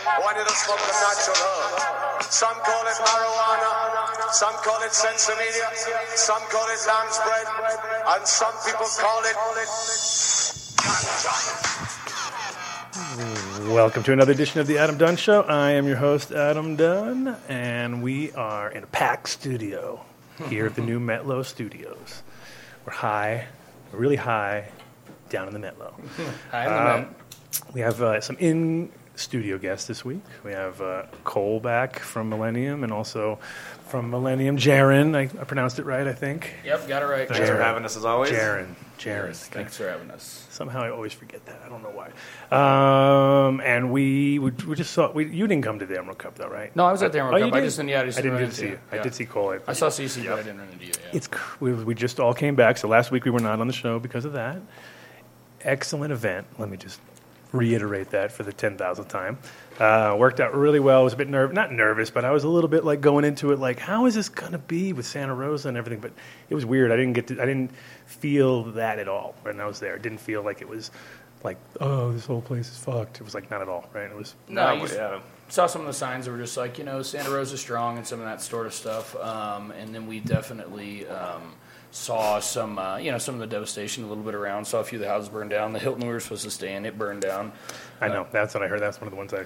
We want you smoke the natural herb. Some call it marijuana, some call it sensimedia, some call it lamb's bread, and some people call it ganja. Welcome to another edition of the Adam Dunn Show. I am your host, Adam Dunn, and we are in a packed studio here at the new Metlo Studios. We're high, we're really high, down in the Metlo. Hi, I'm the Um, man. we have uh, some in studio guests this week. We have uh, Cole back from Millennium and also from Millennium, Jaron. I, I pronounced it right, I think. Yep, got it right. Thanks for having us as always. Jaron. Jaron. Yes, thanks for having us. Somehow I always forget that. I don't know why. Um, and we, we we just saw we, you didn't come to the Emerald Cup though, right? No, I was at the Emerald Oh, you Cup. I did? just didn't. Yeah, I just I didn't run get to into see you. you. I Yeah. did see Cole. I saw CC, but I didn't run into you. Yeah. It's cr- we, we just all came back. So last week we were not on the show because of that. Excellent event. Let me just reiterate that for the ten thousandth time. Uh, worked out really well. I was a bit nervous, not nervous, but I was a little bit like going into it like, how is this gonna be with Santa Rosa and everything? But it was weird. I didn't get to. I didn't feel that at all when I was there. It didn't feel like it was like, oh, this whole place is fucked. It was like not at all. Right? It was. No, No, you yeah. saw some of the signs that were just like you know Santa Rosa strong and some of that sort of stuff. Um, and then we definitely um, saw some uh, you know some of the devastation a little bit around. Saw a few of the houses burn down. The Hilton we were supposed to stay in, it burned down. I know. That's what I heard. That's one of the ones I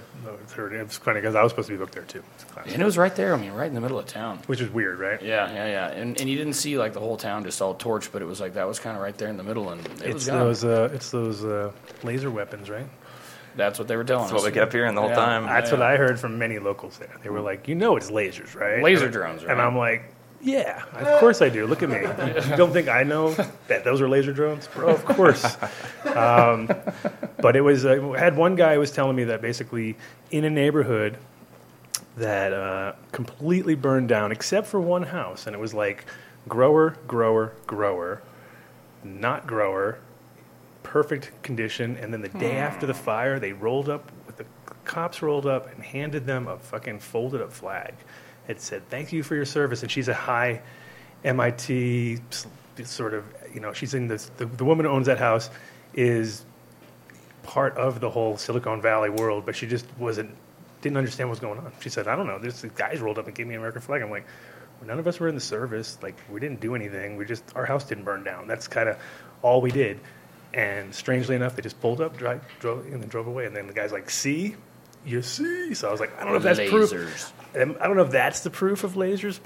heard. It was funny because I was supposed to be booked there too. It's. And it was right there. I mean, right in the middle of town. Which is weird, right? Yeah, yeah, yeah. And, and you didn't see like the whole town just all torched, but it was like that was kind of right there in the middle, and it was gone. those, uh, it's those uh, laser weapons, right? That's what they were telling That's us. what we kept hearing the whole Yeah. time. That's Yeah. what I heard from many locals there. They were like, "You know, it's lasers, right?" Laser And- drones, And? I'm like, "Yeah, of course I do. Look at me. You don't think I know that those are laser drones, bro? Of course." um, but it was. Uh, I had one guy who was telling me that basically in a neighborhood that uh, completely burned down except for one house, and it was like grower, grower, grower, not grower, perfect condition. And then the day after the fire, they rolled up with the cops rolled up and handed them a fucking folded up flag. It said, "Thank you for your service." And she's a high MIT sort of, you know, she's in this. The, the woman who owns that house is part of the whole Silicon Valley world, but she just wasn't didn't understand what was going on. She said, "I don't know. This guys rolled up and gave me an American flag." I'm like, well, "None of us were in the service. Like, we didn't do anything. We just our house didn't burn down. That's kind of all we did." And strangely enough, they just pulled up, drive, drove, and then drove away. And then the guy's like, "See, you see." So I was like, "I don't know if that's proof. Lasers. Um, I don't know if that's the proof of lasers,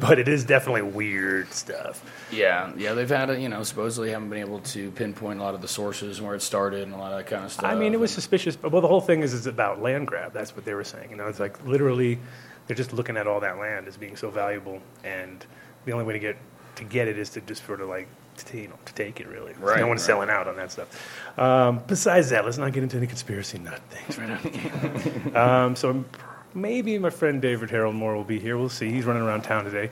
but it is definitely weird stuff." Yeah, yeah, they've had, a, you know, supposedly haven't been able to pinpoint a lot of the sources and where it started and a lot of that kind of stuff. I mean, it was suspicious. But well, the whole thing is is about land grab. That's what they were saying. You know, it's like literally, they're just looking at all that land as being so valuable, and the only way to get to get it is to just sort of like to, you know to take it. Really, Right, no one's right. selling out on that stuff. Um, besides that, let's not get into any conspiracy nut things right out of the gate. um, so maybe my friend David Harold Moore will be here. We'll see. He's running around town today.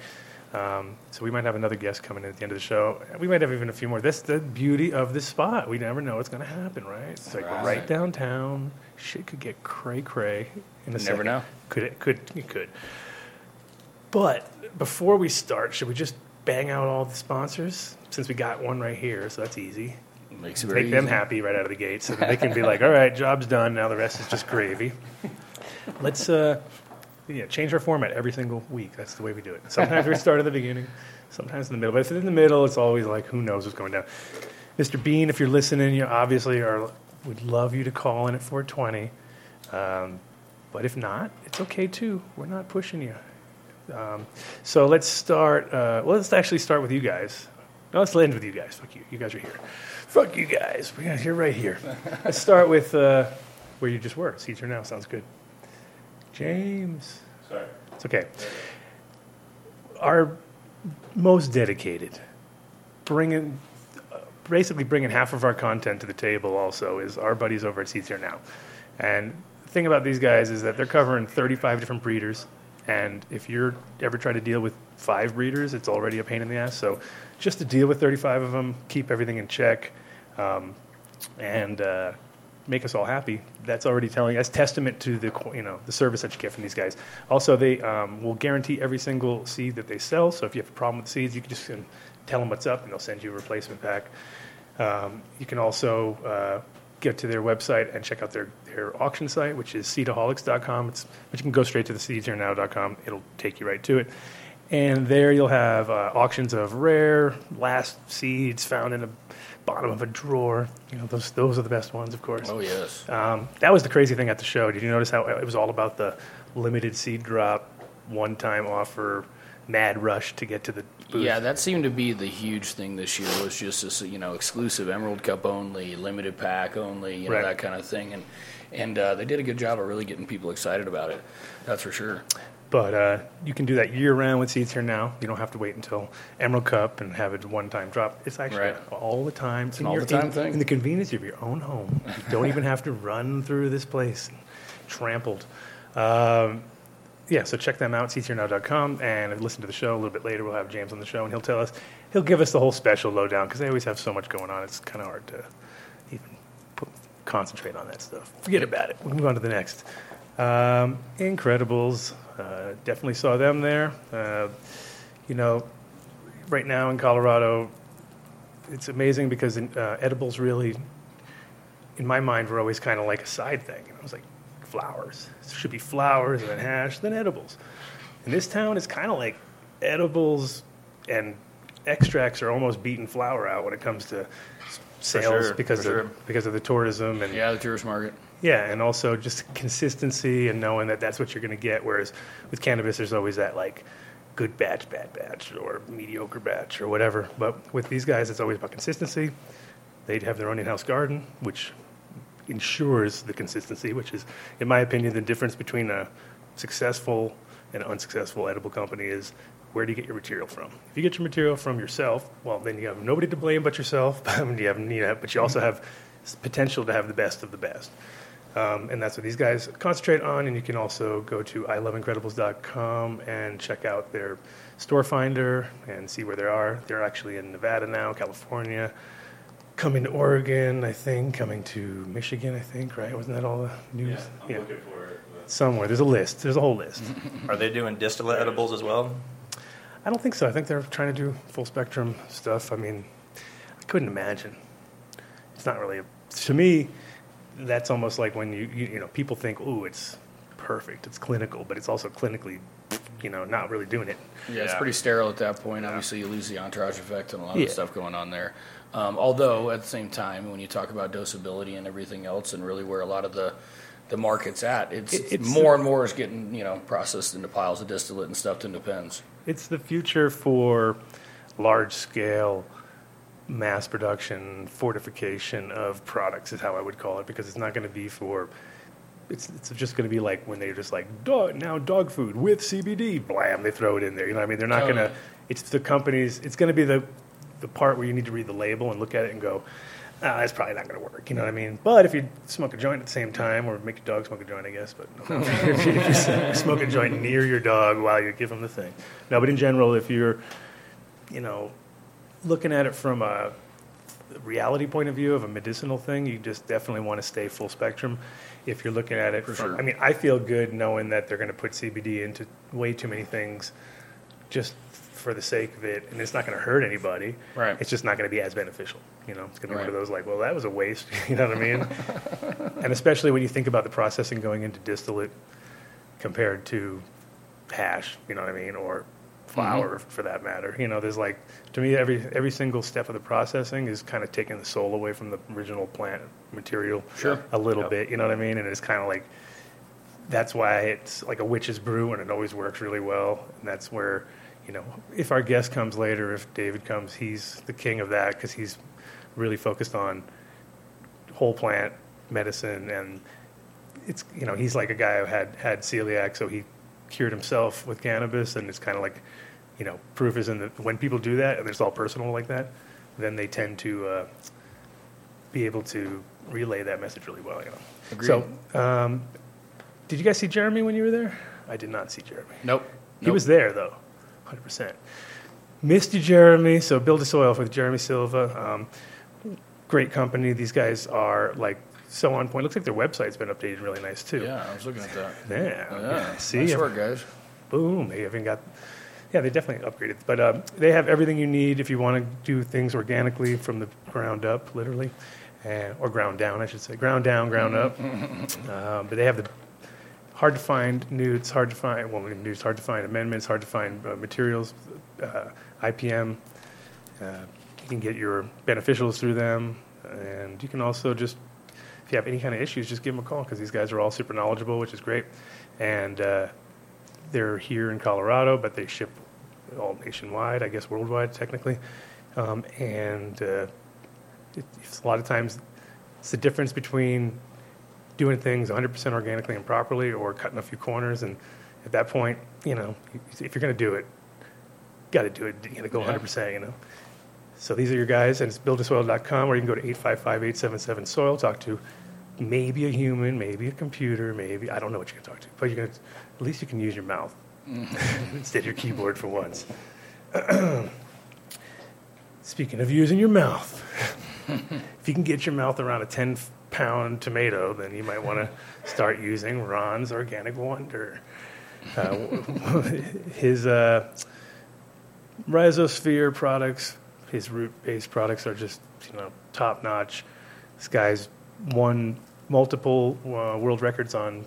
Um, so we might have another guest coming in at the end of the show. We might have even a few more. That's the beauty of this spot. We never know what's going to happen, right? It's like right Right. downtown. Shit could get cray cray in a Never second. know. Could it? Could it could? But before we start, should we just bang out all the sponsors since we got one right here? So that's easy. makes it very Make them easy. happy right out of the gate, so that they can be like, "All right, job's done. Now the rest is just gravy." Let's uh, yeah, change our format every single week. That's the way we do it. Sometimes we start at the beginning, sometimes in the middle. But if it's in the middle, it's always like, who knows what's going down. Mr. Bean, if you're listening, you obviously are. Would love you to call in at 420. Um, but if not, it's okay too. We're not pushing you. Um, so let's start. Uh, well, let's actually start with you guys. No, let's end with you guys. Fuck you. You guys are here. Fuck you guys. We're here right here. let's start with uh, where you just were. Seats are now. Sounds good. James. Sorry. It's okay. Our most dedicated, bringing, basically bringing half of our content to the table. Also, is our buddies over at Seats Here Now, and the thing about these guys is that they're covering 35 different breeders, and if you're ever trying to deal with five breeders, it's already a pain in the ass. So just to deal with 35 of them, keep everything in check, um, and uh, make us all happy. That's already telling. That's testament to the you know the service that you get from these guys. Also, they um, will guarantee every single seed that they sell. So if you have a problem with seeds, you can just um, tell them what's up, and they'll send you a replacement pack. Um, you can also uh, get to their website and check out their, their auction site, which is seedaholics.com. It's, but you can go straight to the seedsherenow.com. It'll take you right to it. And there you'll have uh, auctions of rare, last seeds found in the bottom of a drawer. You know, those, those are the best ones, of course. Oh yes. Um, that was the crazy thing at the show. Did you notice how it was all about the limited seed drop, one time offer, mad rush to get to the booth? Yeah, that seemed to be the huge thing this year. It was just this, you know, exclusive Emerald Cup only, limited pack only, you know, Right. that kind of thing. And and uh, they did a good job of really getting people excited about it. That's for sure. But uh, you can do that year round with Seeds Here Now. You don't have to wait until Emerald Cup and have it one time drop. It's actually Right. all the time. It's an all-the-time thing. In the convenience of your own home. You don't even have to run through this place trampled. Um, yeah, so check them out, seedsherenow.com, and listen to the show a little bit later. We'll have James on the show, and he'll tell us, he'll give us the whole special lowdown because they always have so much going on. It's kind of hard to even put, concentrate on that stuff. Forget about it. We'll move on to the next. Um, Incredibles, uh, definitely saw them there. Uh, you know, right now in Colorado, it's amazing because uh, edibles really, in my mind, were always kind of like a side thing. And I was like, flowers. It should be flowers, and then hash, then edibles. In this town, it's kind of like edibles and extracts are almost beating flower out when it comes to sales sure, because of sure. because of the tourism and Yeah, the tourist market. Yeah, and also just consistency and knowing that that's what you're going to get. Whereas with cannabis, there's always that like good batch, bad batch, or mediocre batch, or whatever. But with these guys, it's always about consistency. They'd have their own in-house garden, which ensures the consistency. Which is, in my opinion, the difference between a successful and unsuccessful edible company is where do you get your material from? If you get your material from yourself, well, then you have nobody to blame but yourself. you have, you but you also have potential to have the best of the best. Um, and that's what these guys concentrate on. And you can also go to iloveincredibles.com and check out their store finder and see where they are. They're actually in Nevada now, California, coming to Oregon, I think, coming to Michigan, I think, right? Wasn't that all the news? I'm looking for it. Somewhere. There's a list. There's a whole list. Are they doing distillate edibles as well? I don't think so. I think they're trying to do full spectrum stuff. I mean, I couldn't imagine. It's not really, a, to me, that's almost like when you, you, you know, people think, ooh, it's perfect, it's clinical, but it's also clinically, you know, not really doing it. Yeah, it's pretty sterile at that point. Obviously, you lose the entourage effect and a lot Yeah. of stuff going on there. Um, although, at the same time, when you talk about dosability and everything else, and really where a lot of the the market's at, it's, It- it's- more and more is getting you know processed into piles of distillate and stuffed into pens. It's the future for large scale mass production fortification of products is how I would call it because it's not going to be for it's, it's just going to be like when they're just like dog now dog food with CBD blam they throw it in there you know what I mean? They're not going to it's the companies it's going to be the the part where you need to read the label and look at it and go ah, that's probably not going to work you know what I mean? But if you smoke a joint at the same time or make your dog smoke a joint I guess but if you, if you smoke a joint near your dog while you give them the thing. No but in general if you're you know looking at it from a reality point of view of a medicinal thing, you just definitely want to stay full spectrum. If you're looking at it from, sure. I mean, I feel good knowing that they're going to put CBD into way too many things just for the sake of it, and it's not going to hurt anybody. Right. It's just not going to be as beneficial. You know, it's going to be one of those like, well, that was a waste. you know what I mean? and especially when you think about the processing going into distillate compared to hash, you know what I mean, or flour mm-hmm. for that matter. You know, there's like to me every every single step of the processing is kind of taking the soul away from the original plant material Sure. a little Yep. bit, you know what I mean? And it's kind of like that's why it's like a witch's brew and it always works really well. And that's where, you know, if our guest comes later, if David comes, he's the king of that because he's really focused on whole plant medicine and it's you know he's like a guy who had had celiac so he cured himself with cannabis and it's kind of like you know proof is in the when people do that and it's all personal like that then they tend to uh, be able to relay that message really well you know Agreed. so um, Did you guys see Jeremy when you were there? I did not see Jeremy. Nope. He Nope. was there though, hundred percent. Missed you, Jeremy. So build a soil with Jeremy Silva. Um, great company. These guys are like so on point. Looks like their website's been updated really nice too. Yeah, I was looking at that. Yeah. Yeah. See, nice work, guys. boom. They even got. Yeah, they definitely upgraded. But um, they have everything you need if you want to do things organically from the ground up, literally, and, or ground down, I should say. Ground down, ground up. um, but they have the hard to find nudes, hard to find, well, nudes, hard to find amendments, hard to find uh, materials, uh, IPM. Uh, you can get your beneficials through them. And you can also just, if you have any kind of issues, just give them a call because these guys are all super knowledgeable, which is great. And uh, they're here in Colorado, but they ship all nationwide, I guess worldwide technically. Um, and uh, it, it's a lot of times it's the difference between doing things 100% organically and properly or cutting a few corners. And at that point, you know, if you're going to do it, got to do it. You got to go Yeah. 100%, you know. So these are your guys, and it's buildasoil.com, or you can go to 855-877-SOIL, talk to maybe a human, maybe a computer, maybe, I don't know what you're going to talk to, but you're going to, at least you can use your mouth instead of your keyboard for once. Speaking of using your mouth, if you can get your mouth around a 10 pound tomato, then you might want to start using Ron's Organic Wonder. Uh, his uh, Rhizosphere products, his root based products are just you know top notch. This guy's won multiple uh, world records on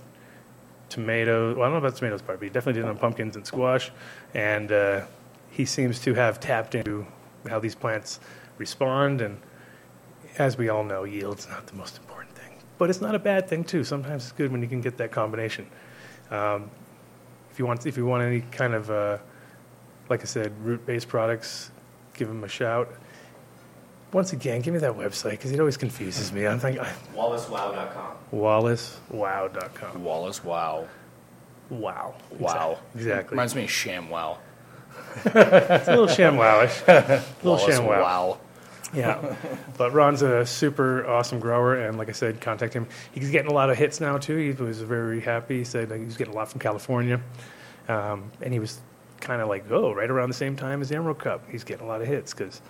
tomatoes. Well, I don't know about tomatoes part, but he definitely did on pumpkins and squash. And uh, he seems to have tapped into how these plants respond. And as we all know, yield's not the most important thing, but it's not a bad thing too. Sometimes it's good when you can get that combination. Um, if you want, if you want any kind of, uh, like I said, root-based products, give him a shout. Once again, give me that website because it always confuses me. I'm thinking WallaceWow.com. WallaceWow.com. Wallace, wow. Wow. Wow. Exactly. Reminds me of ShamWow. It's a little ShamWowish. a little Wallace, ShamWow. wow. Yeah. but Ron's a super awesome grower, and like I said, contact him. He's getting a lot of hits now too. He was very happy. He said like, he was getting a lot from California, um, and he was kind of like, oh, right around the same time as the Emerald Cup. He's getting a lot of hits because,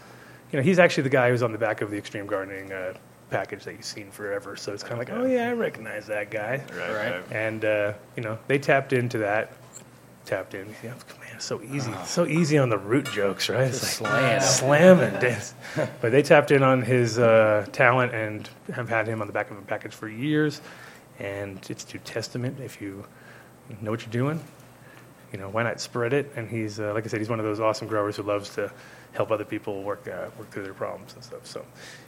you know, he's actually the guy who's on the back of the Extreme Gardening uh, package that you've seen forever. So it's kind of like, oh yeah, I recognize that guy. Right. And uh, you know, they tapped into that. Tapped in. Yeah, man, it's so easy. So easy on the root jokes, right? It's Just like slam. slamming. dance. but they tapped in on his uh, talent and have had him on the back of a package for years. And it's to testament if you know what you're doing. You know, why not spread it? And he's, uh, like I said, he's one of those awesome growers who loves to help other people work uh, work through their problems and stuff. So,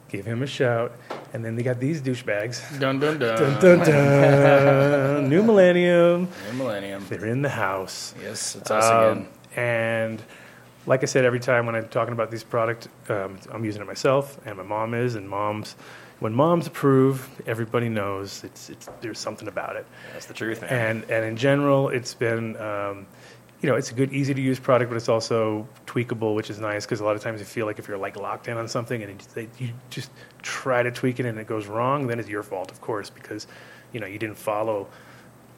give him a shout. And then they got these douchebags. Dun dun dun. Dun, dun, dun. New Millennium. New Millennium. They're in the house. Yes, it's us Um, again. and like I said, every time when I'm talking about these product, um, I'm using it myself, and my mom is, and moms. When moms approve, everybody knows it's, it's there's something about it. That's the truth, man. And and in general, it's been, um, you know, it's a good, easy to use product, but it's also tweakable, which is nice because a lot of times you feel like if you're like locked in on something and it, they, you just try to tweak it and it goes wrong, then it's your fault, of course, because you know you didn't follow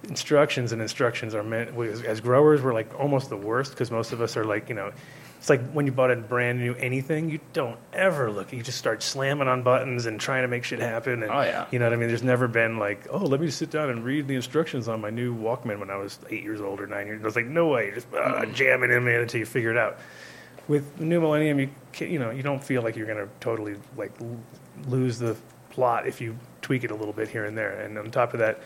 instructions and instructions are meant as, as growers we're like almost the worst because most of us are like you know it's like when you bought a brand new anything you don't ever look. You just start slamming on buttons and trying to make shit happen and Oh, yeah. you know what i mean? There's never been like oh let me sit down and read the instructions on my new walkman when i was eight years old or nine years. I was like no way. You just uh, jamming in man until you figure it out. With the new millennium you you know you don't feel like you're going to totally like l- lose the plot if you tweak it a little bit here and there. And on top of that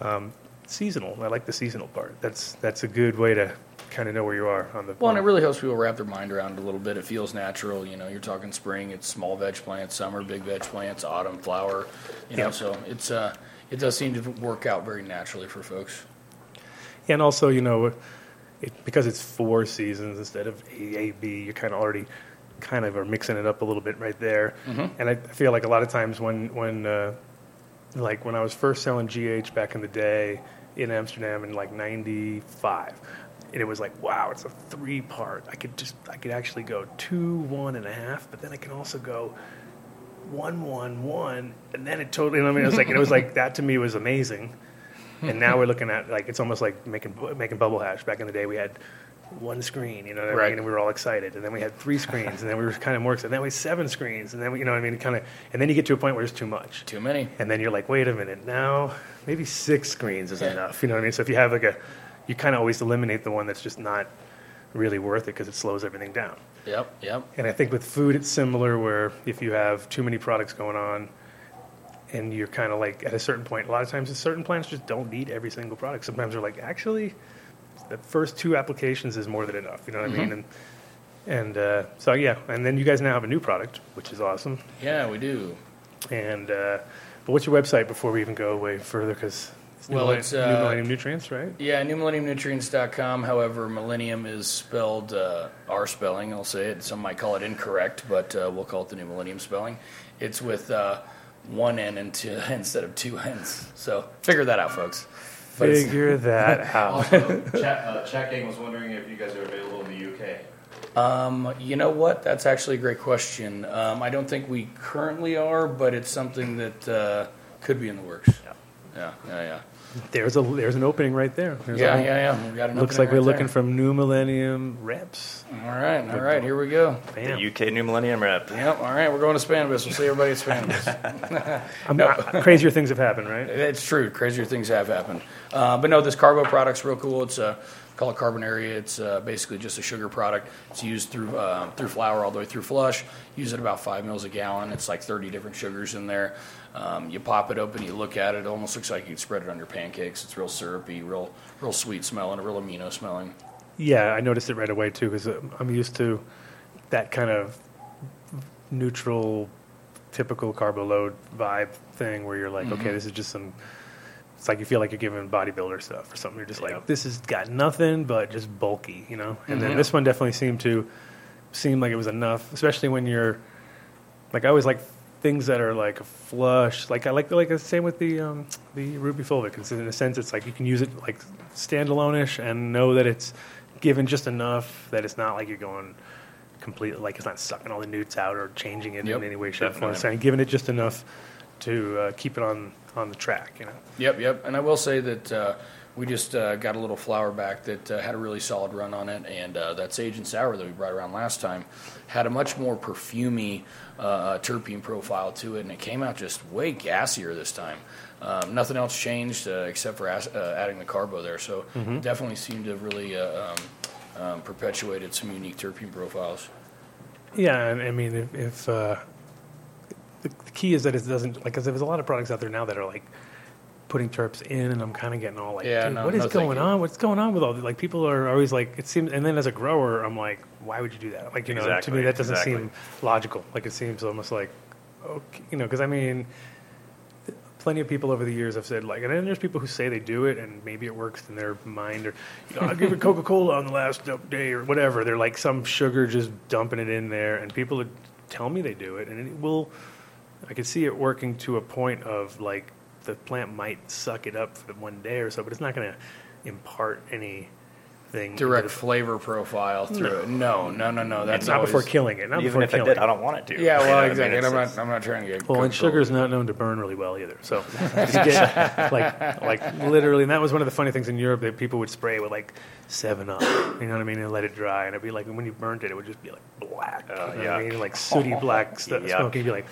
um, seasonal. I like the seasonal part. That's that's a good way to kind of know where you are on the Well, and it really helps people wrap their mind around it a little bit. It feels natural. You know, you're talking spring, it's small veg plants, summer, big veg plants, autumn, flower. You know, Yeah. so it's uh, it does seem to work out very naturally for folks. and also you know it, because it's four seasons instead of A, A, B, you're kind of already kind of are mixing it up a little bit right there. And I feel like a lot of times when when uh, like when I was first selling GH back in the day in Amsterdam in like '95, and it was like, wow, it's a three part. I could just I could actually go two, one and a half, but then I can also go one, one, one, and then it totally. You know, what I mean, it was like it was like that to me was amazing. and now we're looking at like it's almost like making making bubble hash. Back in the day, we had one screen, you know what I Right. mean, and we were all excited, and then we had three screens, and then we were kind of more excited. Then we had seven screens, and then we, you know what I mean, kind of, and then you get to a point where it's too much. Too many. And then you're like, wait a minute, now maybe six screens is enough. You know what I mean? So if you have like a, you kind of always eliminate the one that's just not really worth it because it slows everything down. Yep, yep. And I think with food, it's similar where if you have too many products going on and you're kind of like at a certain point, a lot of times certain plants just don't need every single product. Sometimes they're like, actually, the first two applications is more than enough. You know what I mean? And, and uh, so, yeah. And then you guys now have a new product, which is awesome. Yeah, we do. And uh, but what's your website before we even go away further? Because Well, New, it's, New uh, Millennium Nutrients, right? Yeah, newmillenniumnutrients.com. However, millennium is spelled uh, our spelling. I'll say it. Some might call it incorrect, but uh, we'll call it the new millennium spelling. It's with uh, one N and two, instead of two N's. So figure that out, folks. But Figure that out. Also, Ch- uh, Checking was wondering if you guys are available in the UK. Um, you know what? That's actually a great question. Um, I don't think we currently are, but it's something that uh, could be in the works. Yeah, yeah, yeah, yeah. There's a there's an opening right there. There's Yeah, a- yeah, yeah. We got an Looks opening like we're right looking there. from New Millennium reps. All right, all right. Here we go. Bam. The UK New Millennium Rep. Yep. All right, we're going to Spanibus. We'll see everybody at Spanibus. I'm, uh, crazier things have happened, right? It's true. Crazier things have happened. Uh, but no, this Carbo product's real cool. It's a uh, called Carbonaria. It's uh, basically just a sugar product. It's used through uh, through flour all the way through flush. Use it about five mils a gallon. It's like 30 different sugars in there. Um, you pop it open, you look at it. It almost looks like you could spread it on your pancakes. It's real syrupy, real real sweet smelling, real amino smelling. Yeah, I noticed it right away too because I'm used to that kind of neutral, typical carbo load vibe thing where you're like, Mm-hmm. okay, this is just some. It's like you feel like you're giving bodybuilder stuff or something. You're just like, this has got nothing but just bulky, you know. And Mm-hmm. then this one definitely seemed to seem like it was enough, especially when you're like I always like things that are like flush. Like I like like the same with the um, the Ruby Fulvic. It's in a sense, it's like you can use it like standalone-ish and know that it's given just enough that it's not like you're going completely like it's not sucking all the newts out or changing it Yep, in any way, shape, or form. definitely. It's giving it just enough to uh, keep it on on the track. You know. Yep, yep. And I will say that uh, we just uh, got a little flour back that uh, had a really solid run on it, and uh, that sage and sour that we brought around last time had a much more perfumey uh, terpene profile to it, and it came out just way gassier this time. Um, nothing else changed uh, except for as- uh, adding the carbo there, so Mm-hmm. definitely seemed to have really uh, um, um, perpetuated some unique terpene profiles. Yeah, and I mean, if, if uh, the, the key is that it doesn't like because there's a lot of products out there now that are like putting terps in, and I'm kind of getting all like, Yeah, no- what is no, going on? What's going on with all the like people are always like it seems, and then as a grower, I'm like, why would you do that? Like you know, to me that doesn't exactly. seem logical. Like it seems almost like, okay, you know, because I mean. Plenty of people over the years have said like, and then there's people who say they do it, and maybe it works in their mind, or you know, I'll give it Coca Cola on the last day or whatever. They're like some sugar just dumping it in there, and people tell me they do it, and it will. I could see it working to a point of like the plant might suck it up for one day or so, but it's not going to impart anything Direct flavor profile through it. No, no, no, no. That's not before killing it. Not Even before if it killing did, I don't want it to. Yeah, You know well, I mean? exactly. And I'm It's- not. I'm not trying to get. Well, and control. sugar is not known to burn really well either. So, if get, like, like literally, and that was one of the funny things in Europe that people would spray with like Seven Up. You know what I mean? And let it dry, and it'd be like when you burnt it, it would just be like black. Oh, you know what I mean? Like sooty oh, black stuff. Yuck. smoke. You'd be like,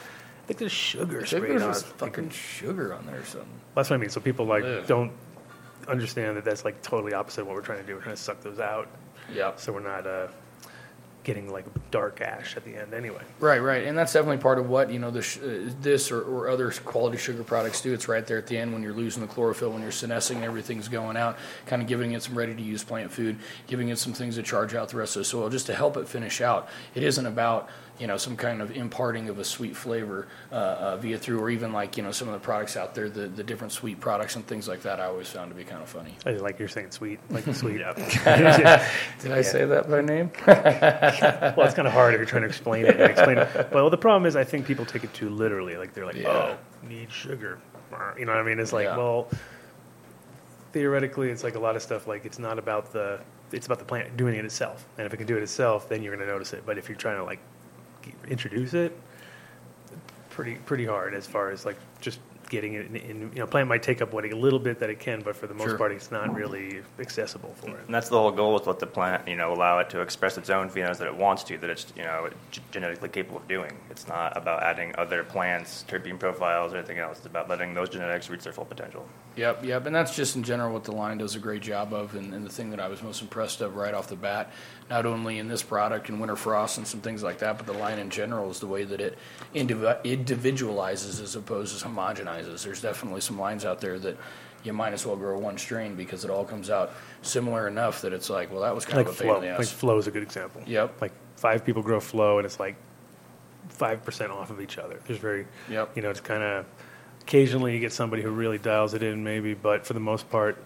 I think there's sugar sprayed Sugar's on. fucking sugar on there or something. That's what I mean. So people like Ugh. don't understand that that's like totally opposite of what we're trying to do. We're trying to suck those out, Yep. so we're not uh, getting like dark ash at the end anyway. Right, right, and that's definitely part of what you know this, uh, this or, or other quality sugar products do. It's right there at the end when you're losing the chlorophyll, when you're senescing, everything's going out, kind of giving it some ready-to-use plant food, giving it some things to charge out the rest of the soil, just to help it finish out. It isn't about you know some kind of imparting of a sweet flavor uh, uh, via through, or even like you know some of the products out there, the, the different sweet products and things like that. I always found to be kind of funny. I like you're saying sweet, like sweet. Did I say that by name? well, it's kind of hard if you're trying to explain it. And explain it. Well, the problem is, I think people take it too literally. Like they're like, Yeah. "Oh, need sugar," you know what I mean? It's like, Yeah. well, theoretically, it's like a lot of stuff. Like it's not about the, it's about the plant doing it itself. And if it can do it itself, then you're going to notice it. But if you're trying to like introduce it, pretty pretty hard as far as like just getting it in, in you know plant might take up what a little bit that it can, but for the most Sure. part, it's not really accessible for it. And that's the whole goal with let the plant, you know, allow it to express its own phenotypes that it wants to, that it's, you know, g- genetically capable of doing. It's not about adding other plants, terpene profiles, or anything else. It's about letting those genetics reach their full potential. Yep, yep, and that's just in general what the line does a great job of, and, and the thing that I was most impressed of right off the bat, not only in this product and Winter Frost and some things like that, but the line in general is the way that it individualizes as opposed to homogenizes. There's definitely some lines out there that you might as well grow one strain because it all comes out similar enough that it's like, well, that was kind Like of a pain flow, in the like flow is a good example. Yep. Like five people grow flow, and it's like five percent off of each other. There's very, Yep. you know, it's kind of occasionally you get somebody who really dials it in, maybe, but for the most part,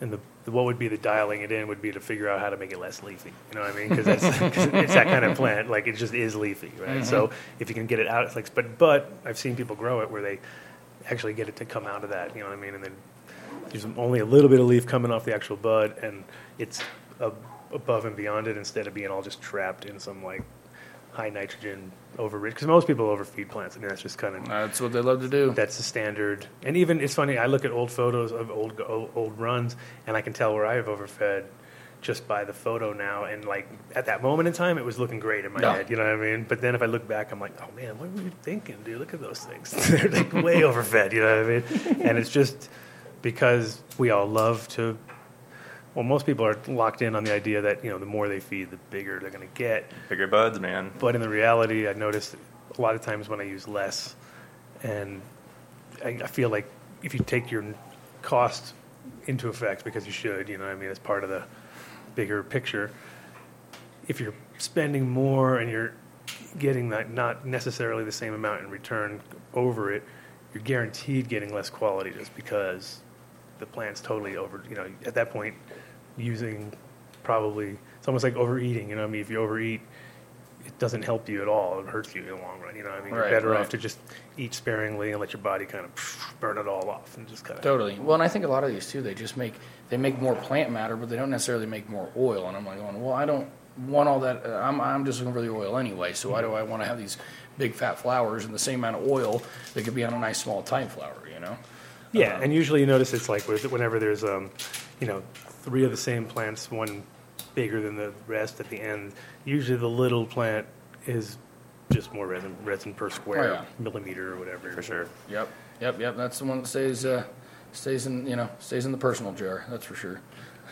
the, the what would be the dialing it in would be to figure out how to make it less leafy. You know what I mean? Because it's that kind of plant. Like it just is leafy, right? Mm-hmm. So if you can get it out, it's like, but but I've seen people grow it where they actually get it to come out of that. You know what I mean? And then there's only a little bit of leaf coming off the actual bud, and it's ab above and beyond it instead of being all just trapped in some like high nitrogen overrich. Because most people overfeed plants. I mean, that's just kind of That's what they love to do. that's the standard. And even it's funny. I look at old photos of old old, old runs, and I can tell where I have overfed just by the photo now. And like at that moment in time, it was looking great in my head. You know what I mean? But then if I look back, I'm like, oh man, what were you thinking, dude? Look at those things. They're like way overfed. You know what I mean? And it's just because we all love to. Well, most people are locked in on the idea that you know the more they feed, the bigger they're going to get. Bigger buds, man. But in the reality, I noticed a lot of times when I use less, and I, I feel like if you take your cost into effect, because you should, you know, what I mean, it's part of the bigger picture. If you're spending more and you're getting that not necessarily the same amount in return over it, you're guaranteed getting less quality just because the plant's totally over. You know, at that point, using probably it's almost like overeating. You know, what I mean, if you overeat, it doesn't help you at all. It hurts you in the long run. You know, what I mean, Right, you're better right. off to just eat sparingly and let your body kind of burn it all off and just kind of. Totally. Well, and I think a lot of these too, they just make they make more plant matter, but they don't necessarily make more oil. And I'm like, going, well, I don't want all that. uh, I'm I'm just looking for the oil anyway. So why do I want to have these big fat flowers and the same amount of oil that could be on a nice small tine flower? You know. Yeah, Um, and usually you notice it's like whenever there's, um, you know, three of the same plants, one bigger than the rest at the end. Usually the little plant is just more resin, resin per square Oh, yeah. millimeter or whatever. For sure. Yep. Yep. Yep. That's the one that stays uh, stays in you know stays in the personal jar. That's for sure.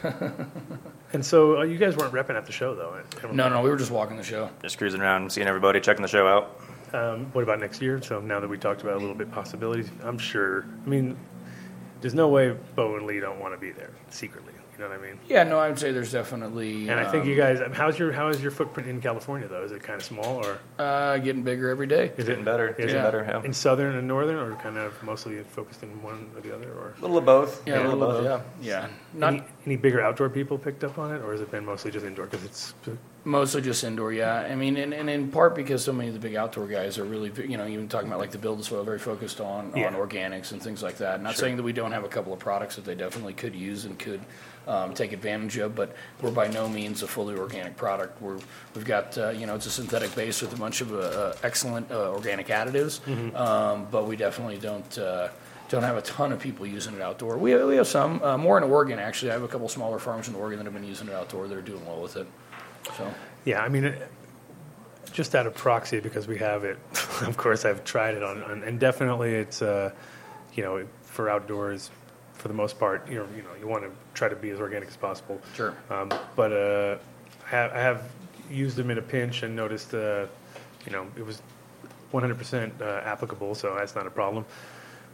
And so uh, you guys weren't repping at the show though. I- I No, no, we were just walking the show. Just cruising around, seeing everybody, checking the show out. Um, what about next year? So now that we talked about a little bit possibilities, I'm sure. I mean, there's no way Bo and Lee don't want to be there secretly. You know what I mean? Yeah. No, I would say there's definitely. And I think um, you guys, how's your how is your footprint in California though? Is it kind of small or uh, getting bigger every day. is Getting it better. Is Getting Yeah. better, yeah. in southern and northern, or kind of mostly focused in one or the other? Or A little of both. Yeah, a little of bit. both. Yeah. Yeah. Not any, any bigger outdoor people picked up on it, or has it been mostly just indoor? Because it's Mostly just indoor, yeah. I mean, and, and in part because so many of the big outdoor guys are really, you know, even talking about like the build as well, very focused on, Yeah. on organics and things like that. Not Sure. saying that we don't have a couple of products that they definitely could use and could um, take advantage of, but we're by no means a fully organic product. We're, we've got, uh, you know, it's a synthetic base with a bunch of uh, uh, excellent uh, organic additives, Mm-hmm. um, but we definitely don't. Uh, don't have a ton of people using it outdoor. We, we have some, uh, more in Oregon actually. I have a couple smaller farms in Oregon that have been using it outdoor. They're doing well with it. So. yeah. I mean, it, just out of proxy because we have it. of course, I've tried it on, on and definitely it's uh, you know for outdoors. For the most part, you know, you know, you want to try to be as organic as possible. Sure. Um, but uh, I, have, I have used them in a pinch and noticed, uh, you know, it was 100% uh, applicable, so that's not a problem.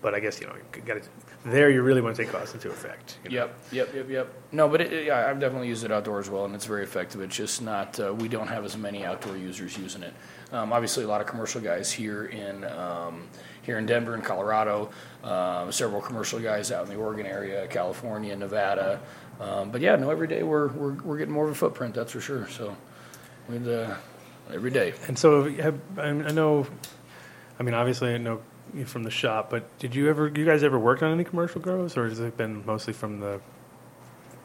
But I guess you know, you got to there. You really want to take cost into effect. you know. Yep, yep, yep, yep. No, but it, it- yeah, I've definitely used it outdoors as well, and it's very effective. It's just not, uh, we don't have as many outdoor users using it. Um, obviously, a lot of commercial guys here in um, here in Denver and Colorado, um, several commercial guys out in the Oregon area, California, Nevada. Um, but yeah, no, every day we're, we're we're getting more of a footprint, that's for sure. So, with uh, every day. And so, have, I know, I mean, obviously, I know you from the shop, but did you ever, you guys ever worked on any commercial grows, or has it been mostly from the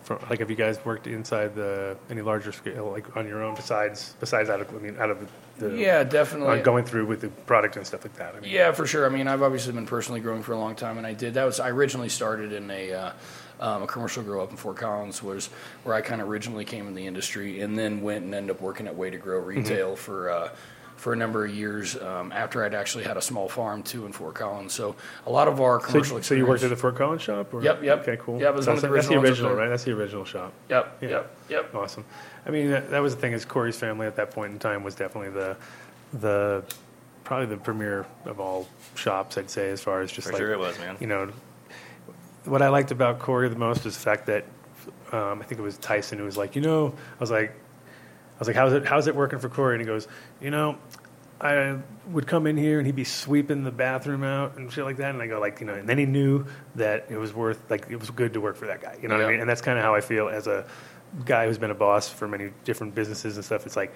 from, like, have you guys worked inside the any larger scale, like on your own, besides besides out of I mean out of the Yeah, definitely. uh, going through with the product and stuff like that? I mean, Yeah, for sure. I mean, I've obviously been personally growing for a long time, and I did. That was I originally started in a uh, um, a commercial grow up in Fort Collins, was where I kind of originally came in the industry, and then went and ended up working at Way to Grow Mm-hmm. Retail for. Uh, for a number of years um, after I'd actually had a small farm too in Fort Collins, so a lot of our So, commercial. so you worked at the Fort Collins shop? Or? Yep, yep. Okay, cool. Yeah, it was So one of the that's, that's the original ones up original, there. right? That's the original shop. Yep, Yeah. yep, yep. Awesome. I mean, that, that was the thing is Corey's family at that point in time was definitely the the probably the premier of all shops. I'd say as far as just For like sure it was, man. You know, what I liked about Corey the most is the fact that um, I think it was Tyson who was like, you know, I was like, I was like, how's it how's it working for Corey? And he goes, you know. I would come in here and he'd be sweeping the bathroom out and shit like that, and I go like, you know, and then he knew that it was worth like it was good to work for that guy, you know what I Yeah. mean? And that's kind of how I feel as a guy who's been a boss for many different businesses and stuff. It's like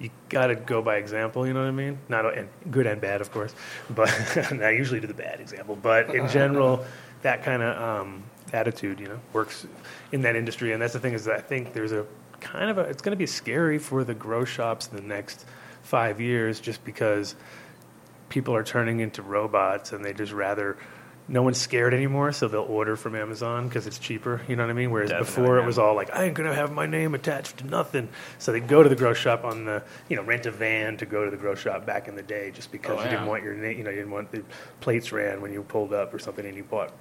you got to go by example, you know what I mean? Not and good and bad, of course, but and I usually do the bad example, but in general, that kind of um, attitude, you know, works in that industry. And that's the thing is that I think there's a kind of a it's going to be scary for the grow shops in the next five years, just because people are turning into robots and they just rather no one's scared anymore so they'll order from amazon because it's cheaper you know what i mean? Whereas Definitely, before it was all like i ain't gonna have my name attached to nothing. So they'd go to the grow shop on the you know rent a van to go to the grow shop back in the day just because Oh, you didn't want your name you know you didn't want the plates ran when you pulled up or something and you bought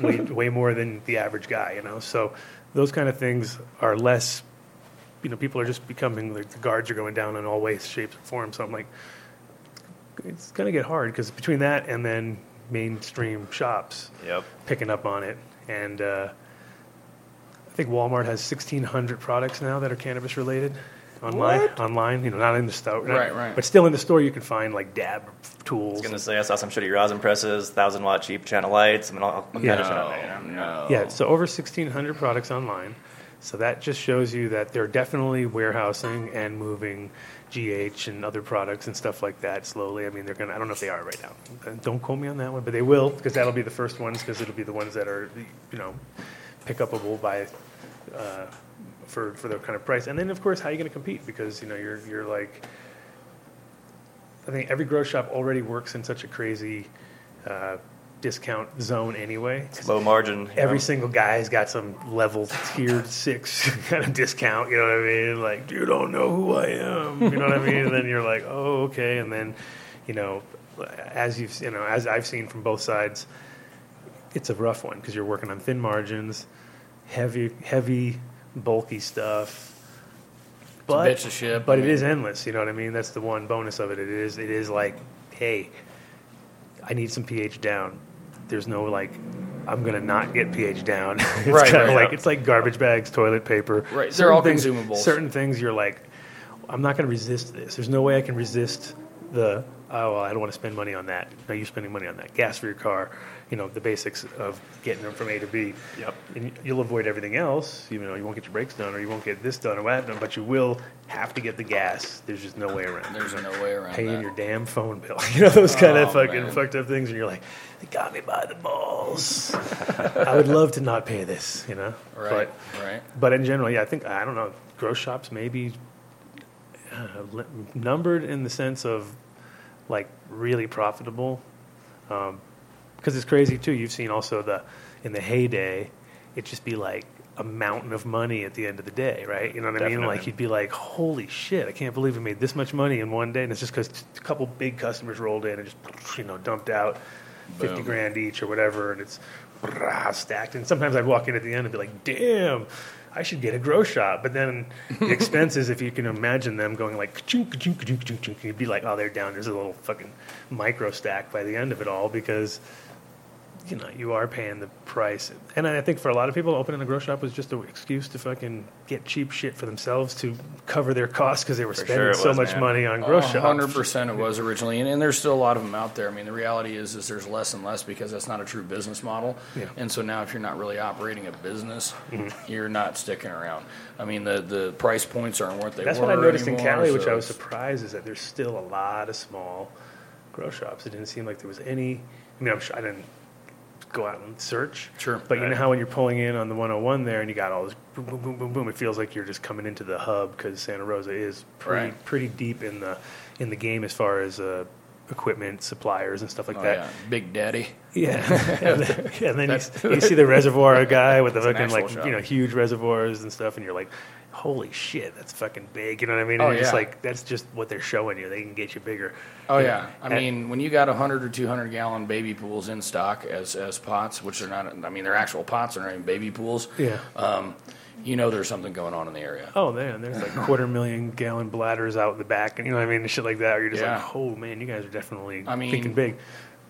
way, way more than the average guy you know? So those kind of things are less you know people are just becoming like the guards are going down in all ways shapes and forms so i'm like it's going to get hard because between that and then mainstream shops Yep. picking up on it, and uh, I think Walmart has 1,600 products now that are cannabis related online. Online, you know, not in the store, not- Right, right. but still in the store you can find like dab tools. I was gonna say I saw some shitty rosin presses, thousand watt cheap channel lights, I mean all, all kind Yeah. of shit on there. You know? No. Yeah, so over 1,600 products online. So that just shows you that they're definitely warehousing and moving GH and other products and stuff like that slowly. I mean, they're gonna. I don't know if they are right now. Uh, Don't quote me on that one, but they will because that'll be the first ones because it'll be the ones that are, you know, pick upable by. Uh, for, for the kind of price, and then of course, how are you going to compete? Because you know you're you're like, I think every grow shop already works in such a crazy uh, discount zone anyway. It's low margin. Every know? single guy's got some level tiered six kind of discount. You know what I mean? Like you don't know who I am. You know what I mean? And then you're like, oh, okay. And then, you know, as you've you know, as I've seen from both sides, it's a rough one because you're working on thin margins, heavy, heavy, bulky stuff. But, bitch to ship, but I mean- is endless. You know what I mean? That's the one bonus of it. It is. It is like, hey, I need some pH down. There's no like, I'm gonna not get pH down. it's Right, kind of right, like yeah. it's like garbage bags, toilet paper. Right, they're Certain all things, consumables. Certain things you're like, I'm not gonna resist this. There's no way I can resist the. Oh, well, I don't want to spend money on that. Now you're spending money on that. Gas for your car. You know the basics of getting them from A to B. Yep. And you'll avoid everything else. You know, you won't get your brakes done, or you won't get this done or that done, but you will have to get the gas. There's just no way around. There's no way around paying that. your damn phone bill. You know those kind Oh, of fucking man. fucked up things, and you're like, they got me by the balls. I would love to not pay this, you know. Right, But right. but in general, yeah, I think I don't know. Grow shops maybe uh, numbered in the sense of like really profitable, because it's crazy too. You've seen also the in the heyday, it just be like a mountain of money at the end of the day, right? You know what I mean? Like you'd be like, "Holy shit! I can't believe we made this much money in one day." And it's just because a couple big customers rolled in and just you know dumped out fifty Boom. grand each or whatever, and it's rah, stacked. And sometimes I'd walk in at the end and be like, "Damn." I should get a grow shop, but then the expenses, if you can imagine them going like, ka-chunk, ka-chunk, ka-chunk, ka-chunk, ka-chunk, you'd be like, oh, they're down. There's a little fucking micro stack by the end of it all because you know, you are paying the price. And I think for a lot of people, opening a grocery shop was just an excuse to fucking get cheap shit for themselves to cover their costs because they were For spending sure so was, much man. money on grow shops. hundred percent it was originally, and, and there's still a lot of them out there. I mean, the reality is, is there's less and less because that's not a true business model. Yeah. Mm-hmm. And so now, if you're not really operating a business, you're not sticking around. I mean, the the price points aren't what they That's were. what I noticed in anymore, Cali, which I was surprised, is that there's still a lot of small grow shops. It didn't seem like there was any. I mean, I'm sure I didn't go out and search. Sure. But you know how when you're pulling in on the 101 there and you got all this boom, boom, boom, boom, boom, it feels like you're just coming into the hub because Santa Rosa is pretty Right. pretty deep in the in the game as far as uh, equipment suppliers and stuff like Oh, that. yeah. Big Daddy. Yeah, and then, and then you, you see the reservoir guy with the fucking like you know huge reservoirs and stuff, and you're like, holy shit, that's fucking big. You know what I mean? Oh, and it's yeah. like that's just what they're showing you. They can get you bigger. Oh yeah, I And- mean, when you got a hundred or two hundred gallon baby pools in stock as as pots, which are not, I mean, they're actual pots, they're not even baby pools. Yeah. Um, you know, there's something going on in the area. Oh man, there's like quarter million gallon bladders out in the back, and you know what I mean, and shit like that. Where you're just Yeah. like, oh man, you guys are definitely I mean- thinking big.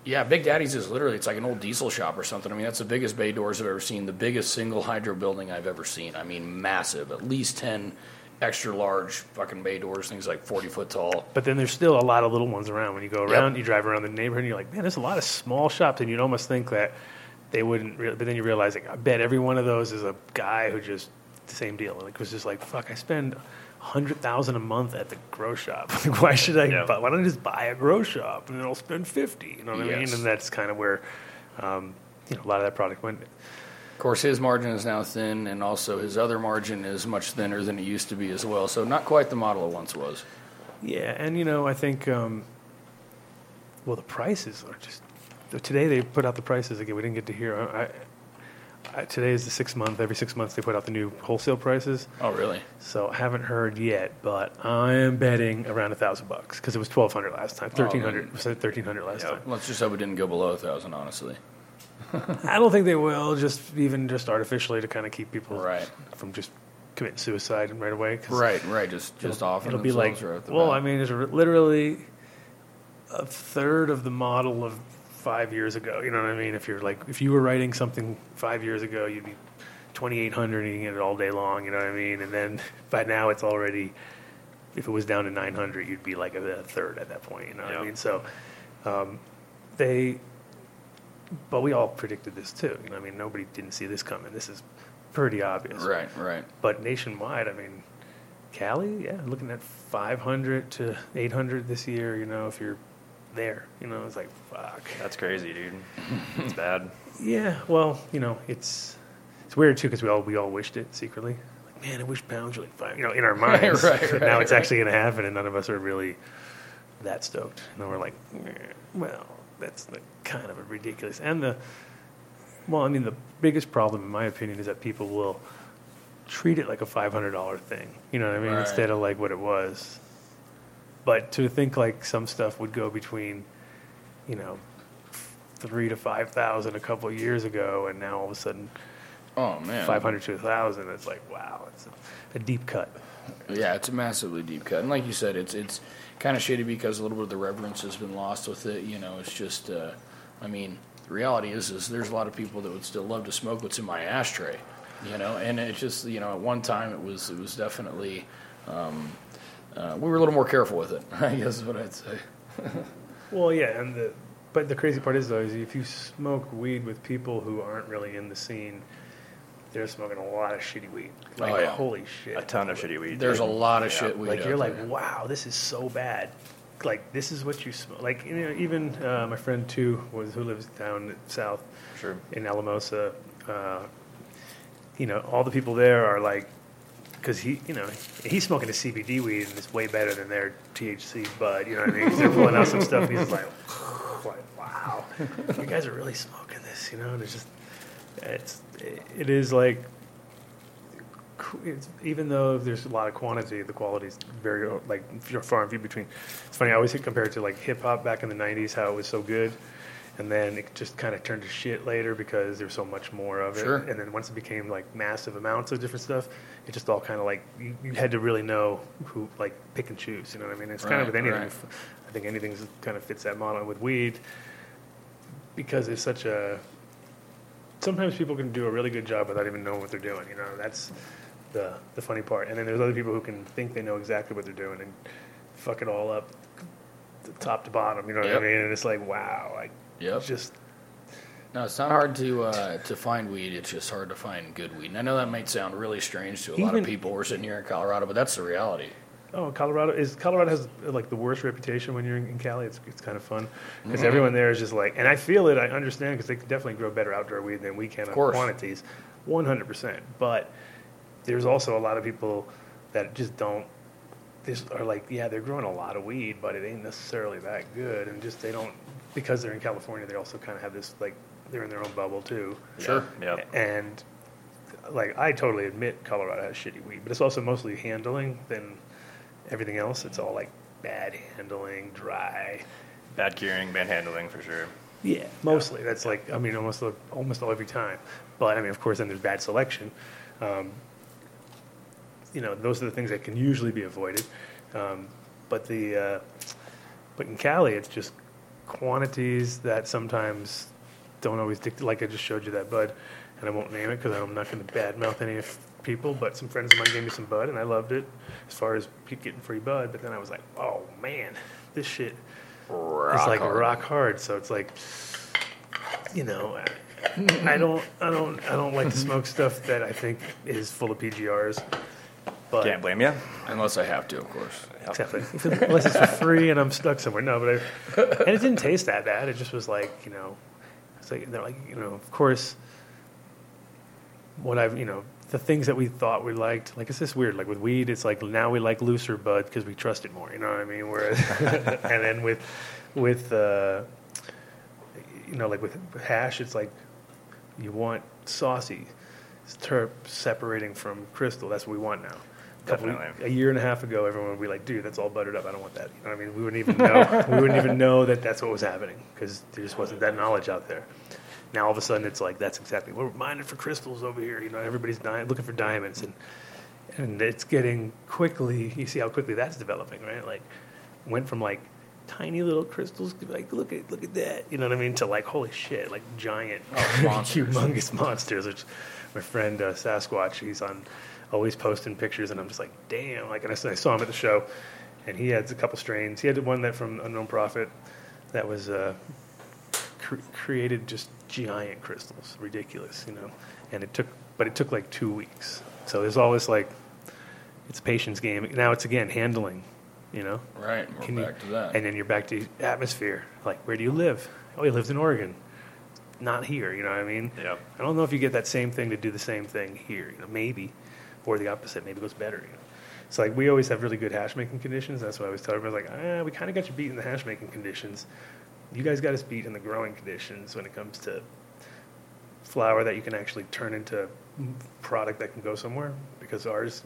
Yeah, Big Daddy's is literally it's like an old diesel shop or something. I mean, that's the biggest bay doors I've ever seen, the biggest single hydro building I've ever seen. I mean, massive, at least ten extra large fucking bay doors, things like forty foot tall. But then there's still a lot of little ones around. When you go around, you drive around the neighborhood, and you're like, man, there's a lot of small shops, and you'd almost think that they wouldn't. Re- but then you realize, like, I bet every one of those is a guy who just the same deal. Like, was just like, fuck, I spend hundred thousand a month at the grow shop. like, why should I? Yeah. Buy, why don't I just buy a grow shop and then I'll spend fifty? You know what I mean? And that's kind of where, um, you know, a lot of that product went. Of course, his margin is now thin, and also his other margin is much thinner than it used to be as well. So not quite the model it once was. Yeah, and you know, I think, um, well, the prices are just. Today they put out the prices again. We didn't get to hear. I, I, today is the six month. Every six months they put out the new wholesale prices. Oh, really? So I haven't heard yet, but I am betting around a thousand bucks because it was twelve hundred last time. Oh, thirteen hundred. Was it thirteen hundred last time? Let's just hope it didn't go below a thousand. Honestly, I don't think they will. Just even just artificially to kind of keep people Right. from just committing suicide right away. 'cause right, right. Just just off. It'll be like, well, I mean, it's literally a third of the model of five years ago. You know what I mean? If you're like, if you were writing something five years ago, you'd be 2,800 and you get it all day long. You know what I mean? And then by now it's already, if it was down to 900, you'd be like a, a third at that point. You know what Yeah. I mean? So um, they, but we all predicted this too. You know, I mean, nobody didn't see this coming. This is pretty obvious. right, right. But nationwide, I mean, Cali, yeah, looking at 500 to 800 this year. You know, if you're there, you know, it's like fuck. That's crazy, dude. It's bad. Yeah, well, you know, it's it's weird too because we all we all wished it secretly. Like, man, I wish pounds were like five. You know, in our minds. right, But right, now it's right. actually going to happen, and none of us are really that stoked. And then we're like, "Eh, well, that's the kind of a ridiculous. And the well, I mean, the biggest problem, in my opinion, is that people will treat it like a five hundred dollar thing. You know what I mean? Instead of like what it was. But to think like some stuff would go between, you know, three to five thousand a couple of years ago, and now all of a sudden Oh man, five hundred to a thousand. It's like wow, it's a, a deep cut. Yeah, it's a massively deep cut, and like you said, it's it's kind of shady because a little bit of the reverence has been lost with it. You know, it's just, uh, I mean, the reality is, is there's a lot of people that would still love to smoke what's in my ashtray. You know, and it's just, you know, at one time it was it was definitely, um, uh, we were a little more careful with it. I guess is what I'd say. Well, yeah, and the but the crazy part is though is if you smoke weed with people who aren't really in the scene, they're smoking a lot of shitty weed. Like Oh, yeah. holy shit, A ton of shitty weed. There's a lot of Yeah. shit weed. like you're like, wow, this is so bad. Like this is what you smoke. Like you know, even uh, my friend too was who lives down south Sure. in Alamosa. Uh, you know, all the people there are like, because he, you know, he's smoking a CBD weed and it's way better than their THC bud. You know what I mean? 'Cause they're pulling out some stuff and he's like, like, wow, you guys are really smoking this. You know, and it's just, it's, it is like it's, even though there's a lot of quantity, the quality is very like far and few between. It's funny. I always compare it to like hip hop back in the '90s, how it was so good, and then it just kind of turned to shit later because there's so much more of it. Sure. And then once it became like massive amounts of different stuff, it just all kind of like you, you had to really know who like pick and choose. You know what I mean? It's kind of with anything. right. I think anything kind of fits that model with weed because it's such a sometimes people can do a really good job without even knowing what they're doing. You know, that's the the funny part. And then there's other people who can think they know exactly what they're doing and fuck it all up, top to bottom. You know what Yep. I mean? And it's like, wow, like Yep. just No, it's not hard to uh, to find weed. It's just hard to find good weed. And I know that might sound really strange to a lot of people. We're sitting here in Colorado, but that's the reality. oh, Colorado is Colorado has like the worst reputation when you're in, in Cali. It's it's kind of fun because everyone there is just like, and I feel it. I understand because they can definitely grow better outdoor weed than we can on course. quantities, one hundred percent. But there's also a lot of people that just don't. This are like, yeah, they're growing a lot of weed, but it ain't necessarily that good, and just they don't because they're in California. They also kind of have this like they're in their own bubble too. Sure. Yep. And like I totally admit Colorado has shitty weed, but it's also mostly handling than everything else. It's all like bad handling, dry. Bad curing, bad handling for sure. Yeah, mostly. That's like I mean almost almost all every time. But I mean, of course, then there's bad selection. Um, you know, those are the things that can usually be avoided. Um, but the uh, but in Cali, it's just quantities that sometimes don't always dictate. Like I just showed you that bud, and I won't name it because I'm not going to badmouth any f- people. But some friends of mine gave me some bud, and I loved it as far as getting free bud. But then I was like, oh man, this shit is like hard. rock hard. So it's like, you know, I, I don't, I don't, I don't like to smoke stuff that I think is full of PGRs. But Can't blame you. Unless I have to, of course. Exactly. If it- Unless it's for free and I'm stuck somewhere. No, but I, and it didn't taste that bad. It just was like, you know, it's like they're like, you know, of course, what I've, you know, the things that we thought we liked, like it's just weird. Like with weed, it's like now we like looser bud because we trust it more. You know what I mean? Whereas, and then with, with, uh, you know, like with hash, it's like you want saucy, terp separating from crystal. That's what we want now. Couple- Definitely. a year and a half ago, everyone would be like, "Dude, that's all buttered up. I don't want that." You know what I mean? We wouldn't even know. we wouldn't even know that that's what was happening because there just wasn't that knowledge out there. Now all of a sudden, it's like that's exactly we're mining for crystals over here. You know, everybody's di- looking for diamonds, and and it's getting quickly. You see how quickly that's developing, right? Like went from like tiny little crystals, to like look at look at that. You know what I mean? To like holy shit, like giant, monsters. humongous monsters. Which my friend uh, Sasquatch, he's on always posting pictures, and I'm just like, damn. Like, and I, I saw him at the show, and he had a couple strains. He had one that from Unknown Prophet that was uh, cr- created just giant crystals, ridiculous, you know. And it took, but it took like two weeks. So there's always like, it's a patience game. Now it's again handling, you know. Right. We're Can you- back to that. And then you're back to atmosphere. Like, where do you live? Oh, he lives in Oregon. Not here, you know what I mean? Yep. I don't know if you get that same thing to do the same thing here, you know, maybe. Or the opposite, maybe it goes better, you know. It's like we always have really good hash making conditions. That's why I always tell everybody, like, ah, we kind of got you beat in the hash making conditions. You guys got us beat in the growing conditions when it comes to flower that you can actually turn into a product that can go somewhere. Because ours,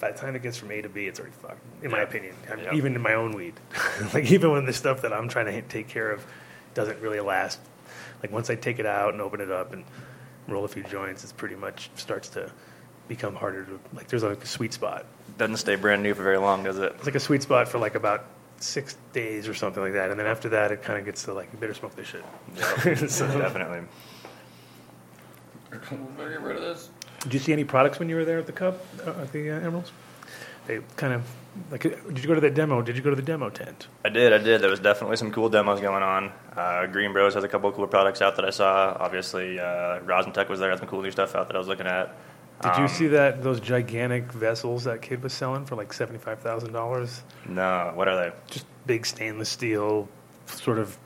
by the time it gets from A to B, it's already fucked, in my Yeah. opinion. I mean, Yeah. Even in my own weed. like, even when the stuff that I'm trying to take care of doesn't really last. Like, once I take it out and open it up and roll a few joints, it's pretty much starts to become harder to, like, there's like a sweet spot. Doesn't stay brand new for very long, does it? It's like a sweet spot for like about six days or something like that. And then after that, it kind of gets to like, you better smoke this shit. so, Definitely. Better get rid of this. Did you see any products when you were there at the Cup, uh, at the uh, Emeralds? They kind of, like, uh, did you go to that demo? Did you go to the demo tent? I did, I did. There was definitely some cool demos going on. Uh, Green Bros has a couple of cool products out that I saw. Obviously, uh, Rosin Tech was there, had some cool new stuff out that I was looking at. Did you Um, see that those gigantic vessels that kid was selling for like seventy five thousand dollars? No, what are they? Just big stainless steel, sort of.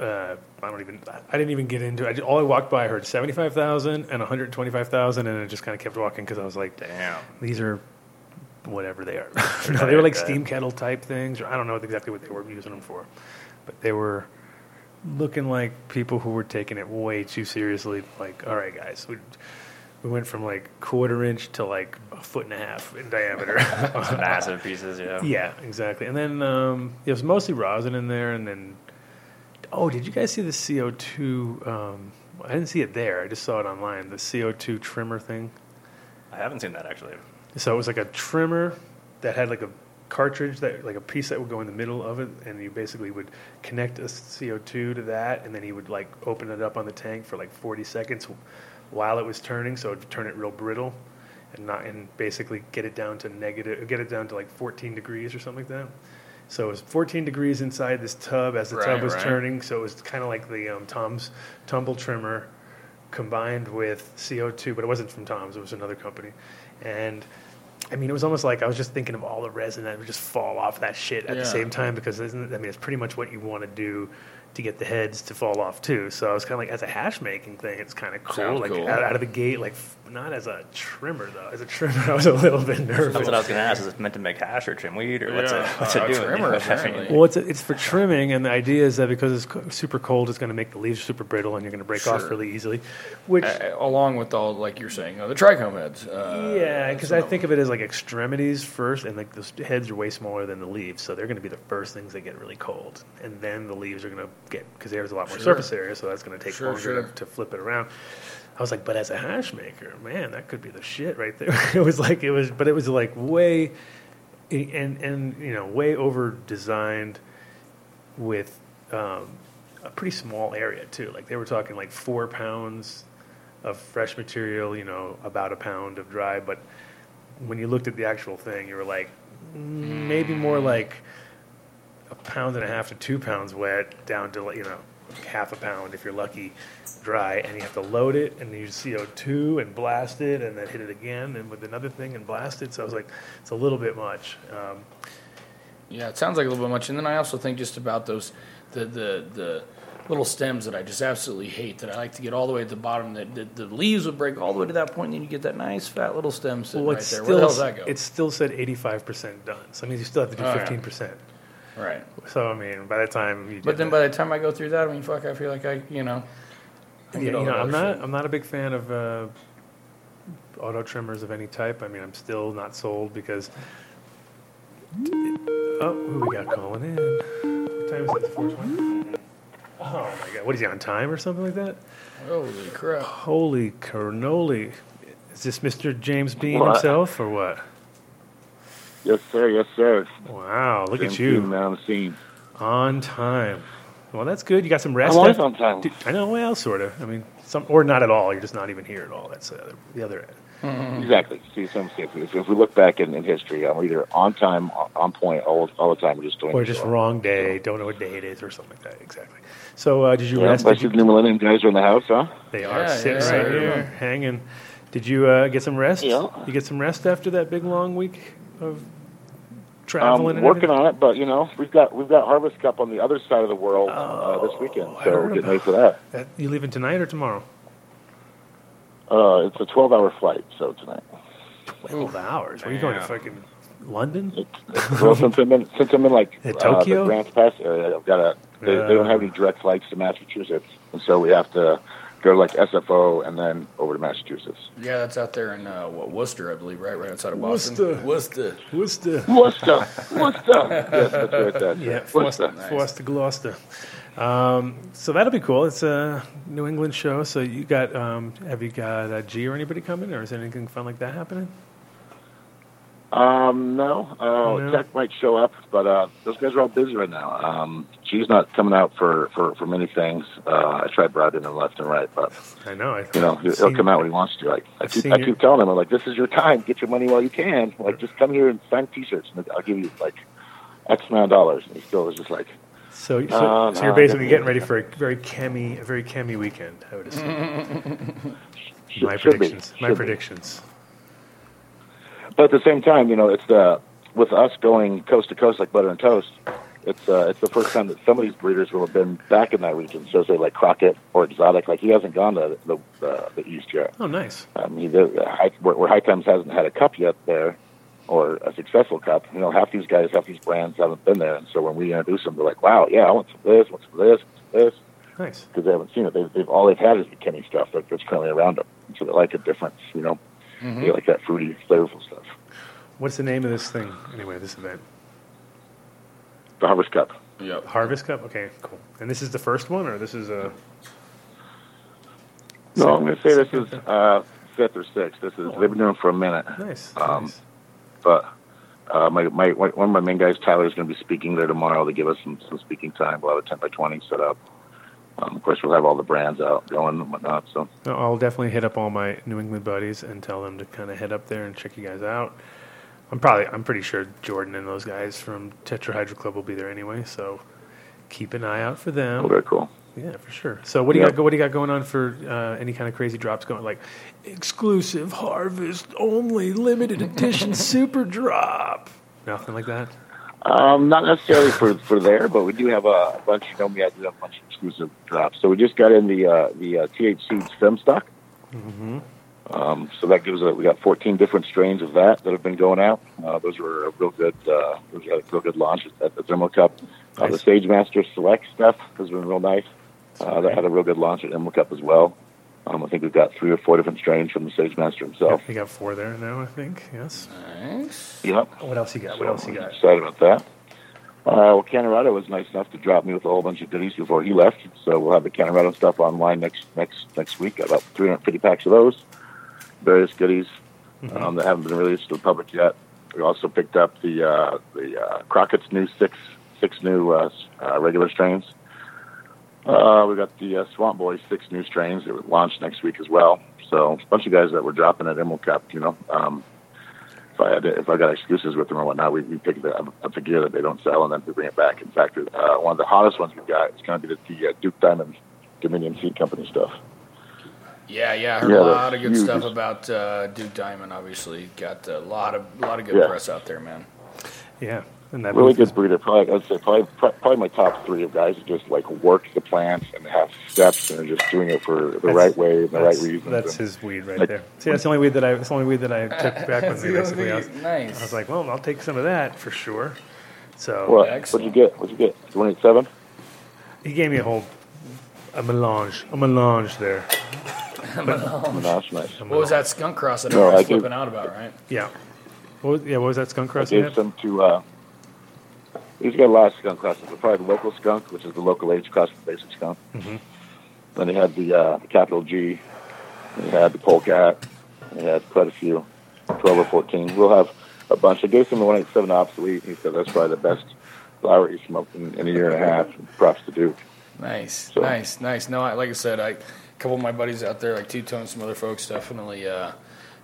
Uh, I don't even. I didn't even get into. it. I all I walked by, I heard seventy five thousand and one hundred twenty five thousand, and I just kind of kept walking because I was like, Damn. these are whatever they are. No, they were like steam kettle type things, or I don't know exactly what they were using them for, but they were looking like people who were taking it way too seriously. Like, all right, guys, we, we went from like quarter inch to like a foot and a half in diameter. Massive pieces, yeah. yeah, exactly. And then um, it was mostly rosin in there, and then oh, did you guys see the CO two? Um, I didn't see it there. I just saw it online. The CO two trimmer thing. I haven't seen that actually. So it was like a trimmer that had like a cartridge that like a piece that would go in the middle of it, and you basically would connect a CO2 to that, and then he would like open it up on the tank for like 40 seconds while it was turning, so it would turn it real brittle, and not and basically get it down to negative, get it down to like 14 degrees or something like that. So it was 14 degrees inside this tub as the tub was right. turning. So it was kind of like the um, Tom's tumble trimmer combined with CO2, but it wasn't from Tom's. It was another company, and I mean, it was almost like I was just thinking of all the resin that would just fall off that shit at Yeah. the same time because isn't it, I mean, it's pretty much what you want to do to get the heads to fall off too. So I was kind of like, as a hash making thing, it's kind of cool. Sounds like cool. Out, out of the gate, like f- not as a trimmer though. As a trimmer, I was a little bit nervous. That's what I was going to ask. Is it meant to make hash or trim weed, or what's Yeah, it? What's uh, it doing? trimmer, apparently. Well, it's it's for trimming, and the idea is that because it's super cold, it's going to make the leaves super brittle, and you're going to break off really easily. Which, Uh, along with all, like you're saying, uh, the trichome heads. Uh, yeah, because I think of it as like extremities first, and like the heads are way smaller than the leaves, so they're going to be the first things that get really cold, and then the leaves are going to get because there's a lot more Sure. surface area, so that's going to take Sure, longer sure. To, to flip it around. I was like, but as a hash maker, man, that could be the shit right there. it was like it was, but it was like way, and and you know, way over designed with um, a pretty small area too. Like they were talking like four pounds of fresh material, you know, about a pound of dry. But when you looked at the actual thing, you were like, mm, maybe more like a pound and a half to two pounds wet, down to you know half a pound if you're lucky, dry, and you have to load it and use CO2 and blast it, and then hit it again and with another thing and blast it. So I was like, it's a little bit much. Um, Yeah, it sounds like a little bit much. And then I also think just about those the the the little stems that I just absolutely hate. That I like to get all the way at the bottom. That the, the leaves would break all the way to that point, and then you get that nice fat little stem sitting well, right it's there. Where still the hell does that go? it still said 85% done. So that means you still have to do Oh, 15%. right. So I mean, by the time you But then that- by the time I go through that, I mean, fuck, I feel like I, you know, I yeah, you know, I'm not. shit. I'm not a big fan of uh, auto trimmers of any type. I mean, I'm still not sold because. Oh, who we got calling in? What time is it? Four twenty. Oh my god! What is he on time or something like that? Holy crap! Holy cannoli! Is this Mr. James Bean What? himself or what? Yes, sir. Yes, sir. Wow! Look at Jim Beam, you man on the scene. on time. Well, that's good. You got some rest. I'm always on time. Dude, I know. Well, sort of. I mean, some or not at all. You're just not even here at all. That's the other, the other end. Exactly. See, some if, if we look back in, in history, I'm either on time, on point all, all the time, or just doing. Or just wrong day, don't know what day it is, or something like that. Exactly. So, uh, did you Yeah, rest? bunch Did of you, new millennium guys are in the house, huh? they are Yeah, sitting yeah, right yeah. here, hanging. Did you uh, get some rest? Yeah. You get some rest after that big long week of I'm traveling. and working everything? on it, but you know, we've got we've got Harvest Cup on the other side of the world uh, this weekend, Oh, I so heard getting ready for that. That, you leaving tonight or tomorrow? Uh, it's a 12-hour flight, so tonight. Twelve hours. Are you going to fucking London? well, since I'm in, since I'm in like At uh, Tokyo? the Grants Pass area, I've got a. They, they don't have any direct flights to Massachusetts, and so we have to go to like SFO and then over to Massachusetts. Yeah, that's out there in uh, what Worcester, I believe, right, right outside of Boston. Worcester. Worcester. Worcester. Worcester, Worcester. yes, that's right. That's Yeah, right. Worcester, Worcester. Worcester, Gloucester. Um, so that'll be cool. It's a New England show. So you got, um, have you got uh, G or anybody coming, or is anything fun like that happening? Um, no, uh, No? Tech might show up, but uh, those guys are all busy right now. Um, G's not coming out for for for many things. Uh, I tried bribing him left and right, but I know. I, you know he'll, he'll come out when he wants to. Like I keep I keep telling him, I'm like, this is your time. Get your money while you can. Like just come here and sign T-shirts, and I'll give you like X amount of dollars. And he still is just like, So, so, Uh, so no, you're basically getting ready for a very chemi, a very chemi weekend. I would assume. my should be, predictions. My should be. But at the same time, you know, it's the with us going coast to coast like butter and toast. It's uh, it's the first time that some of these breeders will have been back in that region. So say like Crockett or Exotic, like he hasn't gone to the the, the east yet. Oh, nice. Um, mean, the, high, where, where High Times hasn't had a cup yet there, or a successful cup. You know, half these guys, half these brands haven't been there, and so when we introduce them, they're like, "Wow, yeah, I want some of this, I want some of this, want some of this," Nice. because they haven't seen it. They've, they've all they've had is the Kenny stuff that, that's currently around them, so they like a difference. You know, they like that fruity, flavorful stuff. What's the name of this thing? Anyway, this event. The Harvest Cup. Yep. Harvest Cup. Okay, cool. And this is the first one, or this is a. No, I'm going to say this is uh, fifth or sixth. This is they've been doing it for a minute, Nice. Um, nice. but uh, my, my one of my main guys, Tyler, is going to be speaking there tomorrow to give us some, some speaking time. We'll have a ten by twenty set up. Um, of course, we'll have all the brands out going and whatnot. So No, I'll definitely hit up all my New England buddies and tell them to kind of head up there and check you guys out. I'm probably, I'm pretty sure Jordan and those guys from Tetrahydro Club will be there anyway, so keep an eye out for oh, them. very cool. Yeah, for sure. So what do you Yep. got? What do you got going on for uh, any kind of crazy drops going? Like exclusive harvest only limited edition super drop. Nothing like that. Um, not necessarily for, for there, but we do have a bunch. You know, we have a bunch of exclusive drops. So we just got in the uh, the uh, THC stem stock. Mm-hmm. Um, so that gives us we got 14 different strains of that that have been going out. Uh, those were a real good. Uh, those had a real good launch at the Thermo Cup. Uh, the Nice. Sage Master Select stuff has been real nice. Uh, that had a real good launch at Emerald Cup as well. Um, I think we've got three or four different strains from the Sage Master himself. We got four there now, I think. Yes. Nice. Yep. What else you got? What else you got? Excited about that. Uh, well, Cannarado was nice enough to drop me with a whole bunch of goodies before he left. So we'll have the Cannarado stuff online next next next week. Got about 350 packs of those, various goodies um, that haven't been released to the public yet. We also picked up the uh, the uh, Crockett's new six six new uh, uh, regular strains. Uh, we got the uh, Swamp Boys six new strains that will launch next week as well. So a bunch of guys that were dropping at Emerald Cup, you know. Um, if I had to, if I got excuses with them or whatnot, we, we pick the, up the gear that they don't sell and then we bring it back. In fact, uh, one of the hottest ones we've got is going to be the, the uh, Duke Diamond Dominion Seed Company stuff. Yeah, yeah, I heard Yeah, a lot of good huge. stuff about uh, Duke Diamond. Obviously, got a lot of a lot of good Yeah. press out there, man. Yeah, and that Really booth is- good breeder. Probably I'd say probably probably my top three of guys who just like work the plants and have steps and are just doing it for the That's- right way and the right That's, reasons. that's and, his weed right like- there. See, that's the only weed that I. That's the only weed that I took back with me. Basically, I was, nice. I was like, well, I'll take some of that for sure. So what? Excellent. What'd you get? What'd you get? One eight seven. he gave me a whole a melange, a melange there. Oh, that's nice. What was that skunk cross that No, I do- flipping out about, right? Yeah. What was, yeah, what was that skunk I cross? you gave had? some to. Uh, he's got a lot of skunk crosses, but probably the local skunk, which is the local age cross the basic skunk. Mhm. Then he had the uh, capital G. He had the polecat. He had quite a few, twelve or fourteen. We'll have a bunch. I gave him the one eight seven obsolete. He said that's probably the best flower he smoked in, in a year and a half. Props to Duke. Nice, So- nice, nice. No, I, like I said, I, a couple of my buddies out there, like Two Tone, some other folks, definitely uh,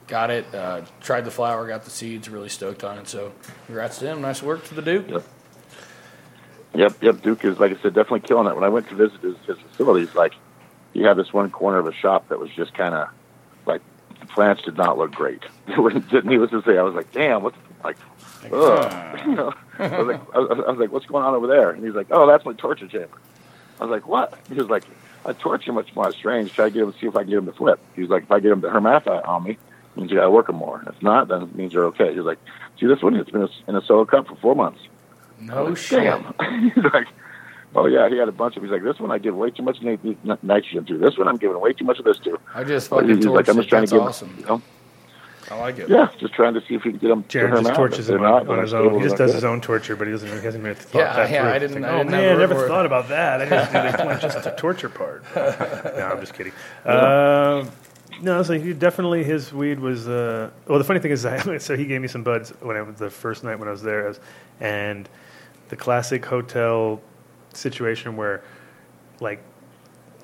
got it. Uh, tried the flower, got the seeds, really stoked on it. So, congrats to him. Nice work to the Duke. Yep. Yep, yep. Duke is, like I said, definitely killing it. When I went to visit his, his facilities, like he had this one corner of a shop that was just kind of like the plants did not look great. Needless to say, I was like, damn, what's like, ugh. you know, I was like, I was, I was like, what's going on over there? And he's like, oh, that's my torture chamber. I was like, what? He was like, I torture much more strange. Try to get him, see if I can get him to flip. He was like, if I get him to hermaphrodite on me, means you got to work him more. If not, then it means you're okay. He was like, see this one? It's been in a solo cup for four months. No Like, shit. Damn. he's like, oh yeah, he had a bunch of. He's like, this one I give way too much nit- nit- nitrogen to. This one I'm giving way too much of this to. I just fucking he's like, I'm just trying That's to get him. awesome. You know? I like it. Yeah, just trying to see if he can get him. to Jared just mouth. torches him not, on, on his I'm own. stable, He just then does I'm his good. own torture, but he doesn't really hasn't really thought Yeah, that yeah, through. I didn't- like, I oh didn't man, I never work- thought about that. I just did the plant just the torture part. no, I'm just kidding. Uh, no, so he definitely his weed was. Uh, well, the funny thing is, I, so he gave me some buds when I was the first night when I was there, I was- and the classic hotel situation where, like,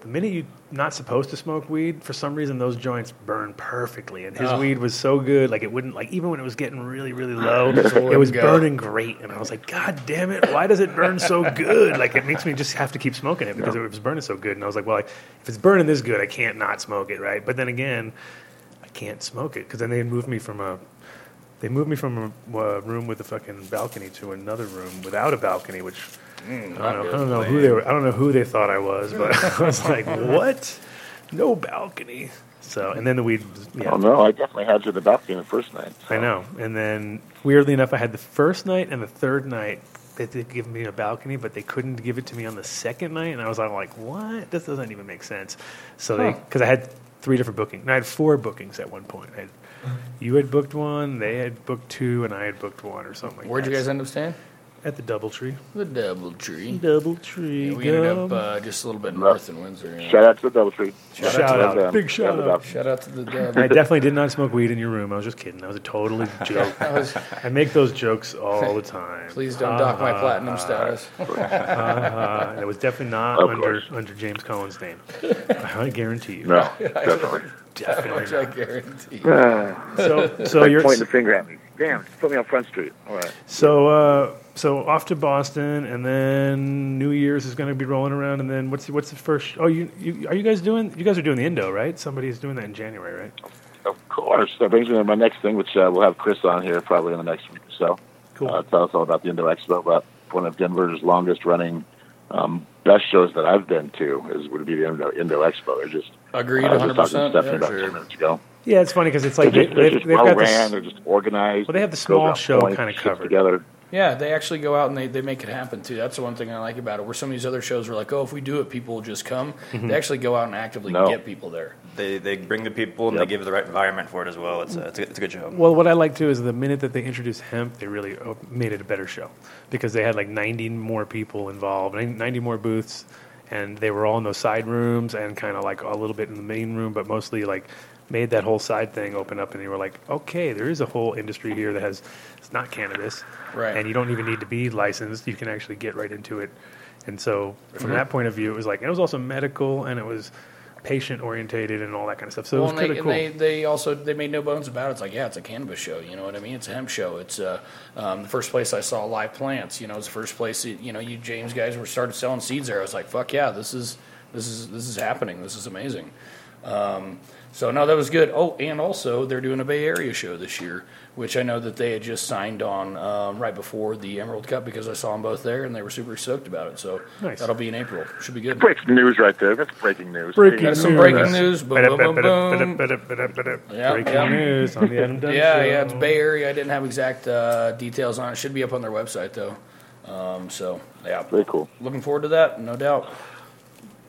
the minute you're not supposed to smoke weed, for some reason those joints burn perfectly. And his Oh. weed was so good, like it wouldn't, like even when it was getting really, really low, it was go. burning great. And I was like, God damn it, why does it burn so good? Like it makes me just have to keep smoking it because it was burning so good. And I was like, well, if it's burning this good, I can't not smoke it, right? But then again, I can't smoke it because then they moved me from a. They moved me from a uh, room with a fucking balcony to another room without a balcony, which I don't know. I don't know who they were. I don't know who they thought I was, but I was like, "What? No balcony." So, and then the weed. Was, yeah, Oh no, I definitely had you at the balcony the first night. I know. And then, weirdly enough, I had the first night and the third night. They did give me a balcony, but they couldn't give it to me on the second night, and I was all like, "What? This doesn't even make sense." So they, because I had three different bookings. I had four bookings at one point. I had, you had booked one, they had booked two, and I had booked one, or something like Where'd that. you guys end up staying? At the DoubleTree. The Double Tree. DoubleTree. Yeah, we ended up uh, just a little bit north in Windsor. you know. Shout out to the DoubleTree. Shout to out. them. Big shout Yeah, the out. Shout out to the Dub. I definitely did not smoke weed in your room. I was just kidding. That was a totally joke. I make those jokes all the time. Please don't dock my Uh, platinum status. Uh, and it was definitely not Of under course. under James Collins' name. I guarantee you. No, definitely. Definitely Which I not. guarantee. So, so like you're pointing the finger at me. Damn, put me on Front Street. All right. so uh, so off to Boston, and then New Year's is going to be rolling around, and then what's the, what's the first? Oh, you, you are you guys doing? You guys are doing the Indo, right? Somebody's doing that in January, right? Of course. That brings me to my next thing, which uh, we'll have Chris on here probably in the next week or so. Cool. Uh, tell us all about the Indo Expo. But one of Denver's longest running, um, best shows that I've been to is would be the Indo, Indo Expo. They're just Agreed, I was just talking 100%. to Stephanie Yeah, about sure. ten minutes ago. Yeah, it's funny because it's They're like they, just, they're they've, just they've well got ran. this. They're just organized. Well, they have the Goes small show kinda covered. together. Yeah, they actually go out and they, they make it happen too. That's the one thing I like about it. Where some of these other shows are like, oh, if we do it, people will just come. Mm-hmm. They actually go out and actively No. get people there. They, they bring the people and Yep. they give the right environment for it as well. It's a, it's a, it's a good show. Well, what I like too is the minute that they introduced hemp, they really made it a better show because they had like 90 more people involved, 90 more booths, and they were all in those side rooms and kind of like a little bit in the main room, but mostly like made that whole side thing open up, and you were like, okay, there is a whole industry here that has it's not cannabis, Right. And you don't even need to be licensed; you can actually get right into it. And so, from that point of view, it was like, it was also medical, and it was patient orientated and all that kind of stuff. So well, it and, was kind of and cool. they, they also they made no bones about it. It's like, yeah, it's a cannabis show. You know what I mean? It's a hemp show. It's uh, um, the first place I saw live plants. You know, it's the first place. You know, you James guys were started selling seeds there. I was like, fuck yeah, this is this is this is happening. This is amazing. Um, so no, that was good. Oh, and also they're doing a Bay Area show this year, which I know that they had just signed on um, right before the Emerald Cup because I saw them both there and they were super stoked about it. So Nice. that'll be in April. Should be good. Breaking news right there. That's breaking news. Breaking Got some breaking news. Boom, boom, boom, boom. Yeah, Breaking yeah. news on the Adam Dunn Yeah, Show. yeah, it's Bay Area. I didn't have exact uh, details on it. Should be up on their website though. Um, so yeah, Very cool. looking forward to that, no doubt.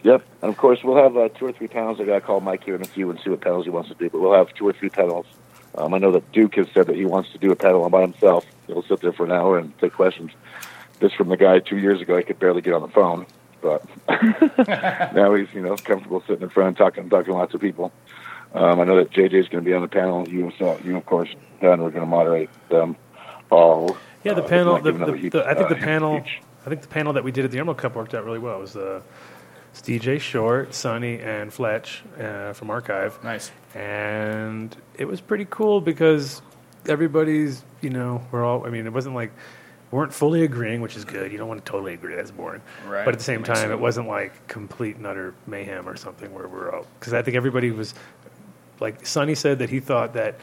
Yep, and of course we'll have uh, two or three panels. I got to call Mike here in a few and see what panels he wants to do. But we'll have two or three panels. Um, I know that Duke has said that he wants to do a panel by himself. He'll sit there for an hour and take questions. This from the guy two years ago. He could barely get on the phone, but now he's you know comfortable sitting in front and talking talking to lots of people. Um, I know that JJ is going to be on the panel. You, so you of course, Dan, we're going to moderate them all. Yeah, the Uh, panel. The, giving them a the, huge, the, I think uh, the panel. speech. I think the panel that we did at the Emerald Cup worked out really well. It was uh, it's DJ Short, Sonny, and Fletch uh, from Archive, Nice. and it was pretty cool because everybody's you know we're all. I mean, it wasn't like we weren't fully agreeing, which is good. You don't want to totally agree; that's boring. Right. But at the same time, it wasn't like complete and utter mayhem or something where we're all because I think everybody was like Sonny said that he thought that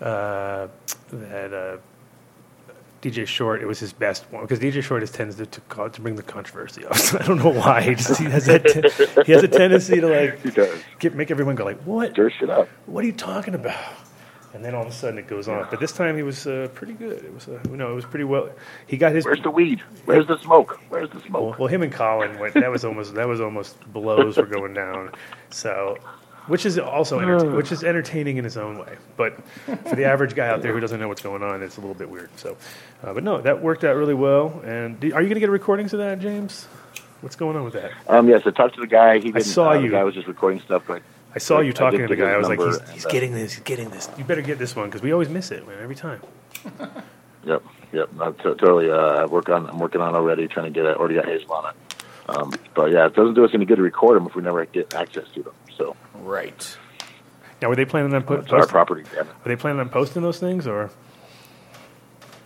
uh, that. Uh, DJ Short, it was his best one because DJ Short is tends to to, call, to bring the controversy up. So I don't know why. He, just, he has that he has a tendency to like He does. get, make everyone go like, "What? Stir shit up. What are you talking about?" And then all of a sudden it goes on. But this time he was uh, pretty good. It was uh, no, it was pretty well. He got his Where's the weed? Where's the smoke? Where's the well, smoke? well, him and Colin went. That was almost that was almost blows were going down. So, which is also enter- which is entertaining in its own way. But for the average guy out there who doesn't know what's going on, it's a little bit weird. So, uh, but no, that worked out really well. And do, are you going to get recordings of that, James? What's going on with that? Um, yes, I talked to the guy. He didn't, saw uh, you. The guy was just recording stuff, but I saw you talking to the guy. I was like, number he's, and, he's uh, getting this. He's getting this. You better get this one because we always miss it man, every time. yep, yep. No, t- totally. Uh, I work on. I'm working on it already, trying to get it. Already got Hazel on it. Um, but yeah, it doesn't do us any good to record them if we never get access to them. So Right. Now, were they planning on put, it's our property. Damn it. Were they planning on posting those things or?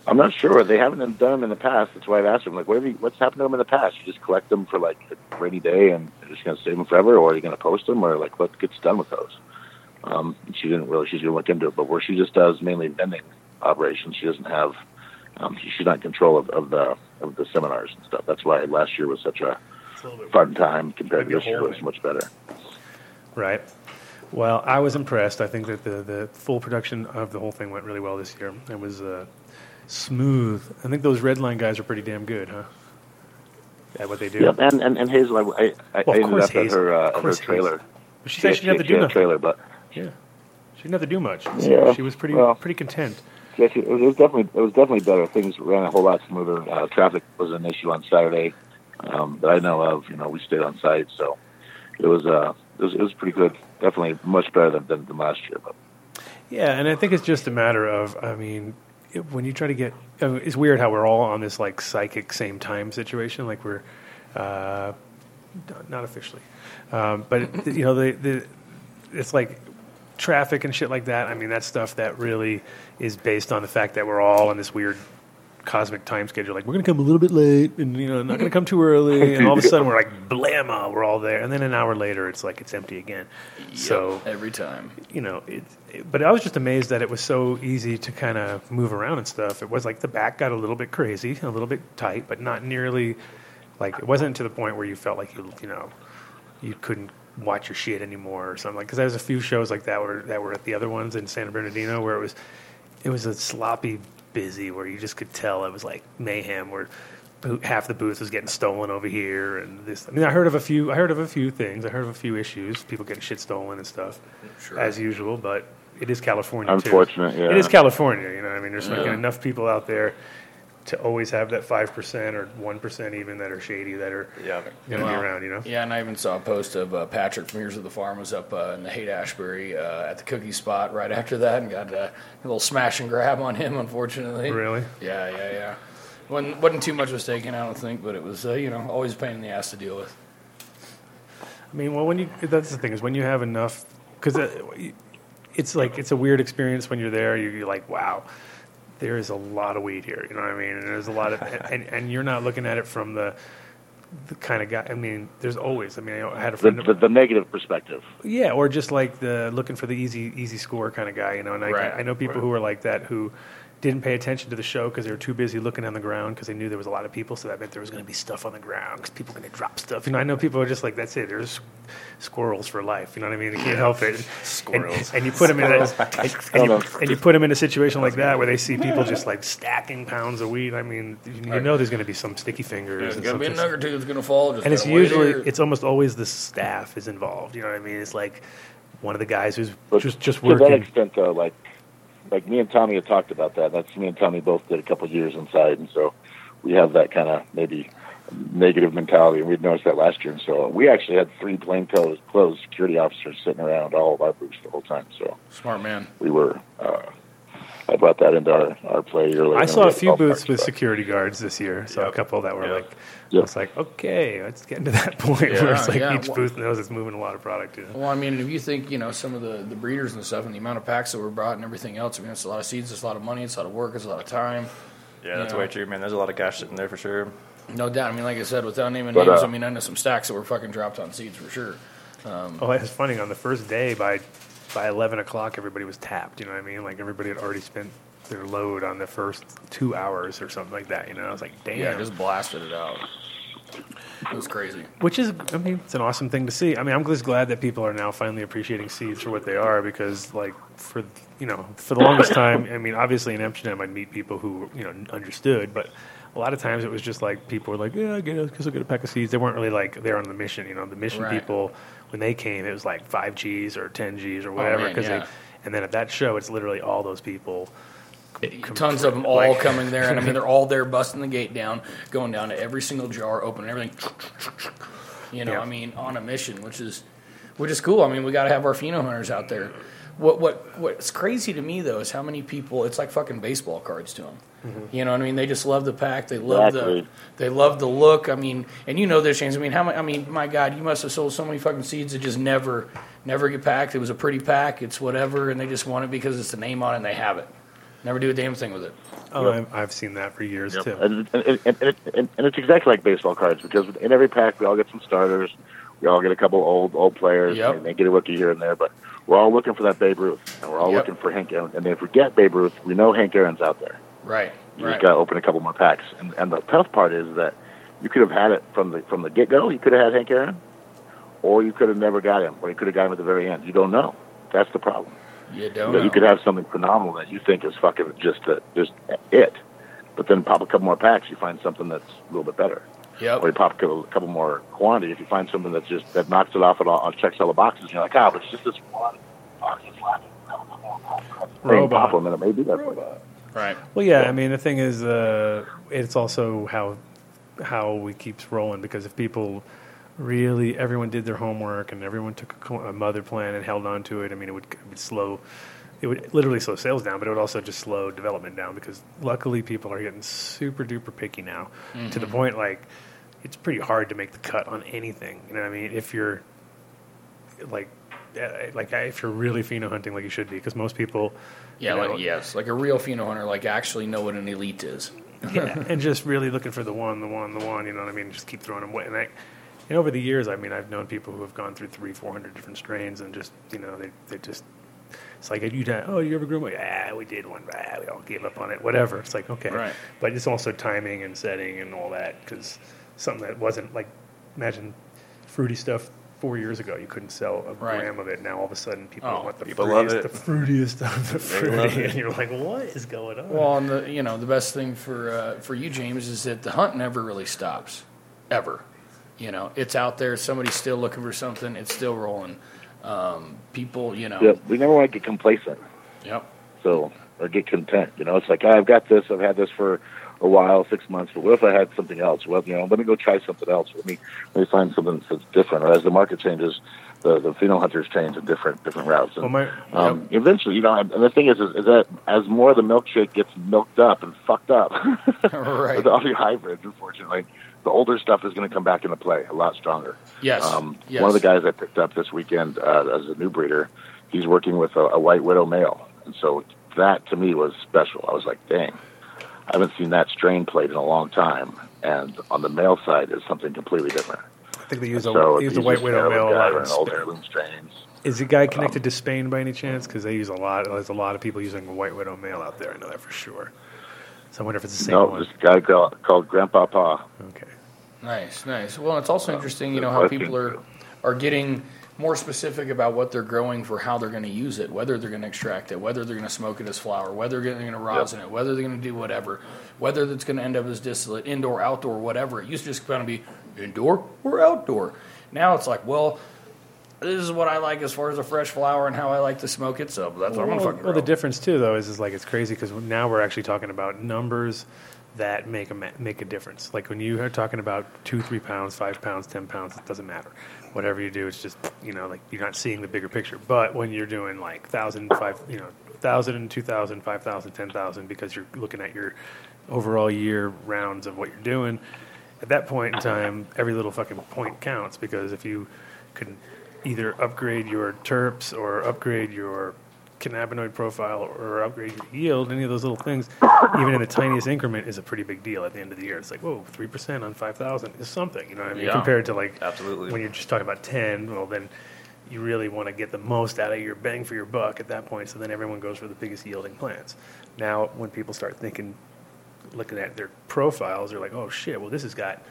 I'm not sure. They haven't done them in the past. That's why I've asked them. Like, what have you, what's happened to them in the past? You just collect them for like a rainy day, and you're just going to save them forever, or are you going to post them, or like what gets done with those? Um, she didn't really. She's going to look into it, but where she just does mainly vending operations, she doesn't have. Um, she- she's not in control of, of the of the seminars and stuff. That's why last year was such a a fun time compared to this year. It was much better. Right. Well, I was impressed. I think that the, the full production of the whole thing went really well this year. It was uh, smooth. I think those red line guys are pretty damn good, huh? At what they do. Yep, and and, and Hazel, I, I, I Well, of ended up at her uh, her trailer. Hazel. But she said she didn't have to do nothing. trailer, but Yeah. She didn't have to do much. Yeah, She was pretty well. pretty content. Was, it was definitely it was definitely better. Things ran a whole lot smoother. Uh, traffic was an issue on Saturday um, that I know of. You know, we stayed on site, so it was uh it was, it was pretty good. Definitely much better than, than, than last year. But Yeah, and I think it's just a matter of, I mean, when you try to get, I mean, it's weird how we're all on this like psychic same time situation. Like we're, uh, not- not officially, um, but you know, the the it's like traffic and shit like that. I mean, that's stuff that really is based on the fact that we're all in this weird cosmic time schedule. Like we're going to come a little bit late, and you know, not going to come too early. And all of a sudden, we're like, blammo, ah, we're all there. And then an hour later, it's like it's empty again. So every time. you know, it, it- but I was just amazed that it was so easy to kind of move around and stuff. It was like the back got a little bit crazy, a little bit tight, but not nearly like it wasn't to the point where you felt like you, you know, you couldn't watch your shit anymore or something. Like because there was a few shows like that were that were at the other ones in San Bernardino where it was it was a sloppy busy where you just could tell it was like mayhem where half the booth was getting stolen over here and this I mean I heard of a few I heard of a few things I heard of a few issues people getting shit stolen and stuff Sure. as usual but it is California Unfortunate, too. yeah. it is California you know what I mean there's fucking Yeah. enough people out there to always have that 5% or 1% even that are shady that are Yeah. going to Well, be around you know Yeah, and I even saw a post of uh, Patrick from Here's of the Farm was up uh, in the Haight Ashbury uh, at the cookie spot right after that and got uh, a little smash and grab on him, unfortunately. really Yeah, yeah, yeah. Wasn't, wasn't too much was taken, I don't think, but it was, uh, you know, always a pain in the ass to deal with. I mean, well, when you that's the thing is when you have enough because it's like it's a weird experience when you're there. You're, you're like, wow, there is a lot of weed here. You know what I mean? And there's a lot of and, and you're not looking at it from the the kind of guy. I mean, there's always. I mean, I had a The, friend. the, the negative perspective. Yeah, or just like the looking for the easy easy score kind of guy, you know. And I, Right. I know people who are like that who didn't pay attention to the show because they were too busy looking on the ground because they knew there was a lot of people, so that meant there was going to be stuff on the ground because people were going to drop stuff. You know, I know people are just like, that's it. There's squirrels for life. You know what I mean? They can't help it. Squirrels. And, and you put them in a, and, and, you, and you put them in a situation like that where they see people just like stacking pounds of weed. I mean, you, you know, there's going to be some sticky fingers. There's and going to be a something- nugget that's going to fall. Just and it's gotta wait usually here. it's almost always the staff is involved. You know what I mean? It's like one of the guys who's But just just to that extent, though, like like me and Tommy had talked about that. That's me and Tommy both did a couple of years inside, and so we have that kind of maybe negative mentality. And we'd noticed that last year, and so we actually had three plainclothes clothes security officers sitting around all of our booths the whole time. So Smart man. we were. Uh, I brought that into our, our play earlier. I saw a few golf booths with but- security guards this year. So a couple that were Yep. like, Yep. I was like, okay, let's get into that point where it's like yeah. each Well- booth knows it's moving a lot of product. You know? Well, I mean, if you think, you know, some of the, the breeders and stuff and the amount of packs that were brought and everything else, I mean, it's a lot of seeds, it's a lot of money, it's a lot of work, it's a lot of time. Yeah, that's Yeah. way true, man. There's a lot of cash sitting there for sure. No doubt. I mean, like I said, without naming But, names, uh, I mean, I know some stacks that were fucking dropped on seeds for sure. Oh, it's funny. On the first day, by by eleven o'clock, everybody was tapped. You know what I mean? Like everybody had already spent their load on the first two hours or something like that. You know, I was like, damn. Yeah, just blasted it out. It was crazy. Which is, I mean, it's an awesome thing to see. I mean, I'm just glad that people are now finally appreciating seeds for what they are because, like, for you know, for the longest time, I mean, obviously in Amsterdam, I'd meet people who you know understood, but a lot of times it was just like people were like, yeah, I get it, because I'll get a pack of seeds. They weren't really like they're on the mission. You know, the mission Right. people when they came, it was like five Gs or ten Gs or oh, whatever. man, Because yeah. they, and then at that show, it's literally all those people. Tons of them all Like- coming there, and I mean, they're all there, busting the gate down, going down to every single jar, opening everything. You know, Yeah. I mean, on a mission, which is, which is cool. I mean, we got to have our pheno hunters out there. What what what's crazy to me though is how many people. It's like fucking baseball cards to them. Mm-hmm. You know what I mean? They just love the pack. They love Exactly. the they love the look. I mean, and you know this, James. I mean, how many? I mean, my God, you must have sold so many fucking seeds that just never never get packed. It was a pretty pack. It's whatever, and they just want it because it's the name on it and they have it. Never do a damn thing with it. Oh, I've, I've seen that for years too. And, and, and, and, and, and it's exactly like baseball cards because in every pack we all get some starters, we all get a couple old old players, Yep. and they get a rookie here and there. But we're all looking for that Babe Ruth, and we're all Yep. looking for Hank Aaron. And if we get Babe Ruth, we know Hank Aaron's out there. Right. You right. just got to open a couple more packs. And, and the tough part is that you could have had it from the from the get go. You could have had Hank Aaron, or you could have never got him, or you could have got him at the very end. You don't know. That's the problem. You You, don't know, know. you could have something phenomenal that you think is fucking just the, just it, but then pop a couple more packs, you find something that's a little bit better. Yep. Or you pop a couple, couple more quantity. If you find something that's just that knocks it off at all, checks all the boxes, you're like, ah, but it's just this one box that's lacking. Same Robot. compliment, it may be that way. Right. Well, yeah. I mean, the thing is, uh, it's also how how we keeps rolling because if people really everyone did their homework and everyone took a, a mother plan and held on to it, I mean, it would, it would slow. It would literally slow sales down, but it would also just slow development down because luckily people are getting super duper picky now to the point like it's pretty hard to make the cut on anything. You know what I mean? If you're like uh, like if you're really pheno hunting like you should be because most people Yeah, you know, like yes, like a real pheno hunter, like actually know what an elite is. yeah, and just really looking for the one, the one, the one. You know what I mean? Just keep throwing them away. And, I, and over the years, I mean, I've known people who have gone through three, four hundred different strains, and just you know, they they just. It's like you oh, you ever grew one? Yeah, we did one. Ah, we all gave up on it. Whatever. It's like okay, Right. but it's also timing and setting and all that because something that wasn't like imagine fruity stuff four years ago you couldn't sell a Right. gram of it now all of a sudden people Oh, want the people love fruitiest, it. the fruitiest of the fruity and you're like what is going on Well, and the you know the best thing for uh, for you, James, is that the hunt never really stops, ever. You know, it's out there. Somebody's still looking for something. It's still rolling. Um, people, you know. Yeah, we never want to get complacent. Yep. So or get content. You know, it's like I've got this. I've had this for a while, six months. But what if I had something else? Well, you know, let me go try something else. Let me let me find something that's different. Or as the market changes, the the pheno hunters change in different different routes. And, Well, my- um, eventually, you know, and the thing is, is, is that as more of the milkshake gets milked up and fucked up, Right. with all your hybrids, unfortunately, the older stuff is going to come back into play a lot stronger. Yes. Um, yes. One of the guys I picked up this weekend uh, as a new breeder, he's working with a, a white widow male, and so that to me was special. I was like, dang, I haven't seen that strain played in a long time, and on the male side is something completely different. I think they use a, so they use a white widow male a guy lot. or in an old heirloom strains. Is the guy connected to Spain by any chance? Because they use a lot. There's a lot of people using a white widow male out there. I know that for sure. So I wonder if it's the same No, one. this guy called, called Grandpa Pa. Okay. Nice, nice. Well, it's also interesting, you know, how people are are getting more specific about what they're growing for how they're going to use it, whether they're going to extract it, whether they're going to smoke it as flower, whether they're going to rosin it, whether they're going to do whatever, whether it's going to end up as distillate, indoor, outdoor, whatever. It used to just kind of be indoor or outdoor. Now it's like, well, this is what I like as far as a fresh flower and how I like to smoke it, so that's what I'm Well, fucking well, the difference too, though, is, is like it's crazy because now we're actually talking about numbers that make a ma- make a difference. Like when you are talking about two, three pounds, five pounds, ten pounds, it doesn't matter. Whatever you do, it's just you know like you're not seeing the bigger picture. But when you're doing like thousand, five, you know, thousand, two thousand, five thousand, ten thousand, because you're looking at your overall year rounds of what you're doing. At that point in time, every little fucking point counts because if you could either upgrade your terps or upgrade your cannabinoid profile or upgrade your yield, any of those little things, even in the tiniest increment, is a pretty big deal at the end of the year. It's like, whoa, 3% on 5,000 is something, you know what I mean? Yeah. Compared to like, Absolutely. when you're just talking about 10, well, then you really want to get the most out of your bang for your buck at that point, so then everyone goes for the biggest yielding plants. Now, when people start thinking, looking at their profiles, they're like, oh shit, well, this has got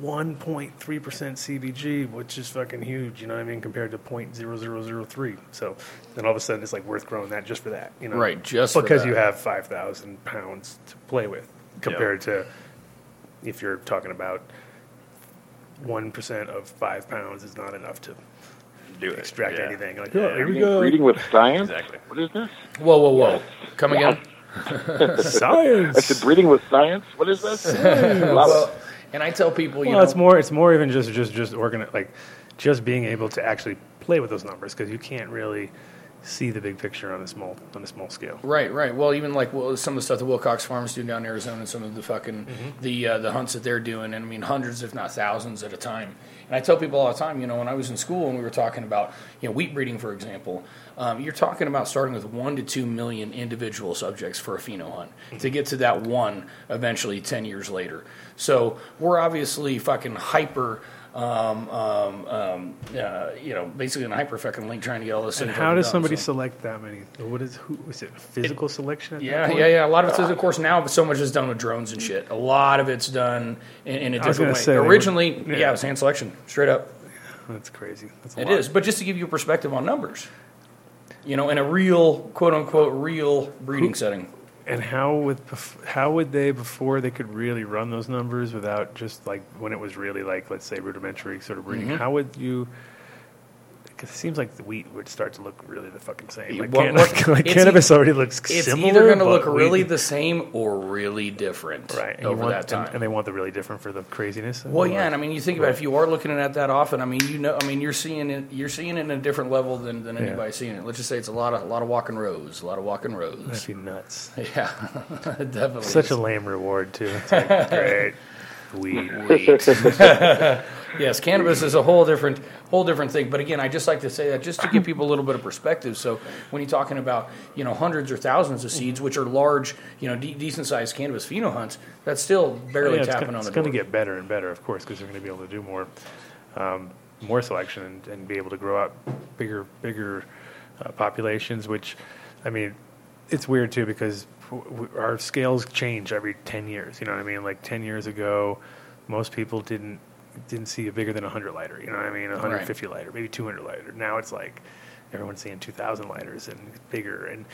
1.3% CBG, which is fucking huge, you know what I mean, compared to 0.0003. So then all of a sudden it's like worth growing that just for that, you know? Right, just for because that. you have 5,000 pounds to play with compared to if you're talking about 1% of 5 pounds is not enough to Do it. extract Yeah. anything. Like, Yeah. oh, here we go. reading with science. Exactly. What is this? Whoa, whoa, whoa. Come again? science. I said breeding with science. What is this? Love. Well, and I tell people, you Well, know, it's more. It's more even just just just organi- like just being able to actually play with those numbers because you can't really see the big picture on a small on a small scale. Right, right. Well, even like well, some of the stuff that Wilcox Farms do down in Arizona, and some of the fucking the uh, the hunts that they're doing, and I mean hundreds, if not thousands, at a time. And I tell people all the time, you know, when I was in school and we were talking about you know wheat breeding, for example, um, you're talking about starting with one to two million individual subjects for a pheno hunt to get to that one eventually ten years later. So we're obviously fucking hyper. Um, um, um, uh, you know, basically in a hyper fucking link trying to get all this. And how done, does somebody so- select that many? What is who is it? Physical selection? At Yeah, yeah, yeah. A lot of it's, of course, now so much is done with drones and shit. A lot of it's done in, in a different way. say, they would- Originally, yeah. yeah. it was hand selection, straight up. That's crazy. That's a It lot. is, but just to give you a perspective on numbers, you know, in a real quote unquote real breeding setting. And how would bef- how would they before they could really run those numbers without just like when it was really like let's say rudimentary sort of breeding? Mm-hmm. How would you? Because it seems like the wheat would start to look really the fucking same. Like, What- can- like, like it's cannabis e- already looks similar. It's similar. either going to but look really wheat- the same or really different right and you over want, that time. And, and they want the really different for the craziness. Well, yeah, Or- and I mean, you think about it, if you are looking at that often. I mean, you know, I mean, you're seeing it, you're seeing it in a different level than, than Yeah. anybody seeing it. Let's just say it's a lot of a lot of walking rows, a lot of walking that'd be nuts. Yeah, definitely. Such is. a lame reward too. It's like, great. Weed. Yes, cannabis is a whole different whole different thing. But again, I just like to say that just to give people a little bit of perspective. So when you're talking about you know hundreds or thousands of seeds, which are large, you know, de- decent sized cannabis pheno hunts, that's still barely Yeah, tapping gonna, on it's the going to get better and better, of course, because they're going to be able to do more, um, more selection and, and be able to grow out bigger, bigger uh, populations. Which, I mean, it's weird too because our scales change every ten years. You know what I mean? Like ten years ago, most people didn't didn't see a bigger than a hundred lighter. You know what I mean? A hundred fifty lighter, maybe two hundred lighter. Now it's like everyone's seeing two thousand lighters and bigger. And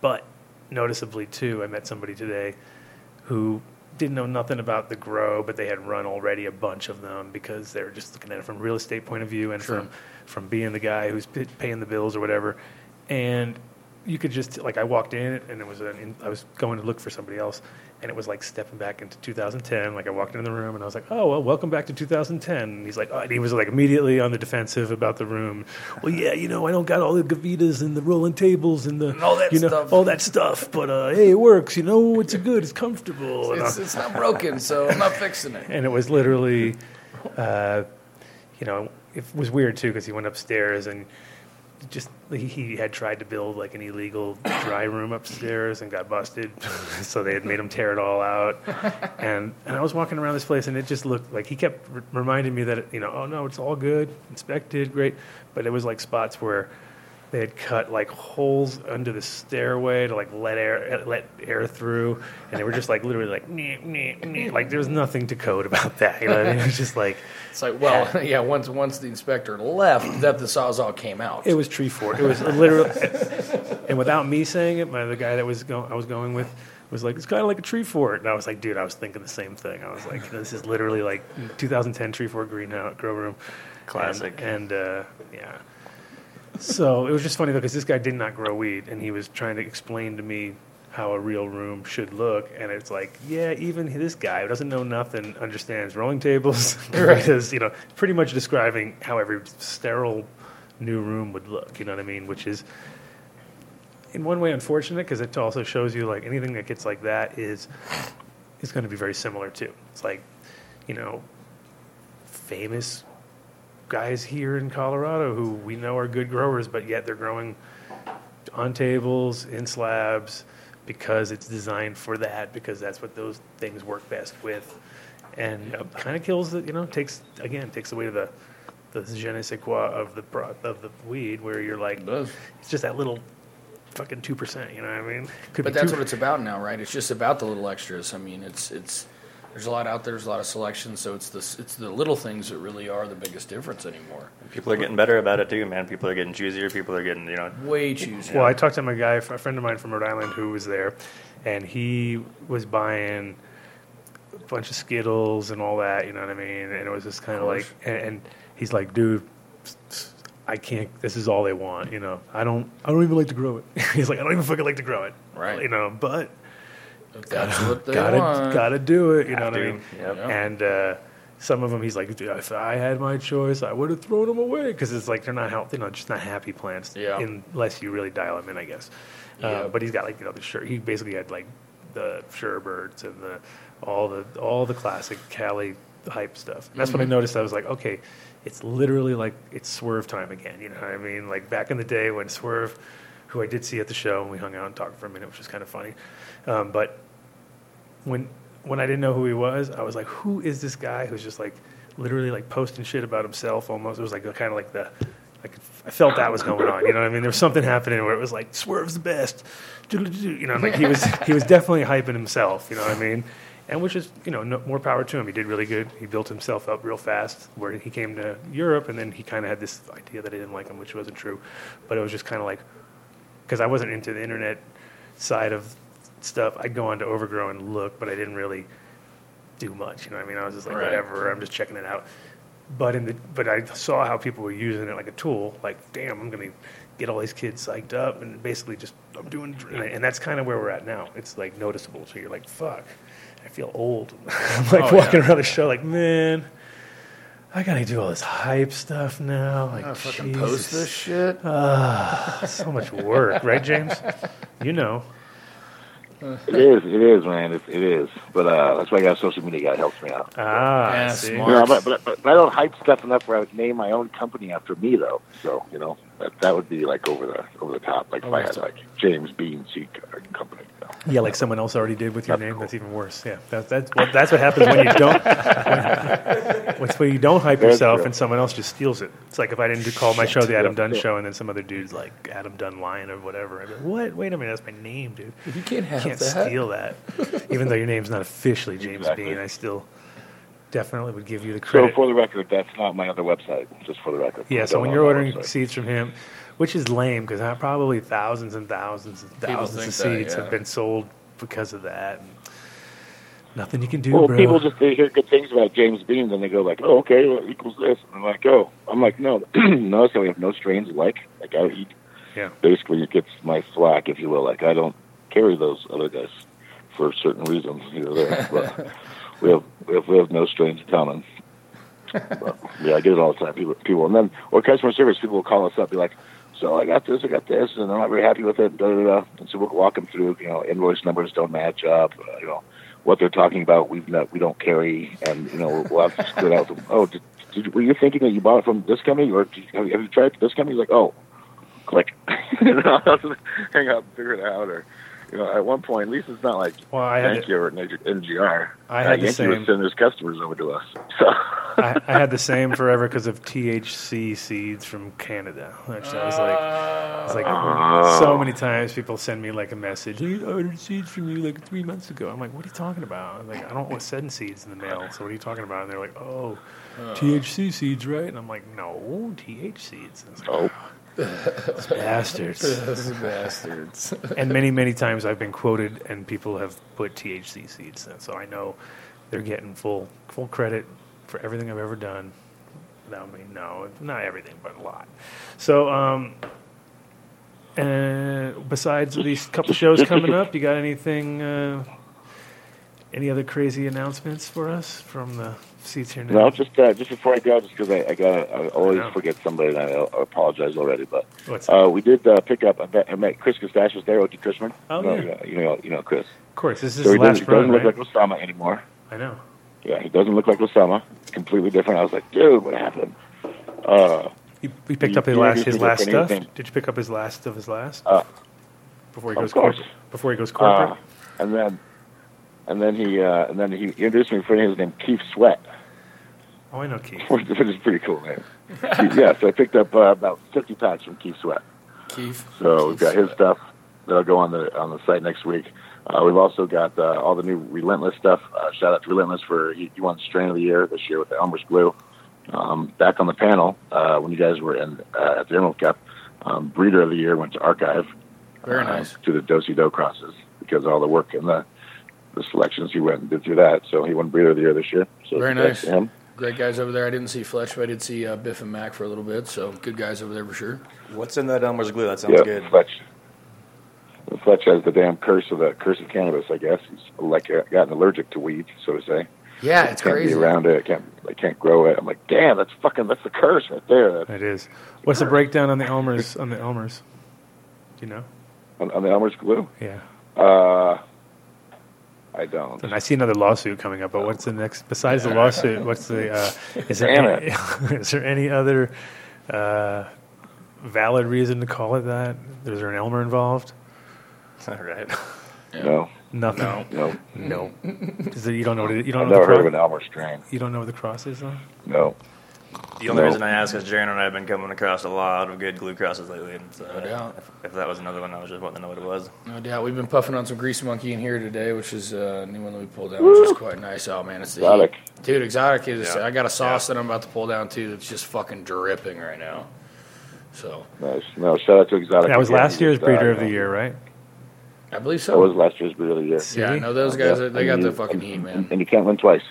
but noticeably too, I met somebody today who didn't know nothing about the grow, but they had run already a bunch of them because they were just looking at it from a real estate point of view and from from being the guy who's paying the bills or whatever. And you could just like I walked in and it was an, I was going to look for somebody else, and it was like stepping back into 2010. Like I walked into the room and I was like, "Oh well, welcome back to 2010." And he's like, oh, and he was like immediately on the defensive about the room. Well, yeah, you know, I don't got all the gavitas and the rolling tables and the all that you know stuff. all that stuff, but uh, hey, it works. You know, it's good, it's comfortable. And It's, it's not broken, so I'm not fixing it. and it was literally, uh, you know, it was weird too because he went upstairs and just he, he had tried to build like an illegal dry room upstairs and got busted, so they had made him tear it all out. And and I was walking around this place and it just looked like he kept r- reminding me that it, you know, oh no, it's all good, inspected, great, but it was like spots where. They had cut like holes under the stairway to like let air let air through, and they were just like literally like meh, meh, meh. like there's nothing to code about that. You know, what I mean? it was just like It's like, well, yeah. Once once the inspector left, that the sawzall came out. It was tree fort. It was literally, and without me saying it, my the guy that was go, I was going with was like, it's kind of like a tree fort, and I was like, dude, I was thinking the same thing. I was like, this is literally like 2010 tree fort greenhouse grow room, Classic. and, and uh, yeah. So it was just funny though because this guy did not grow weed, and he was trying to explain to me how a real room should look, and it's like, yeah, even this guy who doesn't know nothing understands rolling tables, because you know, pretty much describing how every sterile new room would look. You know what I mean? Which is, in one way, unfortunate because it also shows you like anything that gets like that is is going to be very similar too. It's like, you know, famous guys here in Colorado who we know are good growers, but yet they're growing on tables in slabs because it's designed for that because that's what those things work best with, and kind of kills the you know takes again takes away the the je ne sais quoi of the pro- of the weed where you're like does. it's just that little fucking two percent. You know what I mean? Could But that's two- what it's about now, right? It's just about the little extras. I mean, it's it's there's a lot out there. There's a lot of selection. So it's the it's the little things that really are the biggest difference anymore. People are getting better about it too, man. People are getting choosier. People are getting, you know, Way choosier. Well, I talked to my guy, a friend of mine from Rhode Island, who was there, and he was buying a bunch of Skittles and all that. You know what I mean? And it was just kind of like, and, and he's like, dude. I can't. This is all they want, you know. I don't. I don't even like to grow it. He's like, I don't even fucking like to grow it, Right. You know, but If that's what they gotta want. gotta do it. You know Have what I mean? yep. And uh, some of them, he's like, Dude, if I had my choice, I would have thrown them away because it's like they're not healthy, they're not just not happy plants. Yeah. Unless you really dial them in, I guess. Yeah. Uh, but he's got like you know the shirt. He basically had like the Sherbirds and the all the all the classic Cali hype stuff. And that's when I noticed. I was like, okay, it's literally like it's Swerve time again. You know what I mean? Like back in the day when Swerve, who I did see at the show, and we hung out and talked for a minute, which was kind of funny. Um, but when when I didn't know who he was, I was like, who is this guy who's just like literally like posting shit about himself almost? It was like kind of like the like I felt that was going on. You know what I mean? There was something happening where it was like Swerve's the best. You know, like he was he was definitely hyping himself. You know what I mean? And which is you know no, more power to him. He did really good. He built himself up real fast. Where he came to Europe, and then he kind of had this idea that I didn't like him, which wasn't true. But it was just kind of like because I wasn't into the internet side of stuff. I'd go on to Overgrow and look, but I didn't really do much. You know what I mean? I was just like, Right. whatever. I'm just checking it out. But in the but I saw how people were using it like a tool. Like, damn, I'm gonna get all these kids psyched up and basically just I'm doing. And that's kind of where we're at now. It's like noticeable. So you're like, fuck, I feel old. I'm oh, like Oh, walking yeah. around the show like, man. I gotta do all this hype stuff now. Like, I fucking post this shit. so much work, right, James? You know. It is, it is, man. It, it is. But uh, that's why I got a social media guy helps me out. Ah, Yeah, see? smart. You know, but, but, but I don't hype stuff enough where I would name my own company after me, though. So you know that that would be like over the over the top. Like if I had like James Bean Seed Company. You know. Yeah, like someone else already did with your name. That's even worse. Yeah, that, that's what that's what happens when you don't. What's when you don't hype That's yourself true. and someone else just steals it. It's like if I didn't call my show the Adam Yeah, Dunn yeah. Show and then some other dude's like Adam Dunn Lion or whatever. I'd be like, what? Wait a minute, that's my name, dude. You can't have You can't that. steal that. Even though your name's not officially James Exactly. Bean, I still definitely would give you the credit. So for the record, that's not my other website. Just for the record. Yeah, so when you're ordering website. seeds from him, which is lame because probably thousands and thousands and thousands of think that, seeds yeah. have been sold because of that. And nothing you can do, Well, bro. people just they hear good things about James Bean, then they go like, "Oh, okay, well, it equals this," and I'm like, "Oh," I'm like, "No, no." So we have no strains alike. Like I eat. Yeah. Basically, it gets my flack, if you will. Like I don't carry those other guys for certain reasons. You know, there. but we have we have we have no strains common. But, yeah, I get it all the time. People, people, and then or customer service people will call us up, be like, "So I got this, I got this, and I'm not very happy with it." Da da da. And so we'll walk them through. You know, invoice numbers don't match up. Uh, you know, what they're talking about, we've not, we don't carry, and you know, we'll have to split out. From, oh, did, did, were you thinking that you bought it from this company, or did, have, you, have you tried this company? He's like, oh, click. hang up, figure it out, or you know, at one point, at least it's not like Well, I had Thank you or NGR. I uh, had the Yankee same. would send his customers over to us. So. I, I had the same forever because of THC seeds from Canada. Which I was like, I was like, Oh. so many times people send me like a message. "I ordered seeds from you like three months ago. I'm like, what are you talking about? I'm like, I don't want send seeds in the mail. So what are you talking about? And they're like, oh, oh. THC seeds, right? And I'm like, no, TH seeds. And it's like, Oh. "Those bastards. Bastards. and many, many times I've been quoted, and people have put THC seeds, in, so I know they're getting full full credit for everything I've ever done. Without me, no, not everything, but a lot. So, um, and besides these couple shows coming up, you got anything? Uh, any other crazy announcements for us from the Seeds Here Now? No, just uh, just before I go, just because I, I got I always I forget somebody, and I, apologize already. But uh, we did uh, pick up. I met, I met Chris Gustache was there, O.T. Cushman. Oh, you know, yeah. you know, you know Chris. of course, this is So his doesn't, last he doesn't run, look right? like Osama anymore. I know. Yeah, he doesn't look like Osama. It's completely different. I was like, dude, what happened? Uh, He, he picked You- up his last his last stuff. Thing. Did you pick up his last of his last Uh, before he goes course. corporate? Before he goes corporate. uh, and then and then he uh, and then he introduced me to a friend his named Keith Sweat. Oh, I know Keith. which is a pretty cool name. yeah, so I picked up uh, about 50 packs from Keith Sweat. Keith. So we've got his stuff that'll go on the on the site next week. Uh, we've also got uh, all the new Relentless stuff. Uh, shout out to Relentless for you, you won Strain of the Year this year with the Elmer's Glue. Um, back on the panel uh, when you guys were in uh, at the Emerald Cup, um, Breeder of the Year went to Archive. Very uh, nice. to the Dosey Do crosses because all the work and the the selections he went and did through that. So he won Breeder of the Year this year. So Very nice. to him. Great guys over there. I didn't see Fletch, but I did see uh, Biff and Mac for a little bit. So good guys over there for sure. What's in that Elmer's glue? That sounds yeah, good. Fletch. Fletch has the damn curse of the curse of cannabis. I guess he's like uh, gotten allergic to weed, so to say. Yeah, it's can't crazy. be around it. I Can't I can't grow it. I'm like, damn, that's fucking that's the curse right there. That's It is. What's the breakdown on the Elmers? On the Elmers, do you know? on, on the Elmer's glue. Yeah. Uh, I don't. And I see another lawsuit coming up. But what's the next? Besides the lawsuit, what's the? Uh, is there any, is there any other uh, valid reason to call it that? Is there an Elmer involved? All right. No, Nothing. no. No. Is there, you don't know what it, you don't I've know never the heard of an cross, Elmer strain. You don't know what the cross is though. No. The only No. reason I ask is Jaren and I have been coming across a lot of good glue crosses lately. And so No doubt. if, if that was another one, I was just wanting to know what it was. No doubt. We've been puffing on some Greasy Monkey in here today, which is uh, a new one that we pulled down, which is quite nice. Oh, man, it's the Exotic. heat. Dude, Exotic is. Yeah. I got a sauce that I'm about to pull down, too, that's just fucking dripping right now. So, Nice. No, shout out to Exotic. That was again. last year's breeder of the year, right? I believe so. That was last year's breeder of the year. yeah, See? no, those guys, Yeah, they got and the you- fucking heat, man. And you can't win twice.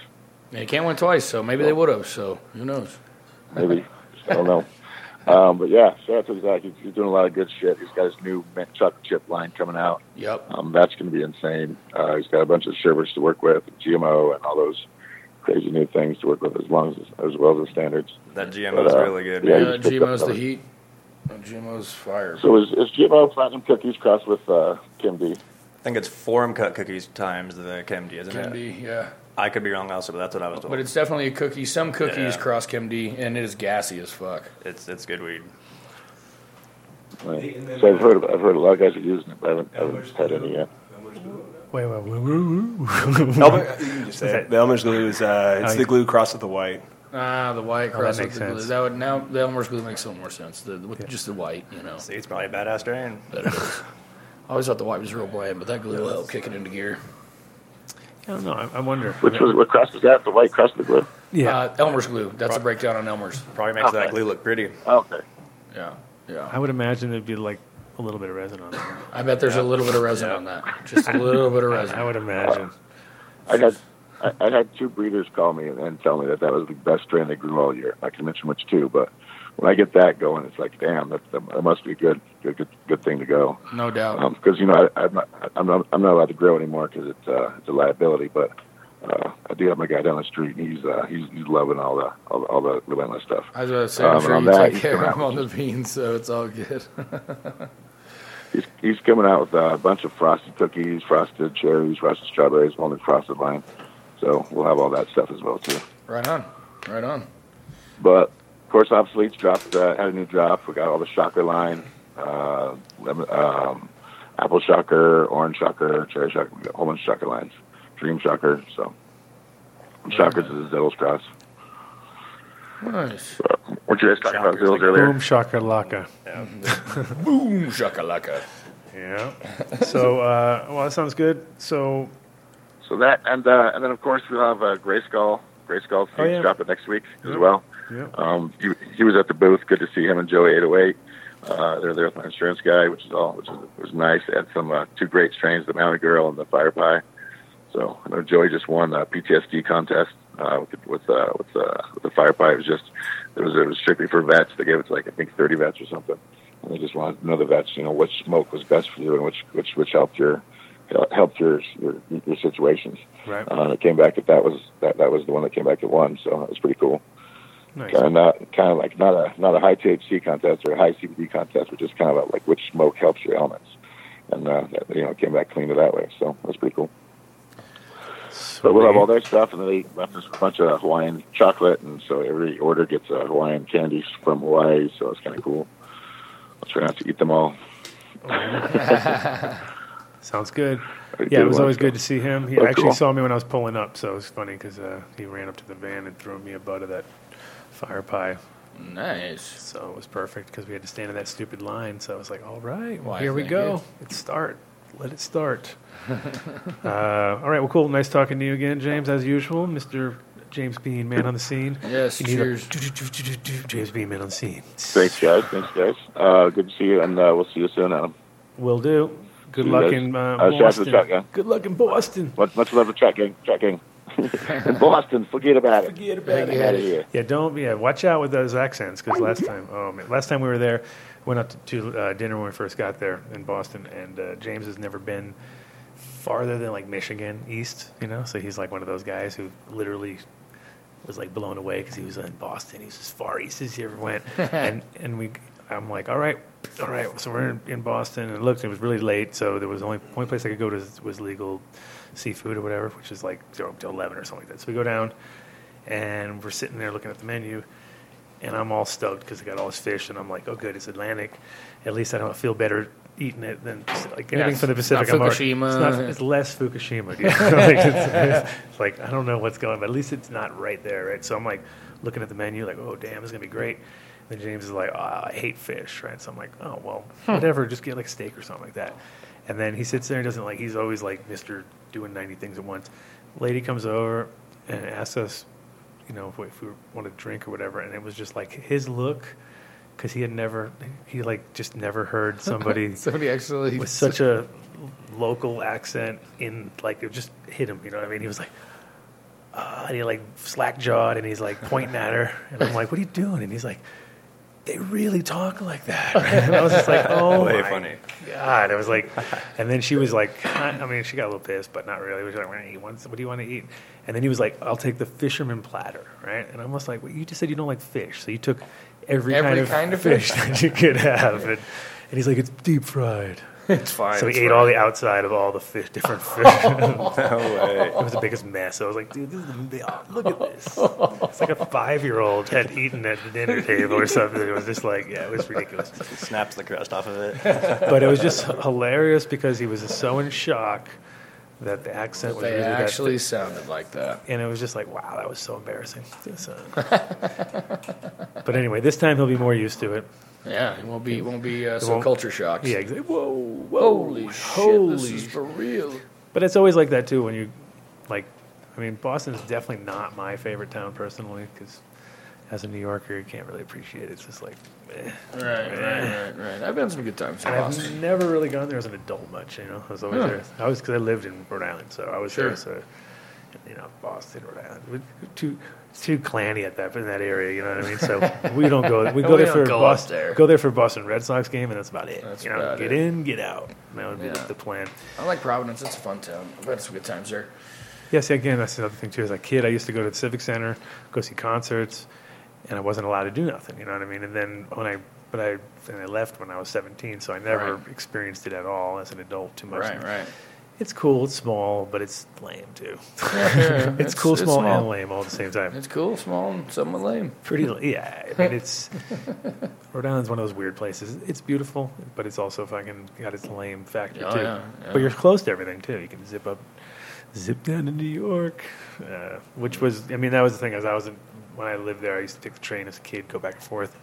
They can't win twice, so maybe they would have. So, who knows? Maybe. I don't know. Um, but yeah, shout out to Zach. He's, he's doing a lot of good shit. He's got his new mint chocolate chip line coming out. Yep. Um, that's going to be insane. Uh, he's got a bunch of sherbets to work with, GMO, and all those crazy new things to work with, as long as as well as the standards. That GMO is uh, really good. yeah, man. Yeah, just picked up GMO's the heat. Uh, GMO's fire. So is, is GMO platinum cookies crossed with uh, ChemD? I think it's Forum cut cookies times the KMD, isn't Can it? be, yeah. I could be wrong also, but that's what I was told. But it's definitely a cookie. Some cookies Yeah. cross ChemD, and it is gassy as fuck. it's it's good weed. Right. So I've heard I've heard a lot of guys are using it. But I haven't, I haven't had any yet. Wait, wait, wait, wait, wait. Elmer, you just say it. The Elmer's glue is uh, it's Oh, the glue crossed with the white. Ah, the white Oh, cross that with makes the glue. That would now the Elmer's glue makes a little more sense. The, with just the white, you know. See, it's probably a badass strain. That it is. I always thought the white was real bland, but that glue will help kick it into gear. I don't know. I, I wonder. Which was what crust is that? The white crust of the glue. Yeah, Uh, Elmer's glue. That's a breakdown on Elmer's. Probably makes that glue look pretty. Okay. Yeah, yeah. I would imagine it'd be like a little bit of resin on there. I bet there's a little bit of resin Yeah. on that. Just a little bit of resin. I would imagine. I had I, I had two breeders call me and, and tell me that that was the best strain they grew all year. I can mention which two, but when I get that going, it's like, damn, that, that, must be a good, good, good, good thing to go. No doubt. Because you know, I, I'm not, I'm not, I'm not allowed to grow anymore because it's, uh, it's a liability. But uh, I do have my guy down the street, and he's, uh, he's, he's loving all the, all, the- all the relentless stuff. I was about to say, Um, I'm sure you on that, take care of him on the beans, so it's all good. He's, he's coming out with uh, a bunch of frosted cookies, frosted cherries, frosted strawberries, one frosted line. So we'll have all that stuff as well too. right on. Right on. But course, obsoletes dropped. Uh, had a new drop. We got all the shocker line, uh, lemon, um, apple shocker, orange shocker, cherry shocker, we got a whole bunch of shocker lines, dream shocker. So shockers is a Zill's cross. Nice. Weren't you guys talking about Zills earlier? Boom shakalaka. Boom shakalaka. Yeah. So, uh, well, that sounds good. So, So that and uh, and then of course we'll have uh, Gray Skull. Gray Skull Oh, yeah. dropping next week as well. Yeah. Um, he, he was at the booth. Good to see him and Joey 808. Uh, they're there with my insurance guy, which is all, which is, was nice. They had some uh, two great strains, the Mountain Girl and the Fire Pie. So I know Joey just won a PTSD contest uh, with with uh, with, uh, with the Fire Pie. It was just it was it was strictly for vets. They gave it to like I think 30 vets or something. And they just wanted to know the vets, you know, which smoke was best for you and which which which helped your helped your your, your situations. Right. Uh, and it came back that that was that that was the one that came back that won. So that was pretty cool Nice. kind of not kind of like not a not a high THC contest or a high CBD contest, but just kind of like which smoke helps your elements, and uh, that, you know came back cleaner that way. So that's pretty cool. But we'll have all their stuff, and then they left us a bunch of Hawaiian chocolate, and so every order gets a Hawaiian candy from Hawaii. So it's kind of cool. I'll try not to eat them all. Sounds good. I Yeah, it was always good to see him. He Oh, actually cool. saw me when I was pulling up, so it was funny because uh, he ran up to the van and threw me a butt of that fire pie. Nice. So it was perfect because we had to stand in that stupid line. So I was like, all right, well, Why, here we thank go. Let's start. Let it start. uh, all right, well, cool. Nice talking to you again, James, as usual. Mr. James Bean, man on the scene. Yes, You need a- cheers. James Bean, man on the scene. Thanks, guys. Thanks, guys. Uh, good to see you, and uh, we'll see you soon, Adam. Will do. Good See luck guys. in uh, Uh, shout to the Boston. chat gang. Good luck in Boston. Much, much love to Chat Gang. Chat Gang. In Boston, forget about it. Forget Get out of here. Yeah, don't. Yeah, watch out with those accents because last time, oh man, last time we were there, went out to, to uh, dinner when we first got there in Boston, and uh, James has never been farther than like Michigan east, you know. So he's like one of those guys who literally was like blown away because he was in Boston. He was as far east as he ever went, and and we, I'm like, all right, all right. So we're in, in Boston, and it looked, it was really late, so there was only only place I could go to was legal seafood or whatever, which is like zero to eleven or something like that. So we go down, and we're sitting there looking at the menu, and I'm all stoked because I got all this fish, and I'm like, oh good, it's Atlantic. At least I don't feel better eating it than like anything it's from the Pacific. not I'm already- Fukushima. It's, not, it's less Fukushima. Dude. like, it's, it's- it's like I don't know what's going, on, but at least it's not right there, right? So I'm like looking at the menu, like, oh damn, this is gonna be great. And then James is like, oh, I hate fish, right? So I'm like, oh well, hmm. whatever, just get like steak or something like that. And then he sits there and doesn't like. He's always like Mister doing ninety things at once. Lady comes over and asks us, you know, if we, if we want to drink or whatever, and it was just like his look. Because he had never, he like just never heard somebody Somebody actually with such a local accent in like it just hit him. You know what I mean? He was like, uh, and he like slack jawed and he's like pointing at her, and I'm like, "What are you doing?" And he's like, "They really talk like that." Right? And I was just like, "Oh Way my funny. god!" I was like, and then she was like, I mean, she got a little pissed, but not really. She was like, "What do you want? What do you want to eat?" And then he was like, "I'll take the fisherman platter," right? And I'm almost like, well, "You just said you don't like fish, so you took every, Every kind, of kind of fish fish? that you could have." And, and he's like, "It's deep fried." It's fine. So it's we ate fine. all the outside of all the fish, different fish. No way. It was the biggest mess. I was like, dude, this is the, big- look at this. It's like a five year old had eaten at the dinner table or something. It was just like, yeah, it was ridiculous. Snaps the crust off of it. But it was just hilarious because he was so in shock that the accent was They really that actually sounded like that. and it was just like, wow, that was so embarrassing. But anyway, this time he'll be more used to it. Yeah, it won't be it won't be uh, so won't- culture shocked. Yeah, exactly. Whoa, whoa, Holy shit, holy this is for real. But it's always like that too when you, like, I mean, Boston is definitely not my favorite town personally because as a New Yorker, you can't really appreciate it. It's just like, eh. Right, right, right, right. I've had some good times in And I've Boston. never really gone there as an adult much, you know. I was always Huh. there. I was because I lived in Rhode Island, so I was Sure. there. So, you know, Boston, Rhode Island, We- too too clanny at that in that area. You know what I mean? So we don't go. We go We there for go Boston. there. Go there for a Boston Red Sox game, and that's about it. That's you know, about get it. in, get out. That would be Yeah. the, plan. I like Providence. It's a fun town. I've had some good times there. Yes, again, that's another thing too. As a kid, I used to go to the Civic Center, go see concerts, and I wasn't allowed to do nothing. You know what I mean? And then when I, but I, and I left when I was 17, so I never Right. experienced it at all as an adult too much. Right, right. It's cool, it's small, but it's lame too. Yeah, it's, cool, it's small, small. and lame all at the same time. It's cool, small, and somewhat lame. Pretty, yeah. I mean, it's Rhode Island's one of those weird places. It's beautiful, but it's also fucking got its lame factor Oh, too. yeah, yeah. But you're close to everything too. You can zip up, zip down to New York, uh, which was, I mean, that was the thing. As I was in, when I lived there, I used to take the train as a kid, go back and forth,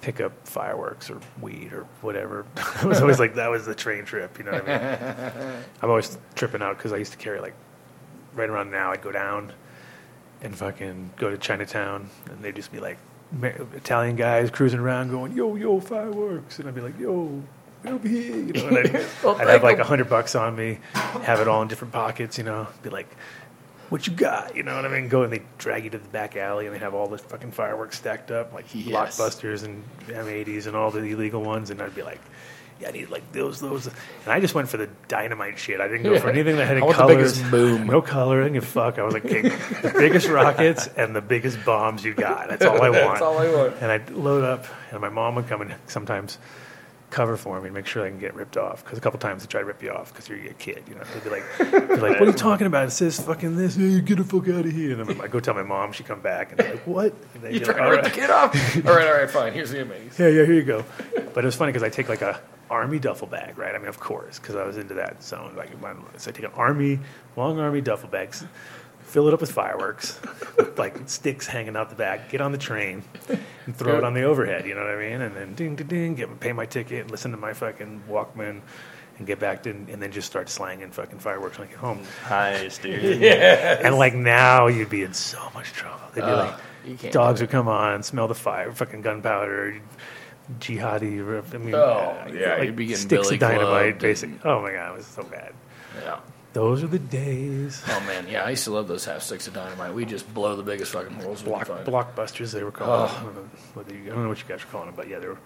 pick up fireworks or weed or whatever. I was always like that was the train trip. You know what I mean? I'm always tripping out because I used to carry like right around now. I'd go down and fucking go to Chinatown, and they'd just be like Italian guys cruising around going yo yo fireworks, and I'd be like yo. Over here, you know, I'd, I'd have like a hundred bucks on me, have it all in different pockets, you know, be like, "What you got?" You know what I mean? Go and they drag you to the back alley, and they have all the fucking fireworks stacked up, like Yes. blockbusters and M80s and all the illegal ones, and I'd be like, "Yeah, I need like those, those." And I just went for the dynamite shit. I didn't go for anything that had any colors. boom. No color. I didn't give a fuck. I was like, okay, the biggest rockets and the biggest bombs you got. That's all I want. That's all I want. And I'd load up, and my mom would come and sometimes cover for me and make sure I can get ripped off. Because a couple times they try to rip you off because you're a kid. You know, they'd be like, they're like, "What are you talking about? It says fucking this. Hey, get the fuck out of here!" And then I go tell my mom. She come back and they're like, "What?" And they'd You be trying like, to rip "All the kid off? all right, all right, fine. Here's the amaze. Yeah, yeah, here you go. But it was funny because I take like a army duffel bag, right? I mean, of course, because I was into that zone. Like, my- so I take an army, long army duffel bags, fill it up with fireworks, with like sticks hanging out the back, get on the train, and throw it on the overhead. You know what I mean? And then ding, ding, ding, get pay my ticket, and listen to my fucking Walkman. And get back to, and then just start slanging fucking fireworks when I get home. Nice, dude. And like now, you'd be in so much trouble. They'd be Uh, like, dogs do would come on and smell the fire, fucking gunpowder, jihadi. I mean, Oh, yeah, like you'd be getting sticks Billy of dynamite, clubbed basic. and- Oh my god, it was so bad. Yeah. Those are the days. Oh man, yeah, I used to love those half sticks of dynamite. We just blow the biggest fucking holes Block, find. blockbusters, they were called. Oh. I, don't know whether you, I don't know what you guys were calling them, but yeah, they were.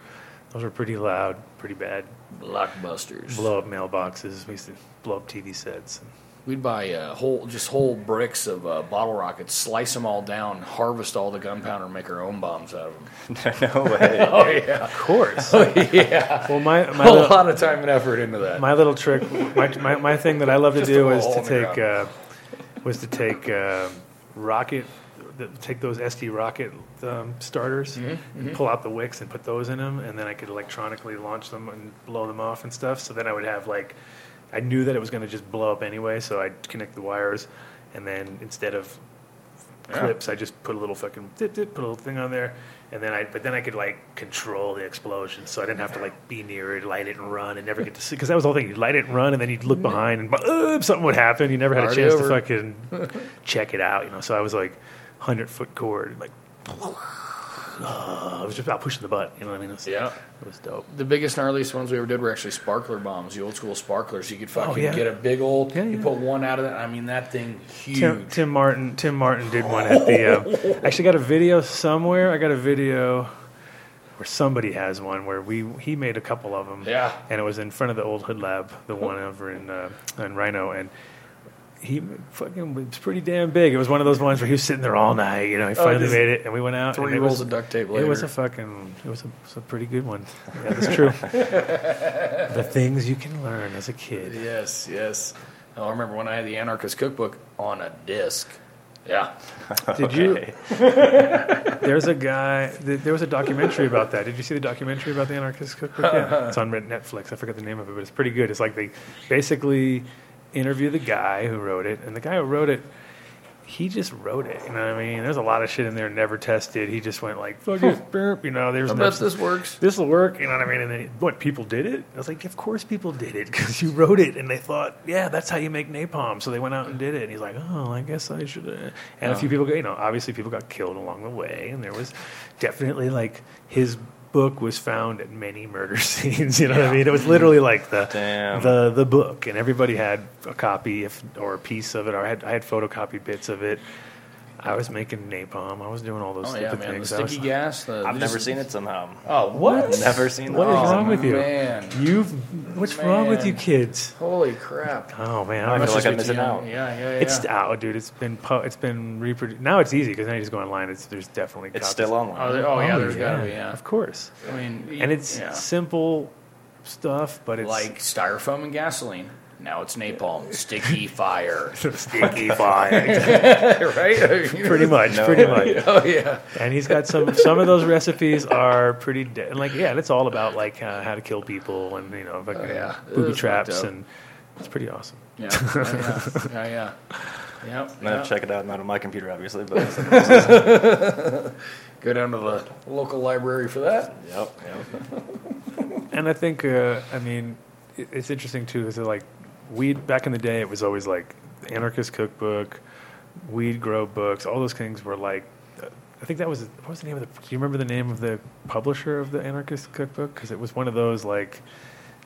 Those were pretty loud, pretty bad. Blockbusters. Blow up mailboxes. We used to blow up TV sets. We'd buy uh, whole, just whole bricks of uh, bottle rockets, slice them all down, harvest all the gunpowder, and make our own bombs out of them. no way. Oh yeah, Of course. yeah. well, my my a little, lot of time and effort into that. my little trick, my, my, my thing that I love to do is was hole to in the take uh, was to take uh, rocket, the, take those Estes rocket um, starters, Mm-hmm, and pull out the wicks and put those in them, and then I could electronically launch them and blow them off and stuff. So then I would have like, I knew that it was going to just blow up anyway, so I'd connect the wires, and then instead of Yeah. clips. I just put a little fucking dip, dip, put a little thing on there, and then I but then I could like control the explosion, so I didn't have to like be near it, light it, and run, and never get to see because that was the whole thing. You'd light it and run, and then you'd look behind, and uh, something would happen. You never had a chance over. to fucking check it out, you know. So I was like hundred foot cord, like. Uh, I was just about pushing the button, you know what I mean? It was, Yeah. it was dope. The biggest, and gnarliest ones we ever did were actually sparkler bombs, the old school sparklers. You could fucking Oh, yeah. get a big old, Yeah, you yeah. put one out of that. I mean, that thing huge. Tim, Tim Martin. Tim Martin did one at the. I actually got a video somewhere. I got a video where somebody has one where we he made a couple of them. Yeah. And it was in front of the old Hood Lab, the one over in uh, in RiNo, and he fucking was pretty damn big. It was one of those ones where he was sitting there all night. You know, he oh, finally just made it, and we went out. three and it rolls was- of duct tape Later. It was a fucking. It was a, it was a pretty good one. Yeah, that's true. the things you can learn as a kid. Yes, yes. Oh, I remember when I had the Anarchist Cookbook on a disc. Yeah. Did you? There's a guy. There was a documentary about that. Did you see the documentary about the Anarchist Cookbook? Yeah, it's on Netflix. I forget the name of it, but it's pretty good. It's like they basically interview the guy who wrote it, and the guy who wrote it, he just wrote it. You know what I mean? There's a lot of shit in there never tested. He just went like, "Fuck it, burp," you know. There's I no- bet this works. this will work. You know what I mean? And then, what, people did it? I was like, of course people did it because you wrote it and they thought, yeah, that's how you make napalm. So they went out and did it. And he's like, oh, I guess I should. Uh. And a few people, got, you know, obviously people got killed along the way. And there was definitely like his book was found at many murder scenes. You know what I mean? It was literally like the Damn. the the book, and everybody had a copy if or a piece of it, or I had I had photocopied bits of it. I was making napalm. I was doing all those Oh yeah, stupid man. The things. I was- sticky gas. The, I've never seen it somehow. Oh what? Never seen What that. is Oh, wrong with you? man. You've what's wrong with Man. you kids? Holy crap! Oh man, I I feel like I'm missing out. Yeah, yeah, yeah. It's out, dude. It's been pu- it's been reproduced. Now it's easy because now you just go online. It's there's definitely It's copies. still online. Oh, there- oh yeah, oh, there's gotta be. Yeah. of course. I mean, And it's yeah. simple stuff, but it's like styrofoam and gasoline. Now it's napalm, sticky fire. sticky fire. right? pretty much, pretty much. Oh yeah. And he's got some. Some of those recipes are pretty. De- and like, yeah, it's all about like uh, how to kill people and you know, fucking Oh, yeah. Booby traps, and it's pretty awesome. Yeah. Yeah. Yeah. yeah, yeah. Yep. I'm gonna yep. check it out. Not on my computer, obviously, but Go down to the local library for that. yep, yep. And I think, uh, I mean, it's interesting too. Is it like weed back in the day? It was always like anarchist cookbook, weed grow books. All those things were like. uh, I think that was what was the name of the. Do you remember the name of the publisher of the anarchist cookbook? Because it was one of those like.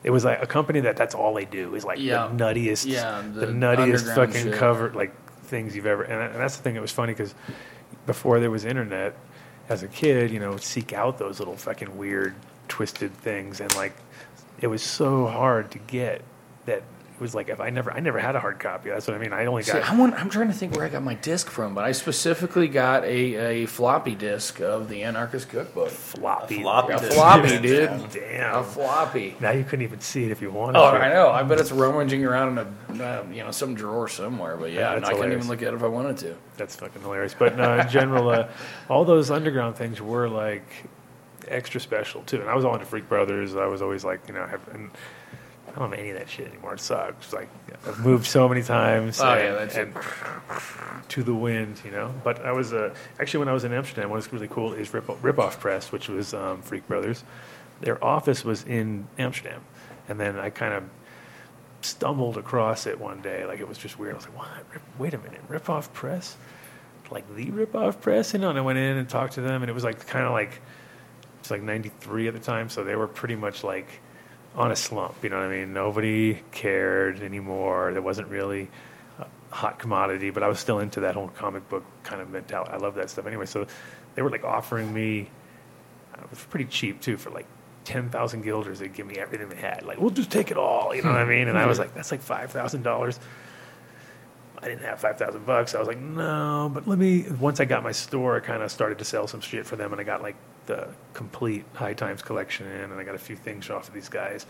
It was like a company that that's all they do is like Yeah. the nuttiest, Yeah, the, the nuttiest fucking shit. cover like things you've ever. And, and that's the thing that was funny because before there was internet, as a kid, you know, seek out those little fucking weird, twisted things, and like, it was so hard to get that was like if I never, I never had a hard copy. That's what I mean. I only See, got. I want, I'm trying to think where I got my disc from, but I specifically got a, a floppy disk of the Anarchist Cookbook. floppy, floppy A floppy, dude. Damn, A floppy. Now you couldn't even see it if you wanted. To. Oh, to. I know. I bet it's rummaging around in a uh, you know some drawer somewhere. But yeah, Yeah, and I couldn't even look at it if I wanted to. That's fucking hilarious. But no, in general, uh, all those underground things were like extra special too. And I was all into Freak Brothers. I was always like, you know, have, and I don't know any of that shit anymore. It sucks. Like I've moved so many times. Oh, and, yeah, that's and to the wind, you know. But I was uh, actually when I was in Amsterdam, what was really cool is Rip, Rip Off Press, which was um, Freak Brothers. Their office was in Amsterdam, and then I kind of stumbled across it one day. Like it was just weird. I was like, "What? Rip, wait a minute, Rip Off Press? Like the Rip Off Press?" You know, and I went in and talked to them, and it was like kind of like it's like '93 at the time, so they were pretty much like on a slump. You know what I mean? Nobody cared anymore. There wasn't really a hot commodity, but I was still into that whole comic book kind of mentality. I love that stuff anyway. So they were like offering me. uh, It was pretty cheap too for like ten thousand guilders. They'd give me everything they had. Like we'll just take it all. You know what I mean? And I was like, that's like five thousand dollars. I didn't have five thousand bucks. I was like, no, but let me. Once I got my store, I kind of started to sell some shit for them, and I got like the complete High Times collection in, and I got a few things off of these guys.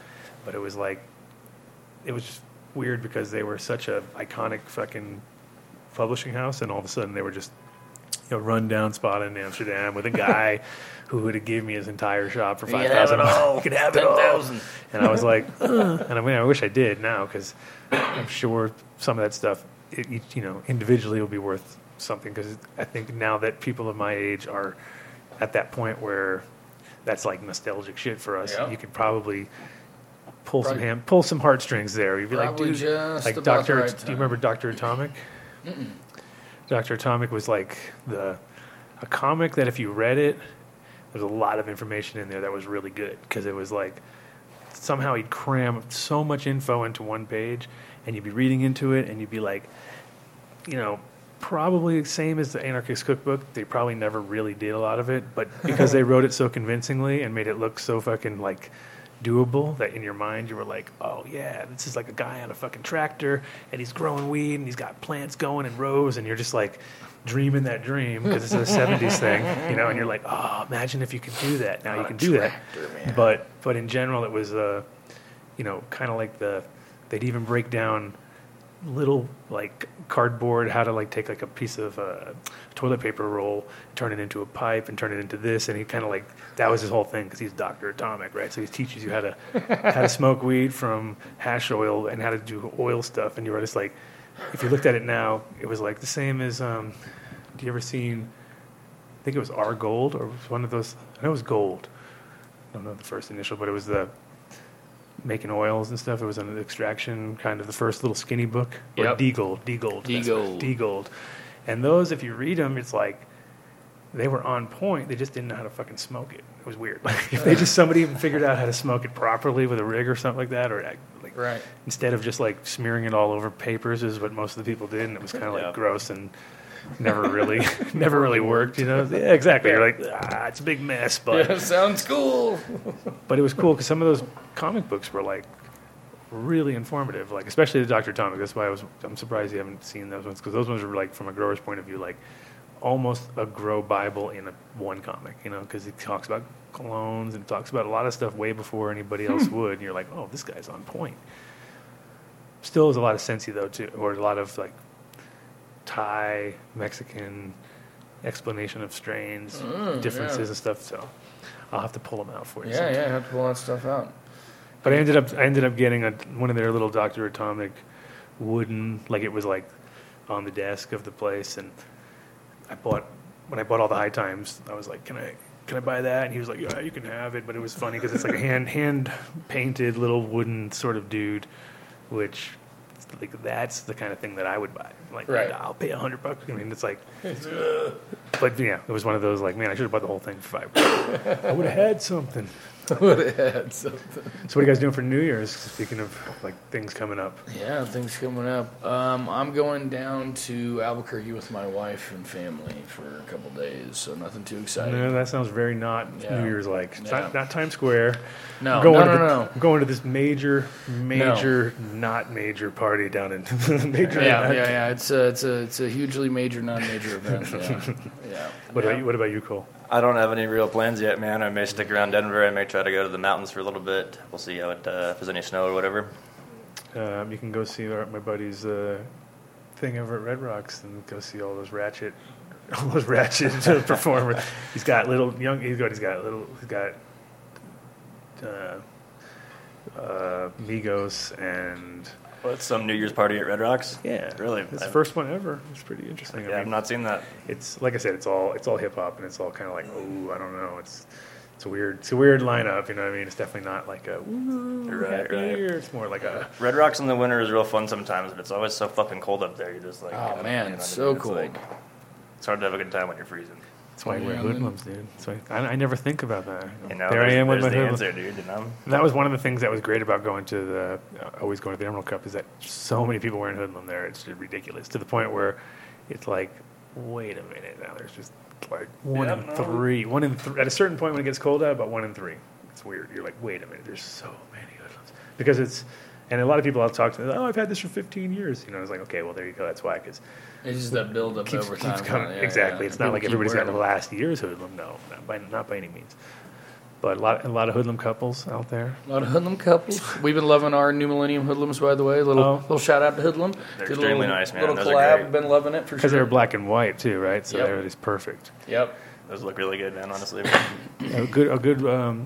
But it was like, it was just weird because they were such a iconic fucking publishing house, and all of a sudden they were just you know rundown spot in Amsterdam with a guy who would have given me his entire shop for You five could have thousand. it all. Could have it all. 10,000. And I was like, and I mean, I wish I did now because I'm sure some of that stuff, it, each- you know, individually will be worth something. Because I think now that people of my age are at that point where that's like nostalgic shit for us, Yeah. you could probably pull some Probably- hand, pull some heartstrings there. You'd be like, dude, like Doctor. right do you remember Doctor Atomic? Doctor Atomic was like the a comic that if you read it, there's a lot of information in there that was really good because it was like somehow he'd cram so much info into one page, and you'd be reading into it, and you'd be like, you know, probably the same as the Anarchist Cookbook. They probably never really did a lot of it, but because they wrote it so convincingly and made it look so fucking like doable that in your mind you were like, oh yeah, this is like a guy on a fucking tractor and he's growing weed and he's got plants going in rows and you're just like dreaming that dream because it's a 70s thing, you know, and you're like, oh, imagine if you could do that. Now you can do that. But but in general, it was uh, you know, kind of like the they'd even break down little like cardboard how to like take like a piece of uh, toilet paper roll turn it into a pipe and turn it into this and he kind of like that was his whole thing because he's dr atomic right? So he teaches you how to how to smoke weed from hash oil and how to do oil stuff and you were just like if you looked at it now it was like the same as um do you ever seen i think it was r gold or was one of those i know it was gold. I don't know the first initial but it was the making oils and stuff. It was an extraction kind of the first little skinny book. Or Yep. D Gold, D Gold, D-Gold. D Gold. And those, if you read them, it's like they were on point. They just didn't know how to fucking smoke it. It was weird. Like if they just somebody even figured out how to smoke it properly with a rig or something like that, or like Right. instead of just like smearing it all over papers, is what most of the people did, and it was kind of like Yeah. gross and. Never really, never really worked, you know. Yeah, exactly. You're like, ah, it's a big mess, but Yeah, sounds cool. but it was cool because some of those comic books were like really informative, like especially the Doctor Atomic. That's why I was I'm surprised you haven't seen those ones because those ones were like from a grower's point of view, like almost a grow Bible in a one comic, you know, because he talks about clones and talks about a lot of stuff way before anybody else would, and you're like, oh, this guy's on point. Still, is a lot of sensey though too, or a lot of like Thai, Mexican explanation of strains, mm, differences yeah. and stuff. So I'll have to pull them out for you. Yeah, sometime. yeah, I have to pull that stuff out. But I ended up I ended up getting a, one of their little Doctor Atomic wooden like it was like on the desk of the place, and I bought when I bought all the high times. I was like, can I can I buy that? And he was like, yeah, you can have it. But it was funny because it's like a hand hand painted little wooden sort of dude, which like that's the kind of thing that I would buy. Like Right. I'll pay a hundred bucks. I mean, it's like, but yeah, it was one of those like, man, I should have bought the whole thing for five. I would have had something. Would have had something. So what are you guys doing for New Year's? Speaking of like things coming up. Yeah, things coming up. Um, I'm going down to Albuquerque with my wife and family for a couple days, so nothing too exciting. No, that sounds very not Yeah. New Year's like. It's Yeah. not, not Times Square. No, I'm going no, to no, the- no. I'm going to this major, major, not major party down in major. Yeah, not- yeah, yeah. It's a, it's a, it's a hugely major, non-major event. Yeah, yeah. What yeah. about you? What about you, Cole? I don't have any real plans yet, man. I may stick around Denver. I may try to go to the mountains for a little bit. We'll see how it, uh, if there's any snow or whatever. Um, you can go see our, my buddy's uh, thing over at Red Rocks and go see all those ratchet, all those ratchet performers. He's got little young. He's got. He's got little. He's got. Uh, uh, Migos and What's some New Year's party at Red Rocks? yeah, Really? It's the I've- first one ever. It's pretty interesting. I Yeah, I've mean, not seen that. it's like I said, it's all it's all hip hop and it's all kind of like oh I don't know it's it's a weird it's a weird lineup you know what I mean it's definitely not like a woo Right, happy right. year it's more like a Red Rocks in the winter is real fun sometimes, but it's always so fucking cold up there. You're just like, Oh, man, it's what I mean? so cool. like- it's hard to have a good time when you're freezing. That's why I wear Yeah, and then- hoodlums dude why I, I never think about that. You know, there I am with my the answer, dude. And that was one of the things that was great about going to the uh, always going to the Emerald Cup is that so many people wearing hoodlum there. It's just ridiculous to the point where it's like wait a minute now there's just like one Yeah, in no. three one in th- at a certain point when it gets cold out about one in three. It's weird. You're like wait a minute there's so many hoodlums because it's and a lot of people I'll talk to oh I've had this for 15 years you know it's like okay well there you go that's why because It's just that build up keeps, over keeps time. coming. yeah, exactly. yeah. It's not like everybody's got the last year's hoodlum. No, not by not by any means. But a lot a lot of hoodlum couples out there. A lot of hoodlum couples. We've been loving our new millennium hoodlums, by the way. Little Oh. little shout out to hoodlum. They're Did extremely little, nice, man. Little Those are collab. great. Been loving it for sure. Because they're black and white too, right? So Yep. they're just perfect. Yep. those look really good, man. Honestly, A good a good um,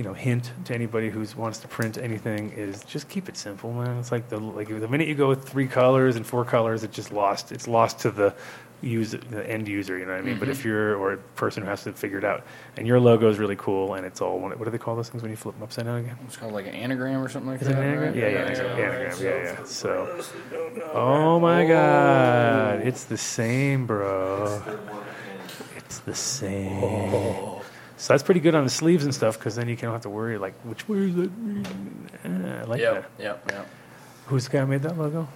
you know hint to anybody who wants to print anything is just keep it simple, man. It's like the like the minute you go with three colors and four colors, it just lost. It's lost to the use the end user. You know what I mean? But if mm-hmm. you're or a person who has to figure it out, and your logo is really cool, and it's all one. What do they call those things when you flip them upside down again? It's called like an anagram or something like Is it that. an anagram? right? Yeah, yeah, yeah, anagram. Yeah, yeah. So, oh my oh. God, it's the same, bro. It's the same. So that's pretty good on the sleeves and stuff, because then you don't have to worry like which way is that? Uh, I like Yep. that. Yep. Yep. Who's the guy who made that logo?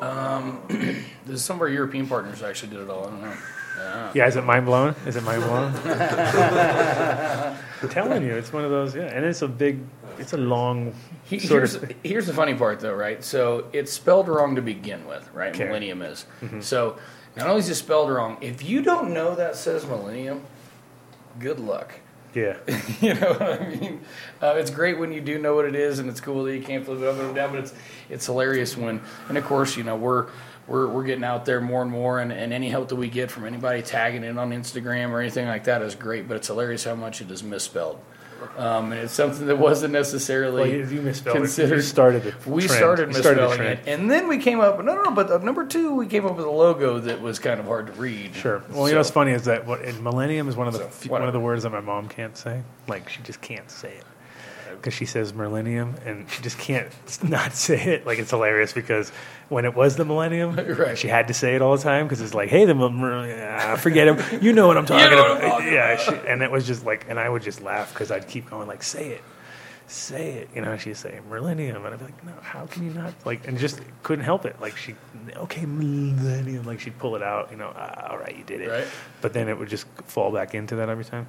This is some of our European partners actually did it all. I don't know. Yeah. Yeah, is it mind blowing? Is it mind blowing? I'm telling you, it's one of those. Yeah, and it's a big it's a long He- here's, of. here's the funny part, though, right? So it's spelled wrong to begin with, right? Okay. Millennium is. Mhm. So not only is it spelled wrong, if you don't know that says millennium, good luck. Yeah. you know what I mean? Uh, it's great when you do know what it is, and it's cool that you can't flip it up and down. But it's it's hilarious when, and of course, you know we're we're we're getting out there more and more, and, and any help that we get from anybody tagging it on Instagram or anything like that is great. But it's hilarious how much it is misspelled. Um, and it's something that wasn't necessarily Well, you- you misspelled it. You considered. started the we trend. started You started trend. it, and then we came up. No, no, no. But uh, number two, we came up with a logo that was kind of hard to read. Sure. Well, you know what's funny is that what millennium is one of the So, few- one of the words that my mom can't say. Like she just can't say it because she says millennium and she just can't not say it. Like it's hilarious because when it was the millennium, Right. she had to say it all the time because it's like, hey, the mil- ah, forget him. You know what I'm talking know what I'm about. talking yeah. She, and it was just like, and I would just laugh because I'd keep going like, say it. Say it, you know. She'd say millennium, and I'd be like, "No, how can you not?" Like, and just couldn't help it. Like she, okay, millennium. Like she'd pull it out, you know. Ah, all right, you did it Right. but then it would just fall back into that every time.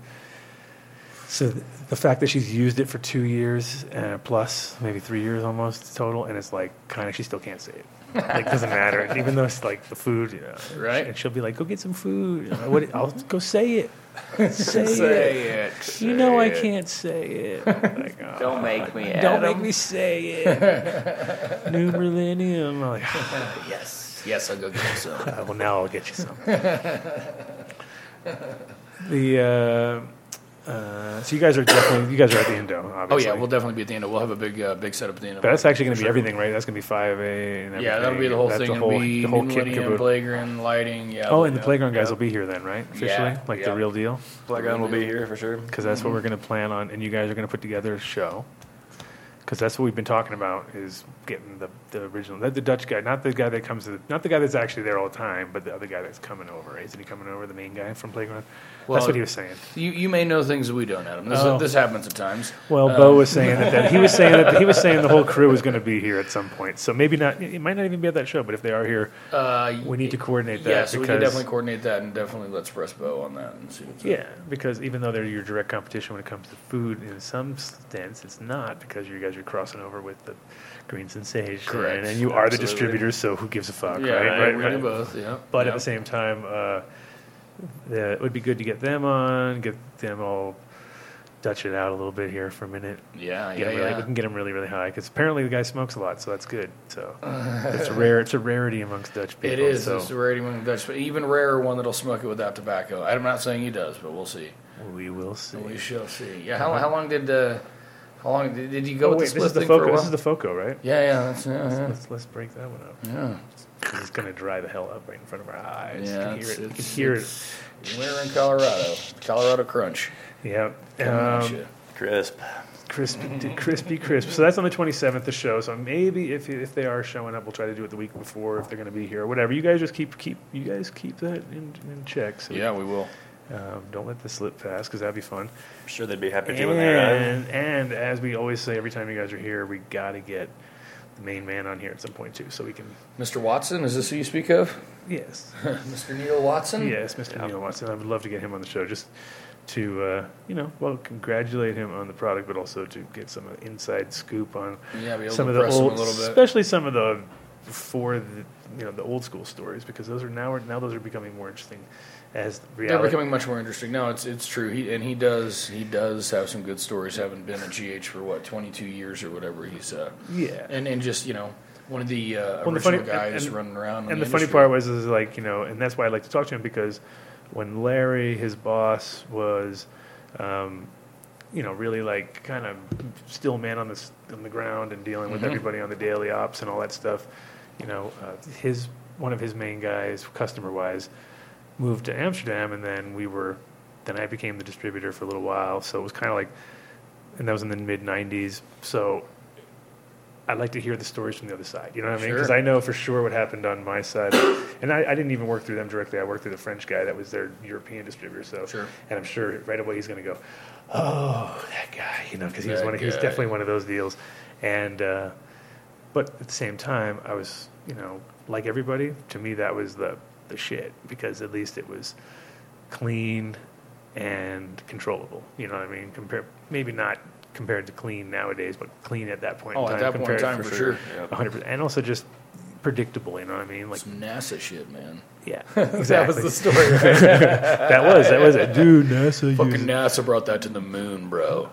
So the fact that she's used it for two years uh, plus, maybe three years almost total, and it's like kind of she still can't say it. Like doesn't matter, even though it's like the food, you know, Right. And she'll be like, "Go get some food." You know, what, I'll go say it. Say, Say it. it. You know I can't say it. Like, oh, Don't make me. Don't make me say it. New millennium. I'm like, Yes. Yes, I'll go get you some. Uh, well, now I'll get you some. the uh, uh, so you guys are definitely you guys are at the Indo. Oh yeah, we'll definitely be at the end. Of, we'll have a big, uh, big setup at the end. But that's actually going to be sure. everything, right? That's going to be five A. Yeah, that'll be the whole That's thing. The whole, It'll the whole kit Millennium, Plagron, lighting. Yeah. Oh, and the Plagron guys yeah. will be here then, right? Officially, Yeah, like yeah. the real deal. Plagron will be here for sure. Because that's what we're going to plan on, and you guys are going to put together a show. Because that's what we've been talking about is getting the, the original, the, the Dutch guy, not the guy that comes to, the, not the guy that's actually there all the time, but the other guy that's coming over. Isn't he coming over? The main guy from Plagron. Well, that's what he was saying. You, you may know things that we don't, Adam. This, Oh. this happens at times. Well, Um, Bo was saying that, that he was saying that he was saying the whole crew was going to be here at some point. So maybe not. It might not even be at that show, but if they are here, Uh, we need to coordinate that. Yeah, so we because, can definitely coordinate that, and definitely let's press Bo on that and see what's up. Yeah, because even though they're your direct competition when it comes to food, in some sense, it's not because you guys are crossing over with the Green Sensation, Correct. and you are the Absolutely. distributors. So who gives a fuck, Yeah, right? I right, agree right. to both, yeah, But yeah. at the same time, uh, the, it would be good to get them on, get them all Dutch it out a little bit here for a minute. Yeah, Get yeah, really, yeah. We can get them really, really high because apparently the guy smokes a lot, so that's good. So it's rare. It's a rarity amongst Dutch people. It is. So It's a rarity among Dutch, but even rarer one that'll smoke it without tobacco. I'm not saying he does, but we'll see. we will see. We shall see. Yeah. How, how long did uh, how long did, did you go Oh, with wait, the this is split the thing for a while? This is the Foco, right? Yeah, yeah. That's, yeah, Let's, yeah. let's, let's break that one up. Yeah. 'Cause It's going to dry the hell up right in front of our eyes. Yeah, you can hear it. You can hear it. We're in Colorado. Colorado Crunch. Yeah. Coming Um, you. Crisp. crispy, crispy, crisp. So that's on the 27th, the show. So maybe if if they are showing up, we'll try to do it the week before if they're going to be here or whatever. You guys just keep keep you guys keep that in, in check. So Yeah, we will. Um, don't let this slip past because that'd be fun. I'm sure they'd be happy to when they arrive. And, and as we always say, every time you guys are here, we got to get the main man on here at some point too, so we can. Mr. Watson, is this who you speak of? Yes. Mr. Neil Watson? Yes, Mr. Neil Watson. I would love to get him on the show just to, uh, you know, well, congratulate him on the product, but also to get some inside scoop on Yeah, be some of the press him a old, little bit. especially some of the before the, you know, the old school stories because those are now now those are becoming more interesting as They're becoming much more interesting. No, it's it's true. He and he does he does have some good stories. Having been at GH for what twenty two years or whatever. He's uh, Yeah. and and just you know one of the uh, Well, original the funny, guys and- running around. And the, the funny part was is like you know, and that's why I like to talk to him because when Larry, his boss, was, um, you know, really like kind of still man on the on the ground and dealing with Mhm. everybody on the daily ops and all that stuff. You know, uh, his one of his main guys, customer wise, moved to Amsterdam, and then we were, then I became the distributor for a little while. So it was kind of like, and that was in the mid '90s. So I'd like to hear the stories from the other side. You know what I mean? Because Sure. I know for sure what happened on my side, and I, I didn't even work through them directly. I worked through the French guy that was their European distributor. So, Sure. and I'm sure right away he's going to go, "Oh, that guy," you know, because he was That one. Of, he was definitely one of those deals. And uh, but at the same time, I was, you know, like everybody. To me, that was the the shit because at least it was clean and controllable. You know what I mean? Compare maybe not compared to clean nowadays, but clean at that point Oh, in at time. that point in compared- time, for sure. 100%. And also just predictable, you know what I mean? Like, Some NASA shit, man. yeah, exactly. That was the story, right? that was that was it, dude. NASA. Fucking used- NASA brought that to the moon, bro.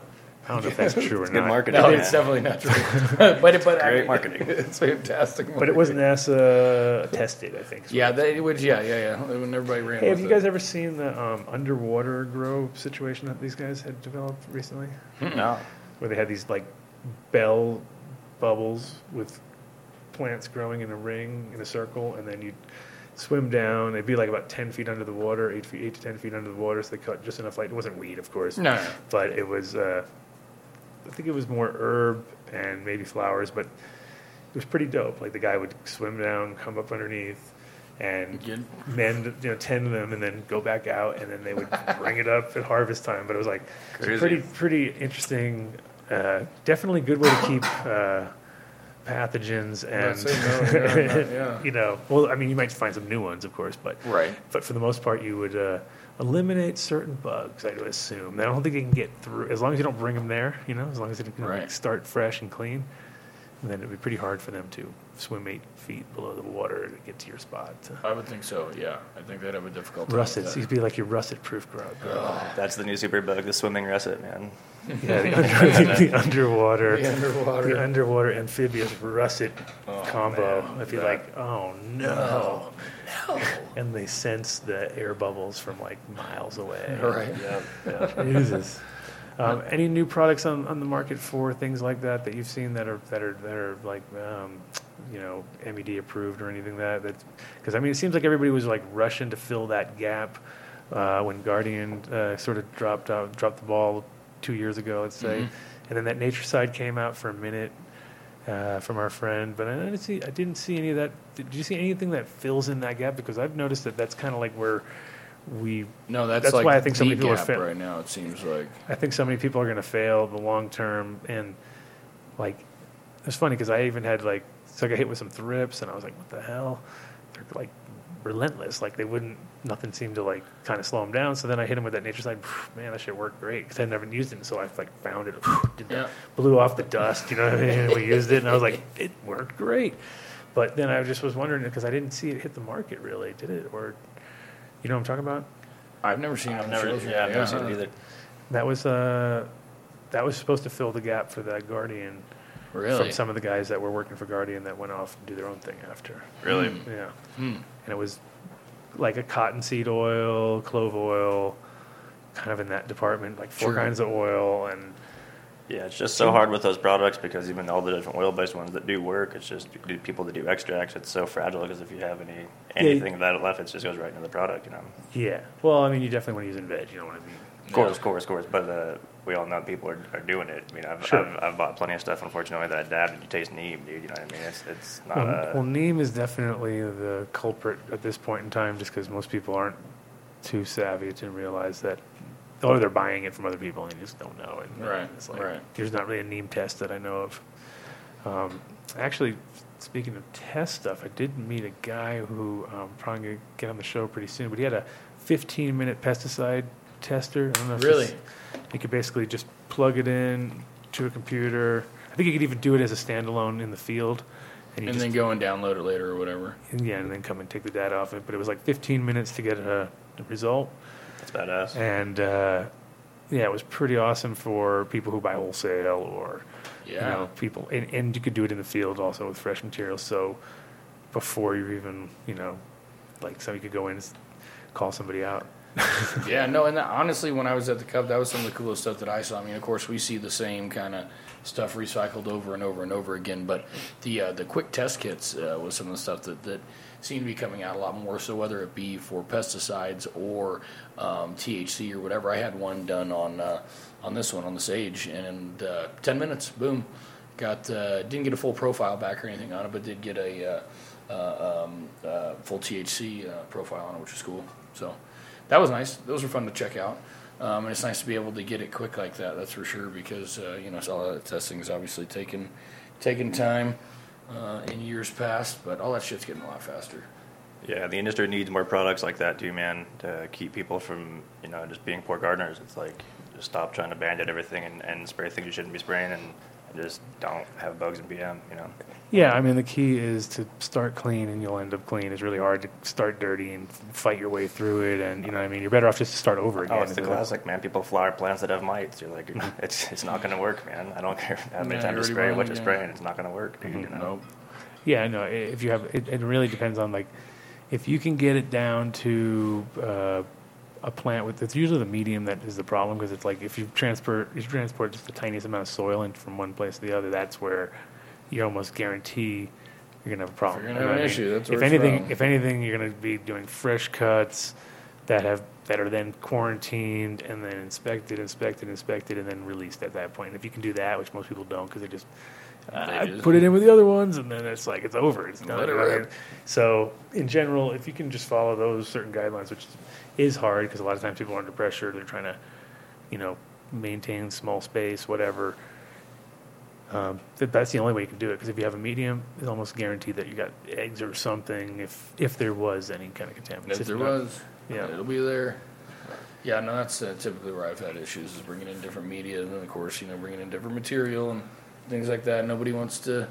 I don't know if that's true or Good not. marketing. No, man. it's definitely not true. but it, but I Great mean, marketing. It's fantastic. But it was NASA tested, I think. is what Yeah, it they would. Yeah, yeah, yeah. When everybody ran. Hey, have with you it. guys ever seen the um, underwater grow situation that these guys had developed recently? No. Where they had these like bell bubbles with plants growing in a ring in a circle, and then you'd swim down. It'd be like about ten feet under the water, eight feet, eight to ten feet under the water. So they cut just enough light. It wasn't weed, of course. No, no. but it was. Uh, I think it was more herb and maybe flowers, but it was pretty dope. Like the guy would swim down, come up underneath, and Good. mend, you know, tend them, and then go back out, and then they would bring it up at harvest time. But it was like it's a Crazy. pretty, pretty interesting. Uh, definitely good way to keep uh, pathogens and say no, yeah, not- yeah. you know. Well, I mean, you might find some new ones, of course, but Right. but for the most part, you would uh, eliminate certain bugs. I would assume. I don't think you can get through as long as you don't bring them there. You know, as long as it can like, start fresh and clean. And then it'd be pretty hard for them to swim eight feet below the water to get to your spot. I would think so. Yeah, I think they'd have a difficult time. Russet, with so you'd be like your russet proof grow. grow. That's the new super bug, the swimming russet, man. Yeah, the, under, the underwater, The underwater. the underwater amphibious russet Oh, combo. man, I'd be like, oh no. No. And they sense the air bubbles from like miles away. Right. Yeah. Jesus. Um, any new products on, on the market for things like that that you've seen that are that are that are like um, you know MED approved or anything that that because I mean it seems like everybody was like rushing to fill that gap uh, when Guardian uh, sort of dropped out dropped the ball two years ago let's say and then that Naturecide came out for a minute uh, from our friend but I didn't see I didn't see any of that did you see anything that fills in that gap because I've noticed that that's kind of like where we No, that's, That's like why I think so many people are fit- right now. It seems like. I think so many people are going to fail the long term, and like it's funny because I even had like so I got hit with some thrips, and I was like, what the hell? They're like relentless. Like they wouldn't, nothing seemed to like kind of slow them down. So then I hit him with that Naturecide. Man, that shit worked great because I'd never used it, so I like found it, did the, Yeah. blew off the dust. You know what I mean? We used it, and I was like, it worked great. But then I just was wondering because I didn't see it hit the market really, did it? Or you know what I'm talking about? I've never seen it. I've never, yeah. I've never seen it either. That was uh, that was supposed to fill the gap for that Guardian Really? from some of the guys that were working for Guardian that went off and do their own thing after. Really? Yeah, Hmm. and it was like a cottonseed oil, clove oil, kind of in that department, like four Sure. kinds of oil, and Yeah, it's just so hard with those products because even all the different oil-based ones that do work, it's just do people that do extracts. It's so fragile because if you have any anything of that left, it just goes right into the product. You know. yeah. Well, I mean, you definitely want to use it in veg. You know what I mean? Of course, of course, of course. But uh, we all know people are, are doing it. I mean, I've, Sure. I've, I've bought plenty of stuff, unfortunately, that I dabbed and you taste neem, dude. You know what I mean? It's it's not. Well, uh, well, neem is definitely the culprit at this point in time, just because most people aren't too savvy to realize that, or they're buying it from other people and you just don't know. And Right, It's like, right. There's not really a neem test that I know of. Um, actually, speaking of test stuff, I did meet a guy who um, probably gonna get on the show pretty soon, but he had a 15 minute pesticide tester. I don't know if Really? You could basically just plug it in to a computer. I think you could even do it as a standalone in the field. you And just- then go and download it later or whatever. and yeah, and then come and take the data off it. But it was like 15 minutes to get a, a result, it's badass. and uh, yeah, it was pretty awesome for people who buy wholesale or you know people, and, and you could do it in the field also with fresh materials. So before you even you know, like so you could go in and call somebody out. Yeah, no, and that, honestly, when I was at the Cup, that was some of the coolest stuff that I saw. I mean, of course, we see the same kind of stuff recycled over and over and over again, but the uh, the quick test kits uh, was some of the stuff that, that seemed to be coming out a lot more. So whether it be for pesticides or um, THC or whatever, I had one done on uh, on this one on the Sage, and uh, ten minutes, boom, got uh, didn't get a full profile back or anything on it, but did get a uh, uh, um, uh, full THC profile on it, which is cool. So that was nice. Those were fun to check out. Um, and it's nice to be able to get it quick like that. That's for sure because uh, you know all that testing is obviously taking taking time uh, in years past, but all that shit's getting a lot faster. Yeah, the industry needs more products like that too, man, to keep people from you know just being poor gardeners. It's like Just stop trying to band-aid everything and, and spray things you shouldn't be spraying, and just don't have bugs in BM, You know. Yeah, I mean the key is to start clean and you'll end up clean. It's really hard to start dirty and fight your way through it, and you know what I mean you're better off just to start over again. Oh, it's the Instead of- classic, man. People flower plants that have mites. You're like, it's it's not going to work, man. I don't care how many Yeah, times you spray, already what you're running, spraying. It's not going to work, dude. You know? Nope. Yeah, no. If you have, it, it really depends on like, if you can get it down to uh, a plant with, it's usually the medium that is the problem because it's like if you transport, if you transport just the tiniest amount of soil in from one place to the other, that's where you almost guarantee you're gonna have a problem. If you're gonna know have what an I mean? issue, that's if where it's anything, from. if anything, you're gonna be doing fresh cuts that have that are then quarantined and then inspected, inspected, inspected, and then released at that point. And if you can do that, which most people don't, because they just I put it in with the other ones, and then it's like it's over. It's done. Let it you know what I rip. mean? So in general, if you can just follow those certain guidelines, which is hard because a lot of times people are under pressure, they're trying to, you know, maintain small space, whatever. Um, that, that's the only way you can do it because if you have a medium, it's almost guaranteed that you got eggs or something. If if there was any kind of contaminants, If there not- was, yeah. it'll be there. Yeah, no, that's uh, typically where I've had issues is bringing in different media, and then of course, you know, bringing in different material and things like that. Nobody wants to,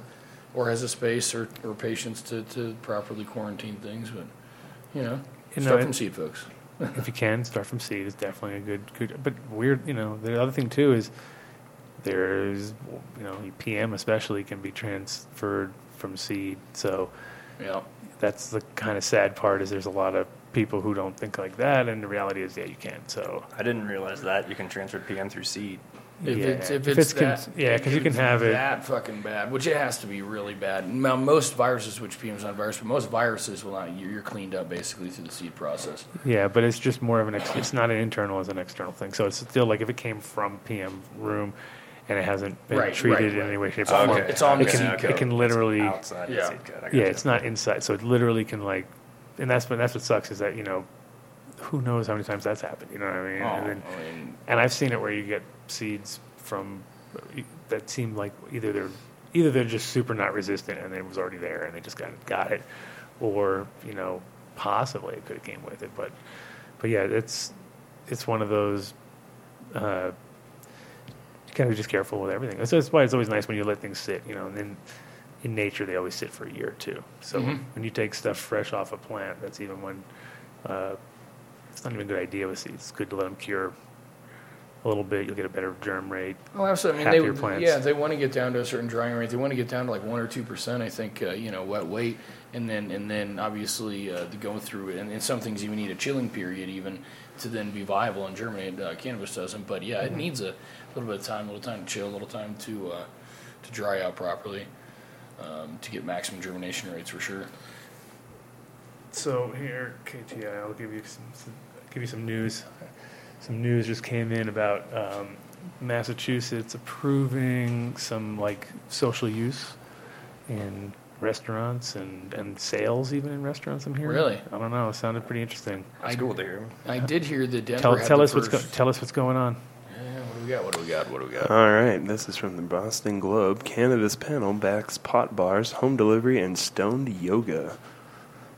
or has a space or, or patience to, to properly quarantine things, but you know, start it- from seed, folks. if you can start from seed is definitely a good good but weird you know the other thing too is there's you know pm especially can be transferred from seed. So Yeah, that's the kind of sad part is there's a lot of people who don't think like that and the reality is yeah you can so. I didn't realize that you can transfer PM through seed. If yeah, it's if if it's, it's con- that, yeah, 'cause you can have it- that fucking bad, which it has to be really bad. Now, most viruses, which PM is not a virus, but most viruses will not. You're, you're cleaned up basically through the seed process. yeah but it's just more of an ex- it's not an internal as an external thing so it's still like if it came from pm room and it hasn't been Right, treated right, in right. any way shape or on- form it's on it can, seed it code. can literally outside Yeah. seed code. Yeah, gotcha. it's not inside, so it literally can like, and that's what that's what sucks is that you know, who knows how many times that's happened. You know what I mean? Oh, and, then, I mean, and I've seen it where you get seeds from that seem like either they're either they're just super not resistant and it was already there and they just got got it, or you know possibly it could have came with it. But but yeah, it's it's one of those. Uh, you gotta be just careful with everything. That's, that's why it's always nice when you let things sit. You know, and then in nature they always sit for a year or two. So Mhm. when you take stuff fresh off a plant, that's even when uh, it's not even a good idea with seeds. It's good to let them cure a little bit. You'll get a better germ rate. Oh, absolutely. I mean, happier they, plants. yeah, they want to get down to a certain drying rate. They want to get down to like one or two percent. I think uh, you know wet weight, and then and then obviously uh, the going through it. And, and some things even need a chilling period even to then be viable and germinate. Uh, cannabis doesn't, but yeah, Mm-hmm. it needs a little bit of time, a little time to chill, a little time to uh, to dry out properly um, to get maximum germination rates for sure. So here, KTI, I'll give you some, some give you some news. Some news just came in about um, Massachusetts approving some like social use in restaurants and, and sales even in restaurants. I'm hearing. Really? I don't know. It sounded pretty interesting. That's I- cool to hear. I did hear that Denver Tell, tell the us what's go, tell us what's going on. Yeah, what do we got? What do we got? What do we got? All right, this is from the Boston Globe. Cannabis panel backs pot bars, home delivery, and stoned yoga.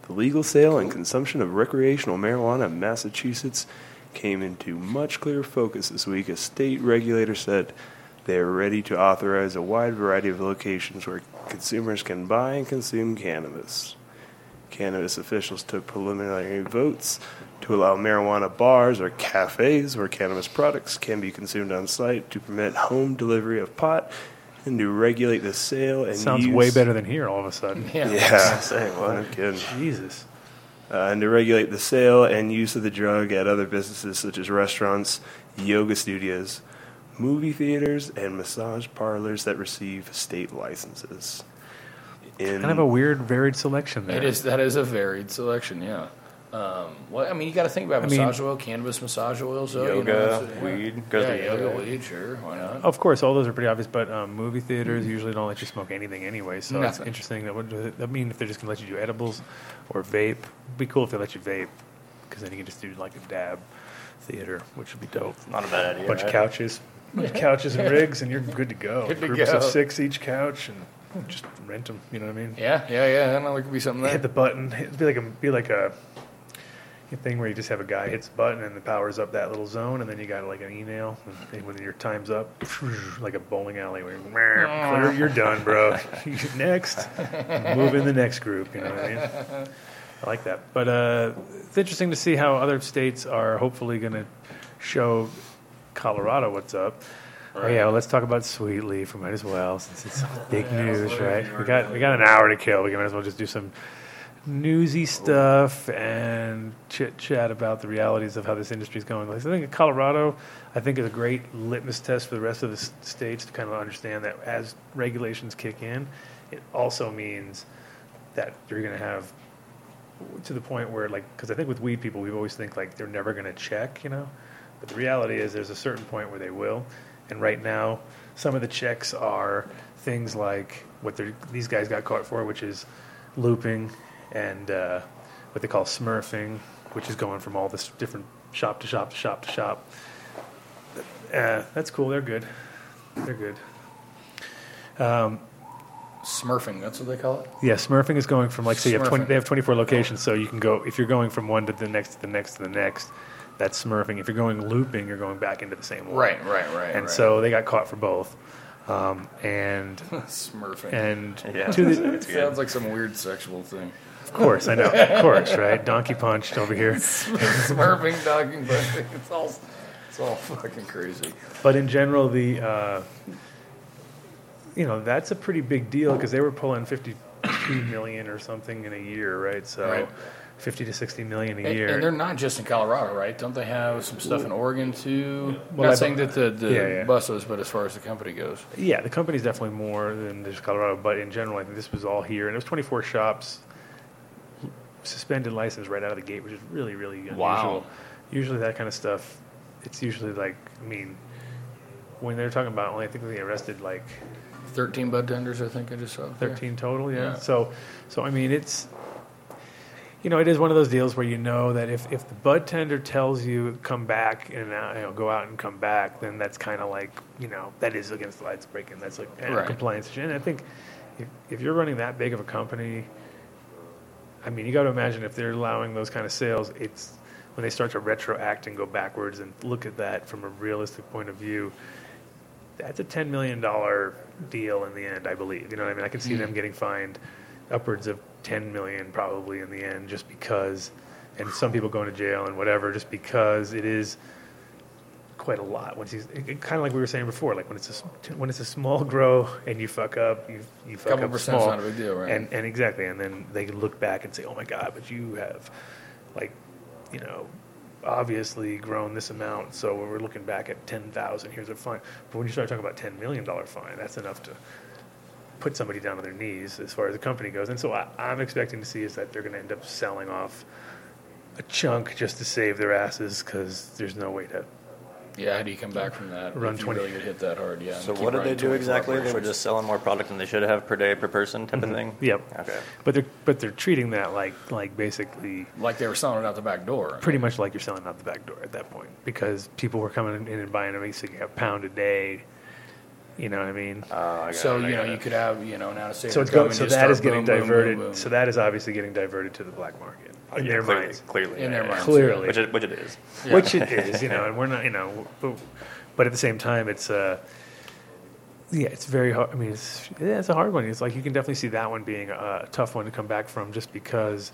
The legal sale and consumption of recreational marijuana in Massachusetts came into much clearer focus this week as state regulators said they are ready to authorize a wide variety of locations where consumers can buy and consume cannabis. Cannabis officials took preliminary votes to allow marijuana bars or cafes where cannabis products can be consumed on site to permit home delivery of pot and to regulate the sale and Sounds use way better than here all of a sudden. Yeah. Yeah, Say what? no kidding. Jesus. Uh, and to regulate the sale and use of the drug at other businesses such as restaurants, yoga studios, movie theaters, and massage parlors that receive state licenses. In Kind of a weird, varied selection there. It is that is a varied selection, yeah. Um, well, I mean, you got to think about I mean- massage oil, cannabis massage oils, though. you know, Yoga, weed, goes yeah, yoga, yoga. weed, sure, why not? Of course, all those are pretty obvious, but um, movie theaters usually don't let you smoke anything anyway. So it's interesting. That would does that mean if they're just gonna let you do edibles or vape? It'd be cool if they let you vape, because then you can just do like a dab theater, which would be dope. Not a bad idea. bunch of couches, bunch of couches and rigs, and you're good to go. Good to Groups go. of six each couch, and just rent them. You know what I mean? Yeah, yeah, yeah. I don't know. There could be something Hit the button. It'd be like a be like a thing where you just have a guy hits a button and the powers up that little zone, and then you got like an email, and when your time's up, like a bowling alley, where you're, clear, you're done, bro. next, move in the next group. You know what I mean? I like that. But uh, it's interesting to see how other states are hopefully going to show Colorado what's up. Oh yeah, well, let's talk about Sweet Leaf. We might as well, since it's big news, right? We got we got an hour to kill. We might as well just do some newsy stuff and chit chat about the realities of how this industry is going. Like, I think Colorado, I think, is a great litmus test for the rest of the states to kind of understand that as regulations kick in, it also means that you're going to have to the point where, like, because I think with weed people, we always think like they're never going to check, you know. But the reality is, there's a certain point where they will. And right now, some of the checks are things like what these guys got caught for, which is looping and uh, what they call smurfing, which is going from all this different shop to shop to shop to shop. Uh, that's cool. They're good. They're good. Smurfing, that's what they call it. Yeah, smurfing is going from like say you have twenty. Smurfing. They have twenty four locations, so you can go if you're going from one to the next to the next to the next. That's smurfing. If you're going looping, you're going back into the same one. Right, right, right. And right. so they got caught for both. Um, and Smurfing. and Yeah. to the, it sounds like some weird sexual thing. Of course I know, of course, right? Donkey punched over here. Smurfing, dogging, bunting. It's all, it's all fucking crazy. But in general, the uh, you know that's a pretty big deal because they were pulling fifty-two million or something in a year, right? So Right. fifty to sixty million a And, year. and they're not just in Colorado, right? Don't they have some stuff in Oregon too? Well, not I- saying that the, the Yeah, yeah. buses, but as far as the company goes. yeah, the company's definitely more than just Colorado, but in general, I think this was all here, and it was twenty-four shops, suspended license right out of the gate, which is really, really unusual. Wow. Usually, that kind of stuff, it's usually like, I mean, when they're talking about only, I think they arrested like 13 bud tenders, I think I just saw. there. 13 total yeah. Yeah. so so i mean it's you know it is one of those deals where you know that if, if the bud tender tells you come back and uh, you know go out and come back then that's kind of like you know that is against the lights breaking that's like a Right. compliance and i think if, if you're running that big of a company i mean you got to imagine if they're allowing those kind of sales it's when they start to retroact and go backwards and look at that from a realistic point of view that's a ten million dollar deal in the end, I believe. You know what I mean? I can see hmm. them getting fined upwards of ten million probably in the end, just because, and some people going to jail and whatever, just because it is quite a lot. Once you, kind of like we were saying before, like when it's a when it's a small grow and you fuck up, you you fuck Couple up percent's small, not a big deal, right? And and exactly, and then they can look back and say, oh my god, but you have, like, you know, obviously grown this amount, so when we're looking back at ten thousand, here's a fine. But when you start talking about ten million dollar fine, that's enough to put somebody down on their knees as far as the company goes. And so I, I'm expecting to see is that they're going to end up selling off a chunk just to save their asses because there's no way to. Yeah, how do you come back from that? Run if you 20 really get hit that hard, yeah. So what did they do 24 exactly? They were just selling more product than they should have per day per person type of thing. Yep. Okay. But they're but they're treating that like like basically like they were selling it out the back door. pretty much like you're selling out the back door at that point because people were coming in and buying them basically a pound a day. You know what I mean? Uh, I got So it, I you know got you could have you know now to say so it's come go, and so just that start is getting boom, boom, diverted. boom, boom. So that is obviously getting diverted to the black market in their clearly, minds. clearly, in their yeah, minds, Clearly. which it, which it is. Yeah. which it is, you know, and we're not, you know, but, but at the same time, it's uh, yeah, it's very hard. I mean, it's yeah, it's a hard one. It's like you can definitely see that one being a, a tough one to come back from, just because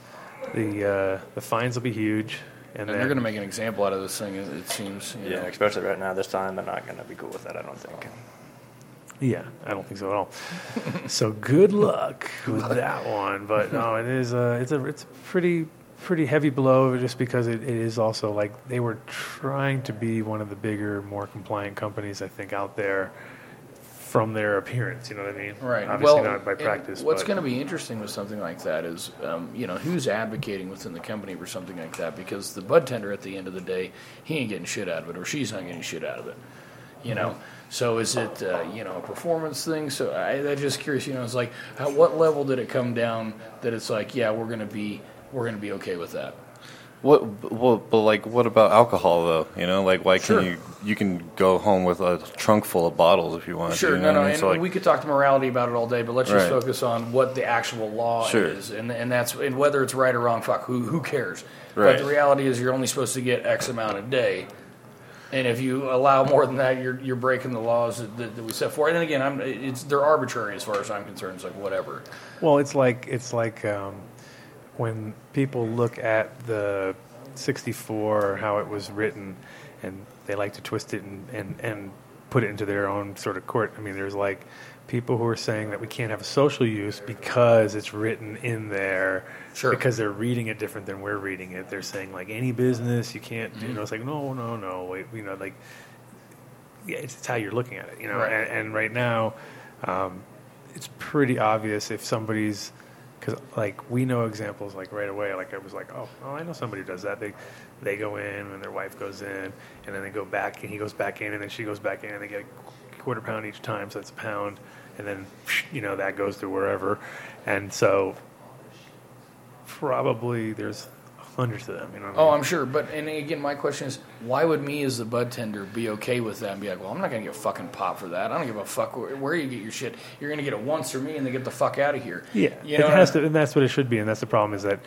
the uh, the fines will be huge, and, And then they're going to make an example out of this thing. It it seems. you Yeah, know. especially right now, this time, they're not going to be cool with that. I don't think. Yeah, I don't think so at all. so good luck with that one. But no, it is a it's a it's a pretty pretty heavy blow just because it, it is also like they were trying to be one of the bigger, more compliant companies I think out there from their appearance. You know what I mean? Right. Obviously well, not by practice. What's going to be interesting with something like that is, um, you know, who's advocating within the company for something like that? Because the bud tender, at the end of the day, he ain't getting shit out of it, or she's not getting shit out of it. You know. So is it, uh, you know, a performance thing? So I, I'm just curious. You know, it's like, at what level did it come down that it's like, yeah, we're going to be, we're going to be okay with that? What? Well, but like, what about alcohol though? You know, like, why Sure. can you you can go home with a trunk full of bottles if you want Sure, to? you no, know no, what I mean? and So, like, we could talk to morality about it all day, but let's just Right. focus on what the actual law Sure. is, and and that's and whether it's right or wrong. Fuck, who who cares? Right. But the reality is, you're only supposed to get X amount a day, and if you allow more than that, you're you're breaking the laws that, that, that we set for. And again, I'm it's they're arbitrary as far as I'm concerned. It's like whatever. Well, it's like it's like um, when people look at the 64, how it was written, and they like to twist it and, and, and put it into their own sort of court. I mean, there's like people who are saying that we can't have a social use because it's written in there. Sure. Because they're reading it different than we're reading it. They're saying like any business you can't. Mm-hmm. You know, it's like no, no, no. Wait, you know, like yeah, it's, it's how you're looking at it. You know, Right. and, and right now. Um, it's pretty obvious if somebody's because like we know examples like right away like i was like oh well, i know somebody who does that. They they go in and their wife goes in and then they go back and he goes back in and then she goes back in and they get a quarter pound each time so that's a pound. And then you know that goes to wherever. And so probably there's hundreds of them you know what I Oh, mean? I'm sure. But and again, my question is, why would me as the bud tender be okay with that and be like, well, I'm not gonna get fucking pop for that. I don't give a fuck where, where you get your shit. You're gonna get it once for me, and then get the fuck out of here. yeah you know. it what has I- to and that's what it should be and that's the problem is that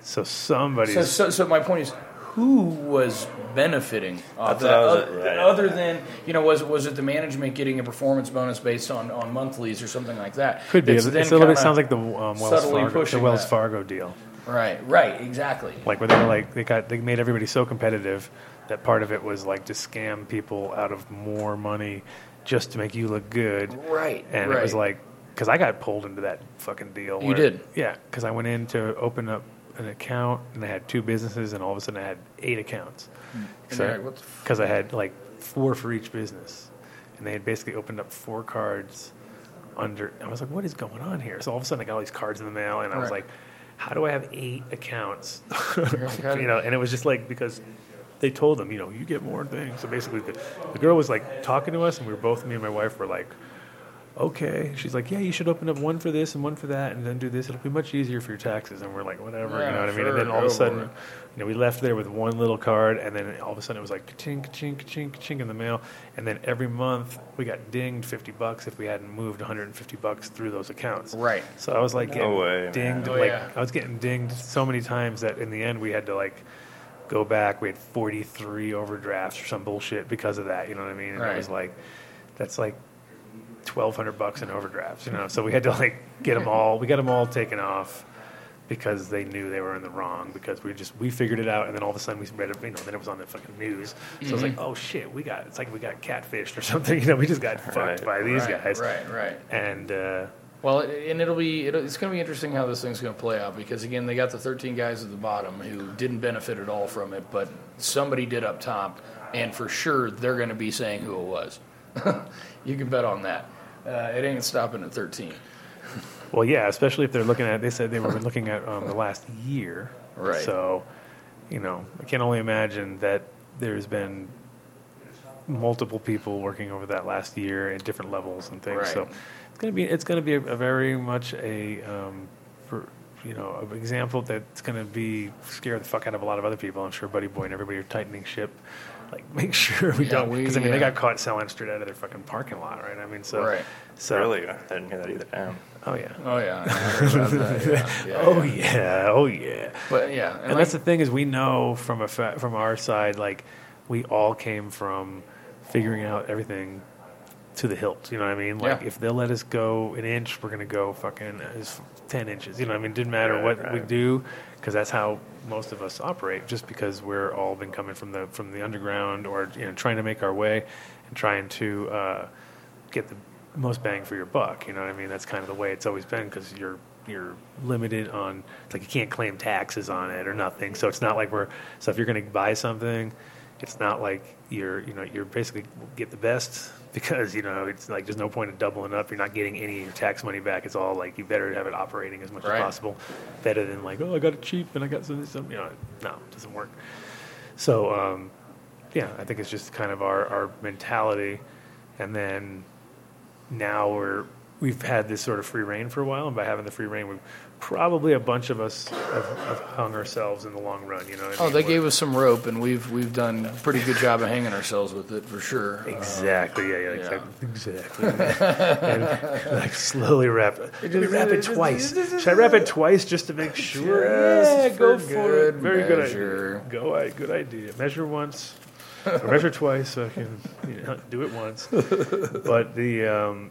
so somebody. So, so, so my point is, who was benefiting off that? what I was- Oth- yeah, yeah. Other than you know, was was it the management getting a performance bonus based on, on monthlies or something like that? could be It's it's, a little bit sounds like the um, wells fargo the wells that. fargo deal right, right, exactly. like where they were like they got they made everybody so competitive that part of it was like to scam people out of more money just to make you look good Right, and it was like because i got pulled into that fucking deal You where- did? yeah because i went in to open up an account and i had two businesses and all of a sudden i had eight accounts Hmm. Like, what the f- because i had like four for each business and they had basically opened up four cards under i was like what is going on here so all of a sudden i got all these cards in the mail and i was like how do i have eight accounts? Like, how do- you know and it was just like because they told them you know you get more things. So basically the, the girl was like talking to us and we were both me and my wife were like okay. She's like yeah you should open up one for this and one for that and then do this. It'll be much easier for your taxes. And we're like whatever you know what i mean? And then all of a sudden it. you know we left there with one little card and then all of a sudden it was like chink chink chink chink in the mail. And then every month we got dinged 50 bucks if we hadn't moved 150 bucks through those accounts. Right. so i was like getting No way, dinged Oh, like yeah. i was getting dinged so many times that in the end we had to like go back. We had 43 overdrafts or some bullshit because of that you know what i mean? And Right. it was like that's like 1200 bucks in overdrafts you know? So we had to like get them all we got them all taken off because they knew they were in the wrong because we just we figured it out and then all of a sudden we read it you know then it was on the fucking news. So it was like oh shit we got it's like we got catfished or something you know? We just got fucked by these right, guys. Right, right. and uh Well, and it'll be it'll, it's going to be interesting how this thing's going to play out because again, they got the 13 guys at the bottom who didn't benefit at all from it, but somebody did up top, and for sure they're going to be saying who it was. you can bet on that. Uh, it ain't stopping at 13. Well, yeah, especially if they're looking at. They said they were looking at um, the last year. Right. So, you know, I can only imagine that there's been multiple people working over that last year at different levels and things. So, it's gonna be it's gonna be a, a very much a um, for, you know an example that's gonna be scare the fuck out of a lot of other people. I'm sure Buddy Boy and everybody are tightening ship. Like, make sure we Yeah, don't because I mean they got caught selling straight out of their fucking parking lot, right? I mean, so Right. so Really? I didn't hear that either. Damn. oh yeah. Oh yeah, I heard about that, yeah, yeah, oh yeah. yeah, oh yeah. But yeah, And, that's the thing is we know from a fa- from our side like we all came from figuring out everything to the hilt. You know what I mean? Like Yeah. if they'll let us go an inch, we're gonna go fucking as ten inches. You know what I mean? Didn't matter Right, what we do because that's how most of us operate. Just because we're all been coming from the from the underground or you know trying to make our way and trying to uh, get the most bang for your buck. You know what I mean? That's kind of the way it's always been because you're you're limited on it's like you can't claim taxes on it or nothing. So it's not like we're so if you're going to buy something, it's not like you're you know you're basically get the best because you know it's like there's no point in doubling up. You're not getting any of your tax money back. It's all like you better have it operating as much Right. as possible, better than like oh I got it cheap and I got some some you know no it doesn't work. So um, yeah, I think it's just kind of our, our mentality, and then now we're we've had this sort of free reign for a while, and by having the free reign, we've probably a bunch of us have, have hung ourselves in the long run. You know. Oh, mean? they gave us some rope, and we've we've done a pretty good job of hanging ourselves with it for sure. Exactly. Yeah. Yeah. Yeah. Exactly. Exactly. and like slowly wrap. Let me wrap it twice. Should I wrap it twice just to make sure? yeah. Go for it. Very good idea. Go. I- Good idea. Measure once. measure twice so I can you know, do it once. But the um,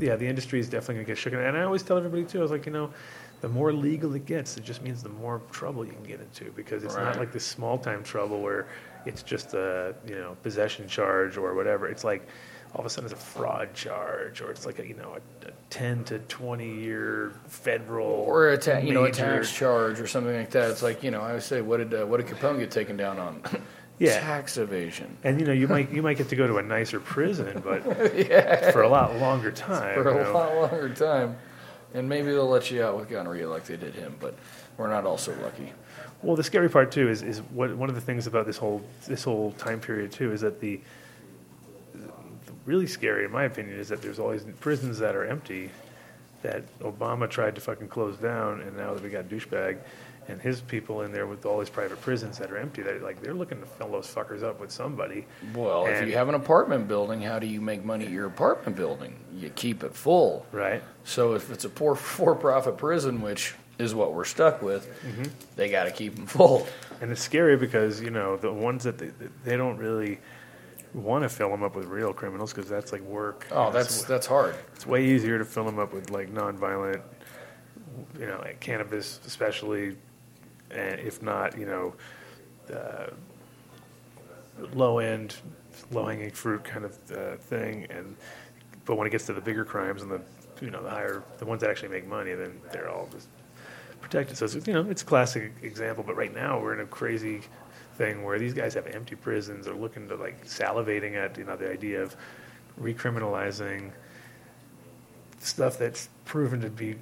yeah, the industry is definitely going to get shook. And I always tell everybody too. I was like, you know, the more legal it gets, it just means the more trouble you can get into because it's Right. not like this small time trouble where it's just a you know possession charge or whatever. It's like all of a sudden it's a fraud charge or it's like a you know a, a ten to twenty year federal Or a ta- you know a tax charge or something like that. It's like you know I always say, what did uh, what did Capone get taken down on? Yeah. tax evasion And you know you might you might get to go to a nicer prison, but for a lot longer time. for a know. lot longer time, and maybe they'll let you out with gonorrhea like they did him. But we're not all so lucky. Well, the scary part too is is what one of the things about this whole this whole time period too is that the, the really scary, in my opinion, is that there's always prisons that are empty that Obama tried to fucking close down, and now that we got douchebag and his people in there with all these private prisons that are empty, that like they're looking to fill those fuckers up with somebody. Well, if you have an apartment building, how do you make money at your apartment building? You keep it full. Right. So if it's a poor for-profit prison, which is what we're stuck with, Mm-hmm. they got to keep them full. And it's scary because you know the ones that they, they don't really want to fill them up with real criminals because that's like work. Oh, It's that's that's hard. It's way easier to fill them up with like nonviolent, you know, like cannabis, especially, and if not, you know, uh, low end, low hanging fruit kind of uh, thing. And but when it gets to the bigger crimes and the you know the higher, the ones that actually make money, then they're all just protected. So it's, you know, it's a classic example. But right now we're in a crazy thing where these guys have empty prisons. They're looking to like salivating at you know the idea of recriminalizing stuff that's proven to be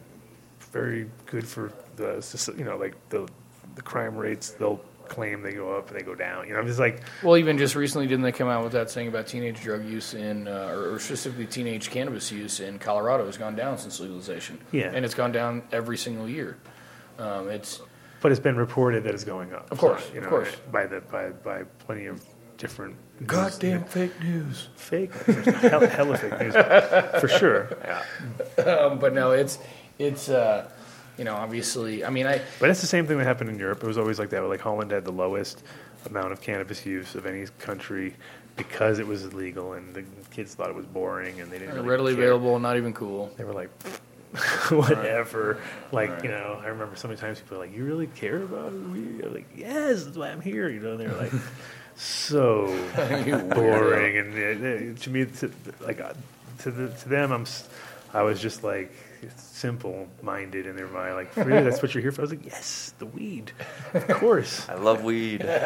very good for the you know like the the crime rates. They'll claim they go up and they go down. You know, it's like Well, even just recently, didn't they come out with that saying about teenage drug use in, uh, or, or specifically teenage cannabis use in Colorado has gone down since legalization? Yeah. and it's gone down every single year. Um, it's but it's been reported that it's going up. Of course, you of know, course. by the by by plenty of different news- goddamn fake news. fake, hell, hella fake news for sure. Um, but no, it's it's uh, you know obviously. I mean, I But it's the same thing that happened in Europe. It was always like that. Like Holland had the lowest amount of cannabis use of any country because it was illegal, and the kids thought it was boring, and they didn't really readily care. available, not even cool. They were like, whatever. Like you know, I remember so many times people were like, "You really care about weed?" I'm like, "Yes, that's why I'm here." You know, they're like, so boring, and it, it- to me, to, like uh, to the, to them, I'm I was just like simple minded in their mind. Like, really, that's what you're here for? I was like, yes, the weed, of course. I love weed.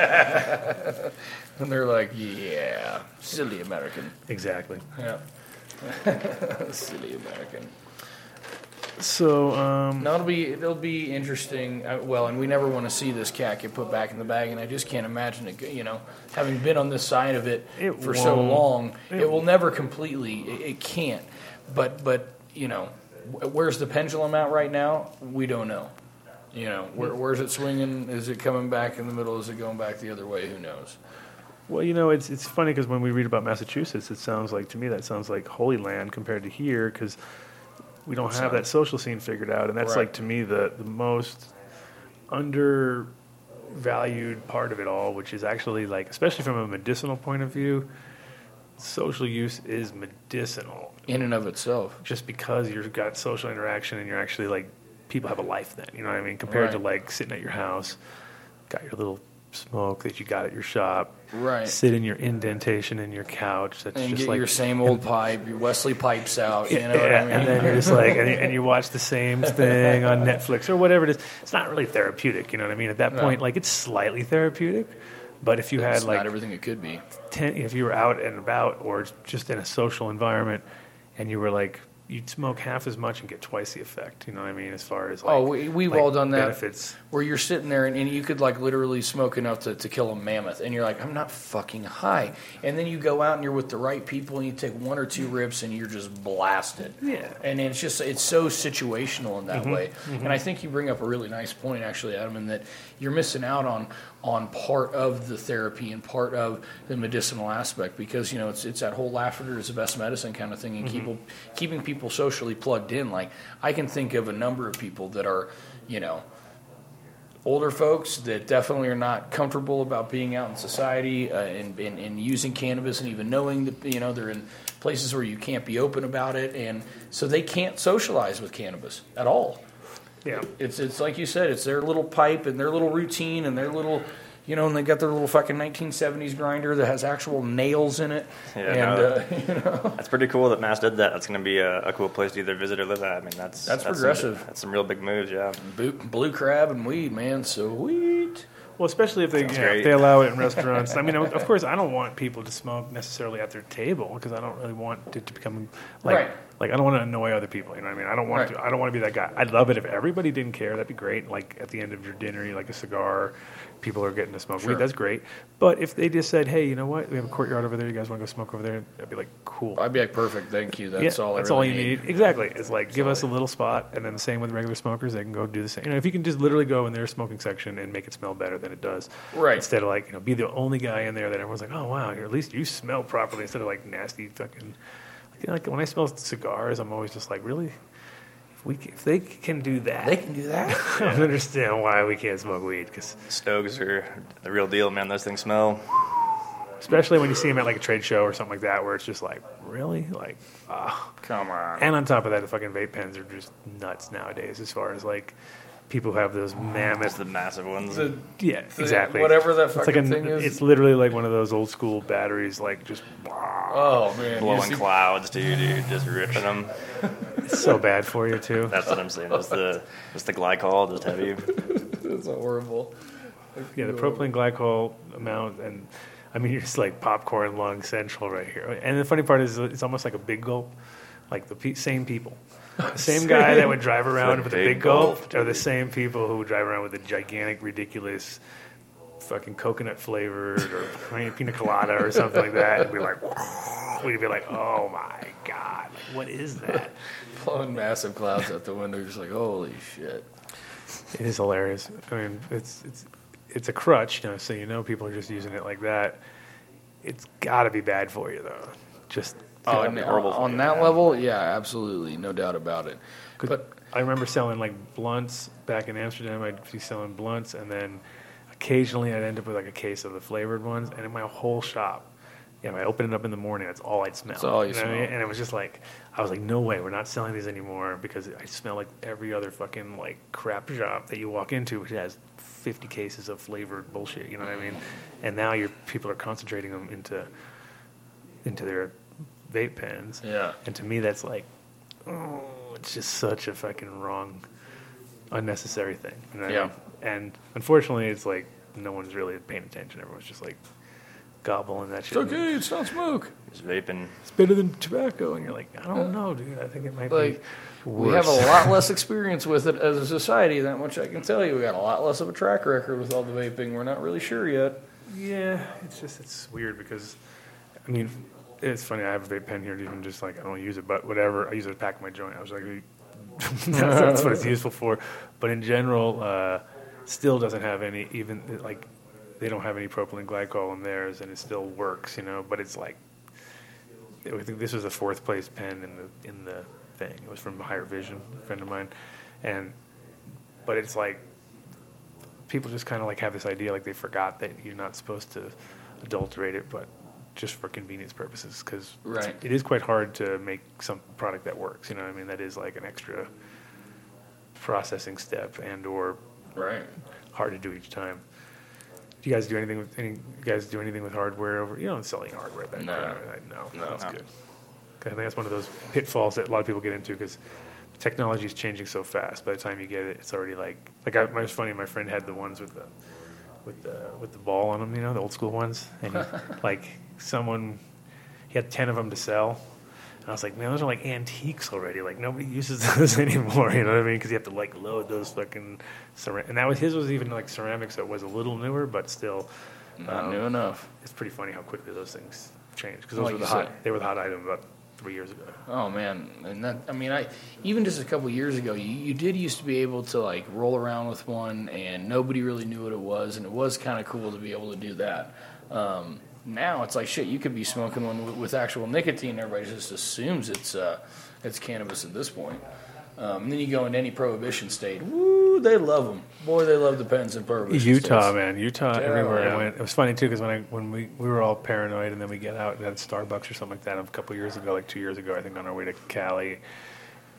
And they're like, yeah, silly American. Exactly. Yeah. silly American. So, um, No, it'll be it'll be interesting. Uh, well, and we never want to see this cat get put back in the bag, and I just can't imagine it. You know, having been on this side of it, It for so won't. long, It it, will never completely. It, it can't. But but you know, wh- where's the pendulum at right now? We don't know. You know, where, where's it swinging? Is it coming back in the middle? Is it going back the other way? Who knows? Well, you know, it's it's funny because when we read about Massachusetts, it sounds like to me that sounds like Holy Land compared to here because we don't have that social scene figured out, and that's Right. like to me the the most undervalued part of it all, which is actually like, especially from a medicinal point of view, social use is medicinal In and of itself, just because you've got social interaction and you're actually like people have a life then you know what i mean compared to like sitting at your house got your little smoke that you got at your shop Right. sit in your indentation in your couch that's and just get like your same old pipe, your Wesley pipes out. You know what yeah, I mean? and then you're just like and, you- and you watch the same thing on netflix or whatever it is it's not really therapeutic you know what i mean at that No. point like it's slightly therapeutic but if you had like not everything it could be. ten, if you were out and about or just in a social environment and you were like you'd smoke half as much and get twice the effect. You know what I mean? As far as like, Oh, we, we've like all done that. benefits. Where you're sitting there and, and you could like literally smoke enough to, to kill a mammoth, and you're like, I'm not fucking high. And then you go out and you're with the right people, and you take one or two rips, and you're just blasted. Yeah. And it's just it's so situational in that Mhm, way. mhm. And I think you bring up a really nice point, actually, Adam, in that you're missing out on on part of the therapy and part of the medicinal aspect because you know it's it's that whole laughter is the best medicine kind of thing, and Mhm. people keeping people socially plugged in. Like I can think of a number of people that are, you know older folks that definitely are not comfortable about being out in society uh, and, and, and using cannabis and even knowing that you know they're in places where you can't be open about it and so they can't socialize with cannabis at all Yeah. it's it's like you said it's their little pipe and their little routine and their little you know and they got their little fucking 1970s grinder that has actual nails in it Yeah, and no, uh, you know that's pretty cool that Mass did that. That's going to be a, a cool place to either visit or live at. I mean, that's That's some- progressive. that's some real big moves, yeah. blue, blue crab and weed man sweet Well, especially if they Sounds you know, if they allow it in restaurants. I mean, of course, I don't want people to smoke necessarily at their table because I don't really want it to become like Right. like I don't want to annoy other people. You know what I mean? I don't want Right. to. I don't want to be that guy. I'd love it if everybody didn't care. That'd be great. Like at the end of your dinner, you like a cigar. People are getting to smoke Sure. weed. That's great. But if they just said, "Hey, you know what? We have a courtyard over there. You guys want to go smoke over there?" I'd be like, "Cool." I'd be like perfect thank you that's Yeah, all I that's really all you need. Exactly. It's like give us a little spot, and then the same with regular smokers. They can go do the same. You know, if you can just literally go in their smoking section and make it smell better than it does, Right. Instead of like you know, be the only guy in there that everyone's like, oh wow, at least you smell properly. Instead of like nasty fucking. You know, like when I smell cigars, I'm always just like, really. If we if they can do that, They can do that? I don't understand why we can't smoke weed because Stogs are the real deal, man. Those things smell. especially when you see them at like a trade show or something like that, where it's just like, really, like, ah. come on And on top of that, the fucking vape pens are just nuts nowadays. As far as like people who have those It's mammoth, the massive ones. The- yeah, the- exactly. whatever that It's like fucking a- thing is. It's literally like one of those old school batteries, like just oh man blowing see- clouds, dude, dude, just ripping them. it's so bad for you too. That's what I'm saying. Just the just the glycol, just heavy. that's horrible Yeah, the propylene glycol amount, and I mean, it's like popcorn lung central right here. And the funny part is, it's almost like a big gulp. Like the pe- same people, the same guy that would drive around with a big, golf, are the same people who would drive around with a gigantic, ridiculous, fucking coconut flavored or pina colada or something like that. And we'd be like, we'd be like, oh my god, like, what is that? blowing massive clouds out the window just like holy shit It is hilarious. I mean, it's it's it's a crutch, you know. So you know people are just using it like that. It's got to be bad for you, though. Just Oh, Yeah, and horrible on that level, yeah, absolutely, no doubt about it. But I remember selling like blunts back in Amsterdam. I'd be selling blunts, and then occasionally I'd end up with like a case of the flavored ones. And in my whole shop, you know, I open it up in the morning. That's all I'd smell. That's all you know what I mean? smell. And it was just like I was like, no way, we're not selling these anymore because I smell like every other fucking like crap shop that you walk into, which has 50 cases of flavored bullshit. You know what I mean? And now your people are concentrating them into into their vape pens. yeah, And to me, that's like, oh, it's just such a fucking wrong, unnecessary thing. You know what I Yeah. mean? And unfortunately, it's like no one's really paying attention. Everyone's just like gobbling that shit. it's okay. It's not smoke. Just vaping. It's better than tobacco, and you're like, I don't know, dude. I think it might Like, be. We have a lot less experience with it as a society. That much I can tell you. We got a lot less of a track record with all the vaping. We're not really sure yet. Yeah, it's just it's weird because, I mean, it's funny. I have a vape pen here, even just like I don't use it, but whatever. I use it to pack my joint. I was like, that's, that's what it's useful for. But in general, uh, still doesn't have any even like they don't have any propylene glycol in theirs, and it still works, you know. But it's like I think this was the fourth place pen in the in the thing. It was from a Higher Vision, a friend of mine, and but it's like people just kind of like have this idea like they forgot that you're not supposed to adulterate it, but just for convenience purposes because Right. it is quite hard to make some product that works. You know what I mean? That is like an extra processing step and or Right. hard to do each time. Do you guys do anything with any? You guys do anything with hardware over? You don't sell any hardware back No. there. No, No. that's good. 'Cause I think that's one of those pitfalls that a lot of people get into because technology is changing so fast. By the time you get it, it's already like like I, it was funny. My friend had the ones with the with the with the ball on them. You know, the old school ones, and he, like someone he had ten of them to sell. And I was like, man, those are like antiques already. Like nobody uses those anymore. You know what I mean? Because you have to like load those fucking ceramic. And that was his was even like ceramics so it was a little newer, but still, Not um, new enough. It's pretty funny how quickly those things change because Like those were the hot. said. They were the hot item about three years ago. Oh man, and that I mean, I even just a couple years ago, you, you did used to be able to like roll around with one, and nobody really knew what it was, and it was kind of cool to be able to do that. Um, now it's like shit. You could be smoking one with, with actual nicotine. Everybody just assumes it's uh, it's cannabis at this point. Um, and then you go into any prohibition state. Woo, they love them. Boy, they love the pens in prohibition Utah, states. man, Utah, Yeah, everywhere yeah. I went. It was funny too because when I when we we were all paranoid and then we get out at Starbucks or something like that a couple years ago, like two years ago, I think on our way to Cali,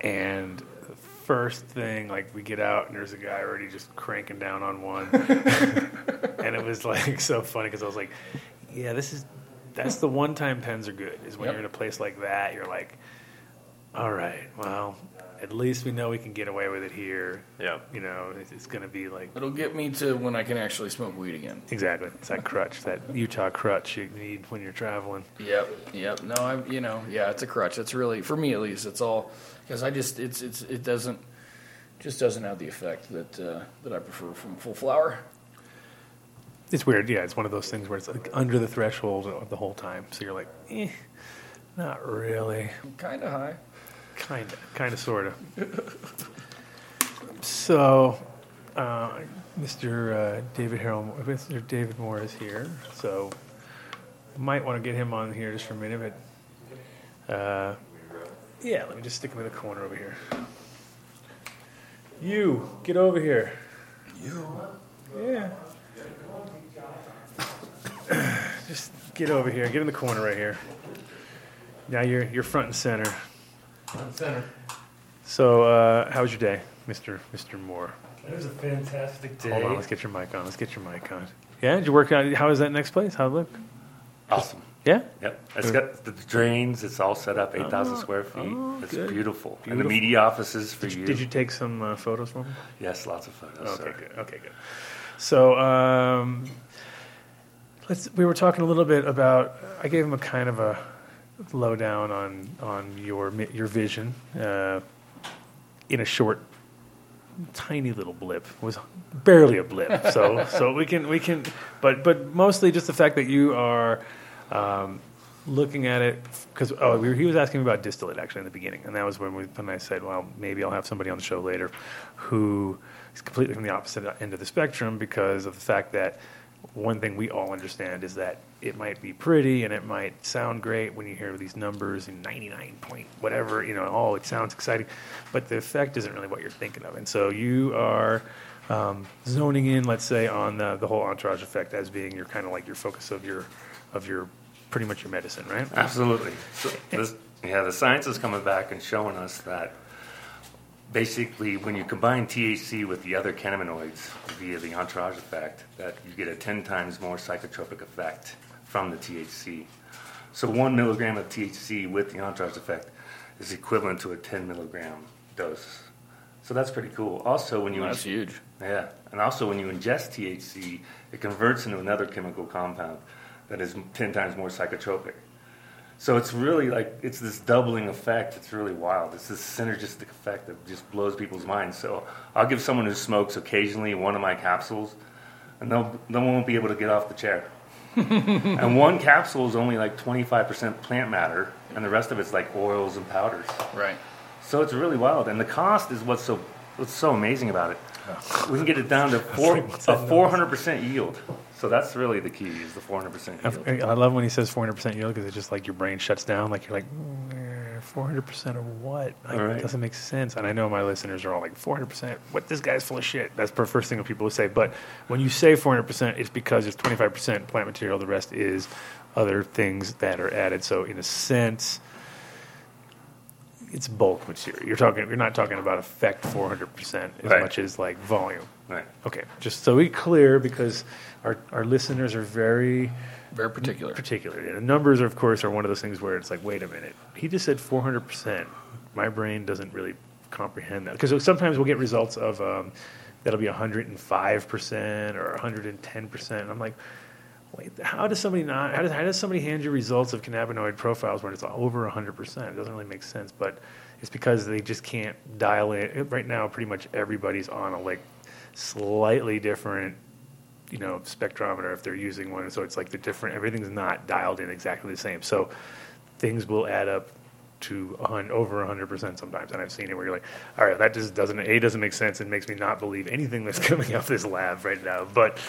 and the first thing like we get out and there's a guy already just cranking down on one, and it was like so funny because I was like, yeah, this is that's the one time pens are good is when Yep. you're in a place like that, you're like, all right, well. At least we know we can get away with it here. Yeah. You know, it's, it's going to be like It'll get me to when I can actually smoke weed again. Exactly. It's that crutch, that Utah crutch you need when you're traveling. Yep, yep. No, I, you know, yeah, it's a crutch. It's really, for me at least, it's all because I just, it's, it's, it doesn't, just doesn't have the effect that uh, that I prefer from full flower. It's weird. Yeah, it's one of those things where it's like under the threshold of the whole time. So you're like, eh, not really. Kind of high. Kind of, kind of, sort of. so, uh, Mr. Uh, David Harold, Mr. David Moore is here. So, might want to get him on here just for a minute. But uh, yeah, let me just stick him in the corner over here. You get over here. You. Yeah. Just get over here. Get in the corner right here. Now you're you're front and center. Front and center. So, uh, how was your day, Mister Mister Moore? It was a fantastic day. Hold on, let's get your mic on. Let's get your mic on. Yeah, did you work out? How is that next place? How'd it look? Awesome. Yeah. Yep. It's got the drains. It's all set up, 8,000 Oh, square feet. oh, it's good. beautiful. And the Beautiful. media offices for Did you, you. did you take some uh, photos for me? Yes, lots of photos. Okay, sir. good. Okay, good. So, um, let's. We were talking a little bit about. I gave him a kind of a lowdown on on your your vision uh, in a short, tiny little blip. It was barely a blip. So so we can we can, but but mostly just the fact that you are. Um, looking at it because oh we were, he was asking me about distillate actually in the beginning and that was when we when I said well maybe I'll have somebody on the show later who is completely from the opposite end of the spectrum because of the fact that one thing we all understand is that it might be pretty and it might sound great when you hear these numbers and 99 point whatever you know oh it sounds exciting but the effect isn't really what you're thinking of and so you are um, zoning in let's say on the, the whole entourage effect as being your kind of like your focus of your of your pretty much your medicine right Absolutely. So this, yeah, the science is coming back and showing us that basically when you combine THC with the other cannabinoids via the entourage effect, that you get a 10 times more psychotropic effect from the THC. So one milligram of THC with the entourage effect is equivalent to a 10 milligram dose. So that's pretty cool. Also, when you That's huge. yeah, and also when you ingest THC, it converts into another chemical compound that is 10 times more psychotropic. So it's really like it's this doubling effect. It's really wild. It's this synergistic effect that just blows people's minds. So I'll give someone who smokes occasionally one of my capsules, and they'll they won't be able to get off the chair. and one capsule is only like 25% plant matter, and the rest of it's like oils and powders. Right. So it's really wild, and the cost is what's so what's so amazing about it. We can get it down to four, a 400% yield. So that's really the key is the 400% yield. I love when he says 400% yield because it's just like your brain shuts down. Like you're like, "Mm, 400% of what? Like, Right. It doesn't make sense. And I know my listeners are all like, 400%? What? This guy's full of shit. That's the first thing that people will say. But when you say 400%, it's because it's 25% plant material. The rest is other things that are added. So in a sense, it's bulk material. You're talking. You're not talking about effect 400% as Right. much as like volume. Right. Okay, just so we clear because our our listeners are very Very particular. particular. And the numbers, of course, are one of those things where it's like, wait a minute, he just said 400 percent. My brain doesn't really comprehend that because sometimes we'll get results of um, that'll be 105 percent or 110 percent. And I'm like, Wait, how does somebody not? How does, how does somebody hand you results of cannabinoid profiles when it's over 100%? It doesn't really make sense, but it's because they just can't dial in. Right now, pretty much everybody's on a like slightly different, you know, spectrometer if they're using one. So it's like the different. Everything's not dialed in exactly the same. So things will add up to a hun- over 100% sometimes. And I've seen it where you're like, all right, that just doesn't, A, doesn't make sense and makes me not believe anything that's coming out of this lab right now. But,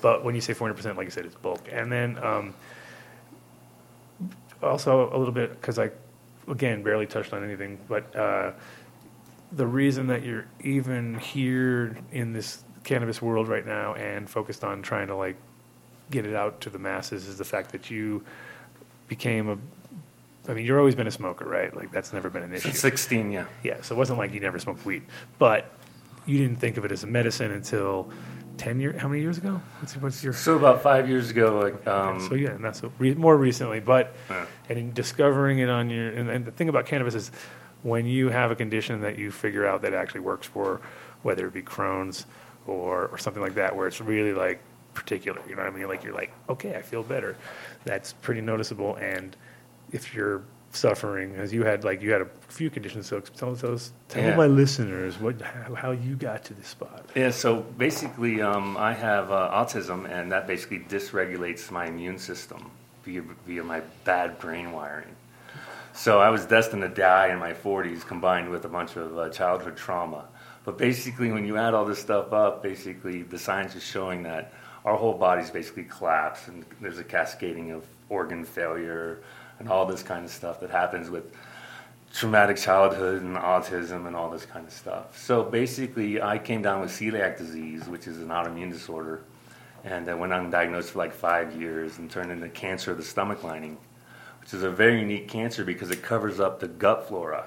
but when you say 400%, like i said, it's bulk. And then um, also a little bit, because I, again, barely touched on anything, but uh, the reason that you're even here in this cannabis world right now and focused on trying to like get it out to the masses is the fact that you became a I mean, you've always been a smoker, right? Like that's never been an issue. Since 16, yeah. Yeah, so it wasn't like you never smoked weed, but you didn't think of it as a medicine until ten years. How many years ago? What's, what's your? So about five years ago, like, um, so yeah, and that's re- more recently. But Yeah. and in discovering it on your and, and the thing about cannabis is when you have a condition that you figure out that actually works for, whether it be Crohn's or or something like that, where it's really like particular. You know what I mean? Like you're like, okay, I feel better. That's pretty noticeable. And if you're suffering, as you had, like you had a few conditions, so tell those, tell Yeah. my listeners what how, how you got to this spot. Yeah, so basically, um, I have uh, autism, and that basically dysregulates my immune system via, via my bad brain wiring. So I was destined to die in my 40s, combined with a bunch of uh, childhood trauma. But basically, when you add all this stuff up, basically the science is showing that our whole bodies basically collapse, and there's a cascading of organ failure and all this kind of stuff that happens with traumatic childhood and autism and all this kind of stuff. So basically, I came down with celiac disease, which is an autoimmune disorder, and I went undiagnosed for like five years and turned into cancer of the stomach lining, which is a very unique cancer because it covers up the gut flora.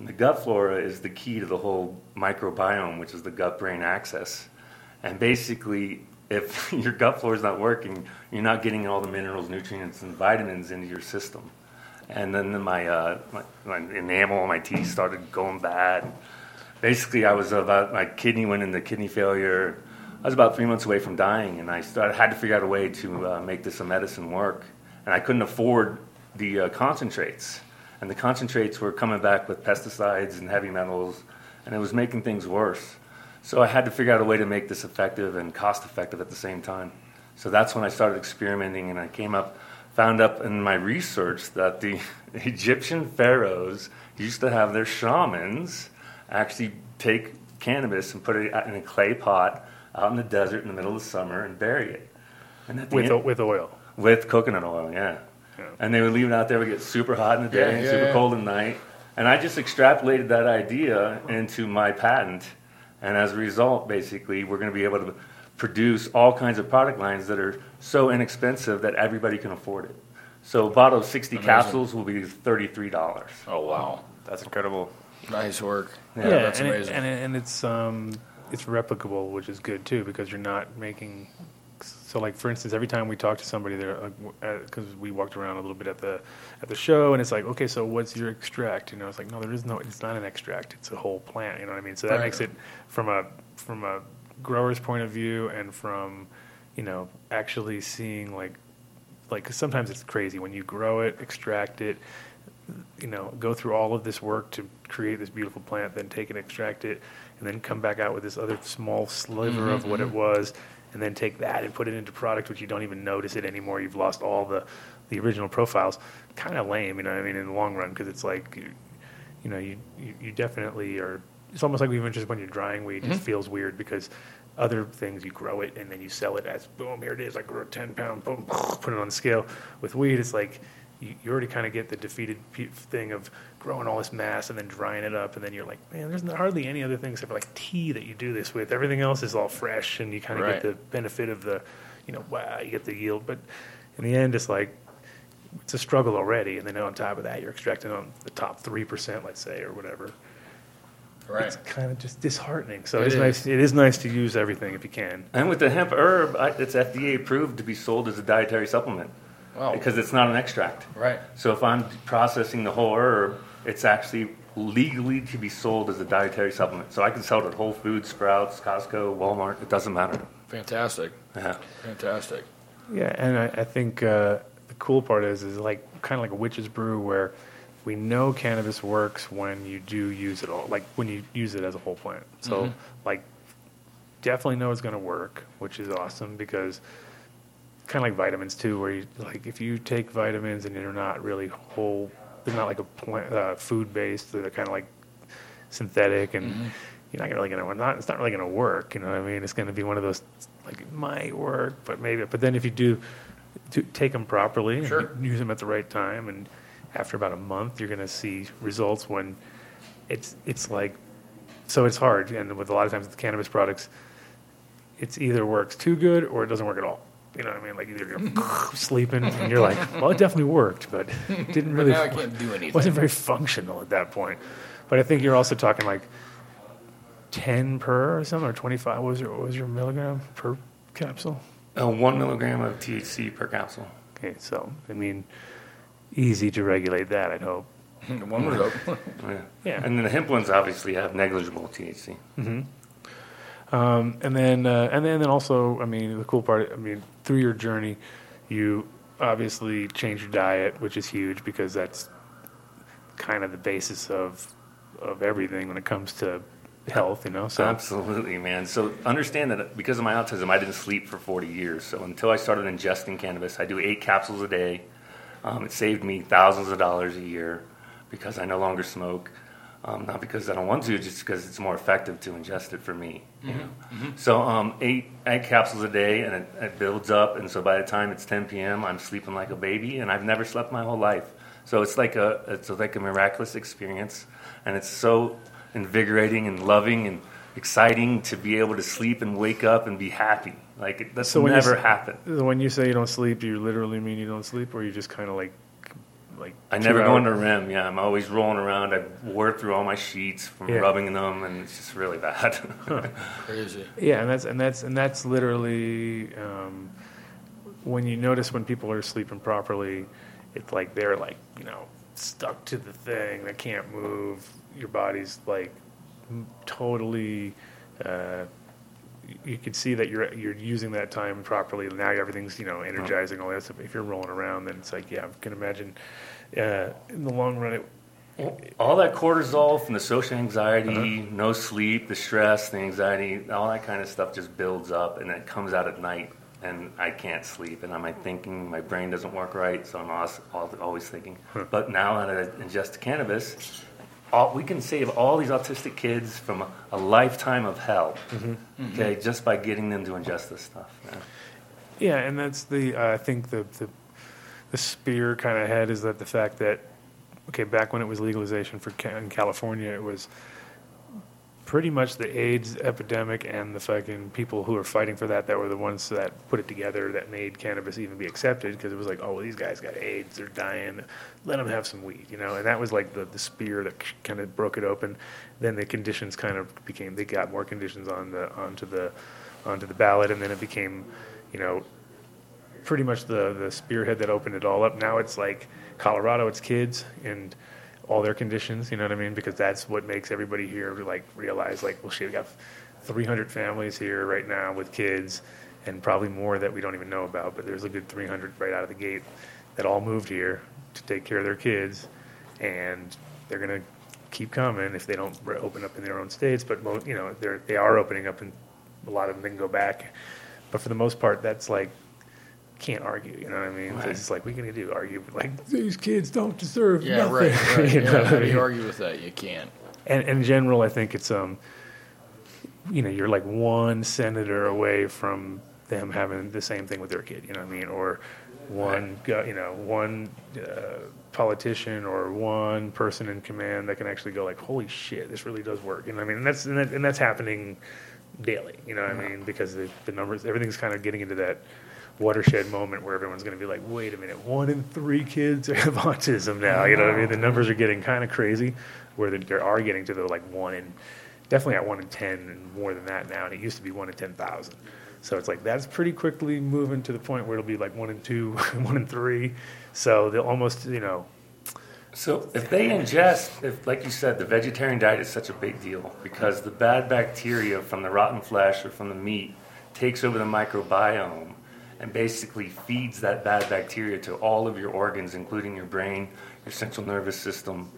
The gut flora is the key to the whole microbiome, which is the gut brain axis. And basically, if your gut flora is not working, you're not getting all the minerals, nutrients, and vitamins into your system. And then my, uh, my, my enamel on my teeth started going bad. Basically, I was about, my kidney went into kidney failure. I was about three months away from dying, and I started, had to figure out a way to uh, make this a medicine work. And I couldn't afford the uh, concentrates. And the concentrates were coming back with pesticides and heavy metals, and it was making things worse. So I had to figure out a way to make this effective and cost effective at the same time. So that's when I started experimenting, and I came up, found up in my research that the Egyptian pharaohs used to have their shamans actually take cannabis and put it in a clay pot out in the desert in the middle of the summer and bury it. And With end- o- with oil. with coconut oil, yeah. And they would leave it out there. It would get super hot in the day, Yeah, and yeah, super yeah. cold at night. And I just extrapolated that idea into my patent. And as a result, basically, we're going to be able to produce all kinds of product lines that are so inexpensive that everybody can afford it. So a bottle of 60 Amazing. capsules will be $33. Oh wow, That's incredible. nice work. Yeah, that's and, it- and, it- and it's um, it's replicable, which is good too, because you're not making. So, like for instance, every time we talk to somebody there, because uh, we walked around a little bit at the at the show, and it's like, okay, so what's your extract? You know, it's like, no, there is no, it's not an extract; it's a whole plant. You know what I mean? So that Right. makes it from a from a grower's point of view, and from you know actually seeing like like 'cause sometimes it's crazy when you grow it, extract it, you know, go through all of this work to create this beautiful plant, then take and extract it, and then come back out with this other small sliver of what mm-hmm, it mm-hmm. was, and then take that and put it into product, which you don't even notice it anymore. You've lost all the the original profiles. Kind of lame, you know. what I mean, in the long run, because it's like, you, you know, you, you you definitely are. It's almost like even just when you're drying weed, it just mm-hmm. feels weird because other things you grow it and then you sell it as boom here it is I grew a ten pound boom put it on the scale. With weed, it's like you, you already kind of get the defeated pe- thing of growing all this mass and then drying it up, and then you're like, man, there's not hardly any other things except for like tea that you do this with. Everything else is all fresh, and you kind of Right. get the benefit of the, you know, wow, you get the yield. But in the end, it's like it's a struggle already, and then on top of that, you're extracting on the top three percent, let's say, or whatever. right. It's kind of just disheartening. So It it's is. nice. It is nice to use everything if you can. And with the hemp herb, I, it's FDA approved to be sold as a dietary supplement Wow. because it's not an extract. right. So if I'm processing the whole herb, it's actually legally to be sold as a dietary supplement. So I can sell it at Whole Foods, Sprouts, Costco, Walmart. It doesn't matter. Fantastic. Yeah. Fantastic. Yeah, and I, I think uh, the cool part is is like kind of like a witch's brew where we know cannabis works when you do use it all, like when you use it as a whole plant. So Mhm. like definitely know it's going to work, which is awesome because kind of like vitamins too, where you like if you take vitamins and they're not really whole, they're not like a plant, uh, food based, they're kind of like synthetic and. Mhm. You're not really going to not. It's not really going to work. You know what I mean? It's going to be one of those like it might work, but maybe. But then if you do, do take them properly, and Sure. use them at the right time, and after about a month, you're going to see results. When it's it's like so it's hard, and with a lot of times with cannabis products, it's either works too good or it doesn't work at all. You know what I mean? Like either you're sleeping and you're like, well, it definitely worked, but it didn't But really. now I can't do anything. Wasn't very functional at that point. But I think you're also talking like ten per or something, or twenty five. Was your what was your milligram per capsule? Uh, one milligram of THC per capsule. Okay, so I mean, easy to regulate that. I'd hope. One would hope. Yeah. Yeah. And then the hemp ones obviously have negligible THC. hmm Um, and then, uh, and then, also, I mean, the cool part, I mean, through your journey, you obviously change your diet, which is huge because that's kind of the basis of of everything when it comes to health, you know. So Absolutely, man. So understand that because of my autism, I didn't sleep for 40 years. So until I started ingesting cannabis, I do eight capsules a day. Um, it saved me thousands of dollars a year because I no longer smoke. Um, not because I don't want to, just because it's more effective to ingest it for me. You know? So um, eight eight capsules a day, and it, it builds up. And so by the time it's 10 p.m., I'm sleeping like a baby, and I've never slept my whole life. So it's like a it's like a miraculous experience, and it's so invigorating and loving and exciting to be able to sleep and wake up and be happy. Like it- that's So when you never happened. When you say you don't sleep, do you literally mean you don't sleep, or you just kind of like, like? I never go hour- into REM. Yeah, I'm always rolling around. I wore through all my sheets from Yeah. rubbing them, and it's just really bad. Crazy. Yeah, and that's and that's and that's literally um, when you notice when people are sleeping properly, it's like they're like you know stuck to the thing. They can't move. Your body's like totally. Uh, you can see that you're you're using that time properly. Now everything's you know energizing all that stuff. If you're rolling around, then it's like yeah, I can imagine. Uh, in the long run, it, all that cortisol from the social anxiety, Uh-huh. no sleep, the stress, the anxiety, all that kind of stuff just builds up, and it comes out at night, and I can't sleep, and I'm thinking, my brain doesn't work right, so I'm always, always thinking. But now that I ingest cannabis, all, we can save all these autistic kids from a, a lifetime of hell. Mhm. Okay, just by getting them to ingest this stuff. Yeah. Yeah, and that's the uh, I think the the, the spear kind of head is that the fact that okay, back when it was legalization for in California, it was pretty much the AIDS epidemic and the fucking people who were fighting for that that were the ones that put it together that made cannabis even be accepted because it was like, oh, well, these guys got AIDS, they're dying, let them have some weed, you know, and that was like the, the spear that kind of broke it open. Then the conditions kind of became they got more conditions on the onto the onto the ballot, and then it became, you know, pretty much the the spearhead that opened it all up. Now it's like Colorado, it's kids and all their conditions. You know what I mean? Because that's what makes everybody here like realize like, well, shit, we got 300 families here right now with kids, and probably more that we don't even know about. But there's a good 300 right out of the gate that all moved here to take care of their kids, and they're gonna keep coming if they don't open up in their own states. But you know, they're they are opening up, and a lot of them can go back. But for the most part, that's like can't argue. You know what I mean? Right. It's like we can do argue, like these kids don't deserve Yeah, nothing. right. right. You know yeah, what I how do mean? you argue with that? You can't. And in general, I think it's um, you know, you're like one senator away from them having the same thing with their kid. You know what I mean? Or one, go- you know, one uh, politician or one person in command that can actually go like, "Holy shit, this really does work." You know what I mean? And that's and, that, and that's happening daily. You know what I mean? Because the, the numbers, everything's kind of getting into that watershed moment where everyone's going to be like, wait a minute, one in three kids have autism now. You know what I mean? The numbers are getting kind of crazy where they are getting to the like one in, definitely at one in 10 and more than that now. And it used to be one in 10,000. So it's like that's pretty quickly moving to the point where it'll be like one in two, one in three. So they'll almost, you know, So if they ingest, if like you said, the vegetarian diet is such a big deal because the bad bacteria from the rotten flesh or from the meat takes over the microbiome and basically feeds that bad bacteria to all of your organs, including your brain, your central nervous system.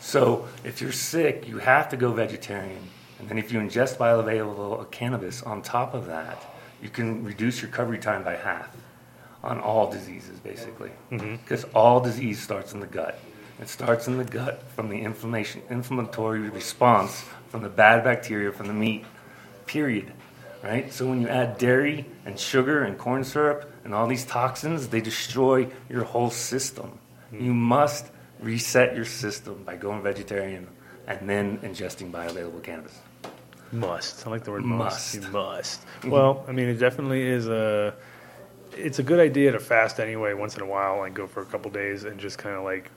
So if you're sick, you have to go vegetarian. And then if you ingest bioavailable cannabis on top of that, you can reduce your recovery time by half on all diseases, basically. Mm-hmm. Because all disease starts in the gut. It starts in the gut from the inflammation, inflammatory response from the bad bacteria from the meat, period. Right? So when you add dairy and sugar and corn syrup and all these toxins, they destroy your whole system. Hmm. You must reset your system by going vegetarian and then ingesting bioavailable cannabis. Must. I like the word must. Must. You must. Mm-hmm. Well, I mean, it definitely is a. It's a good idea to fast anyway, once in a while, like go for a couple days and just kind of like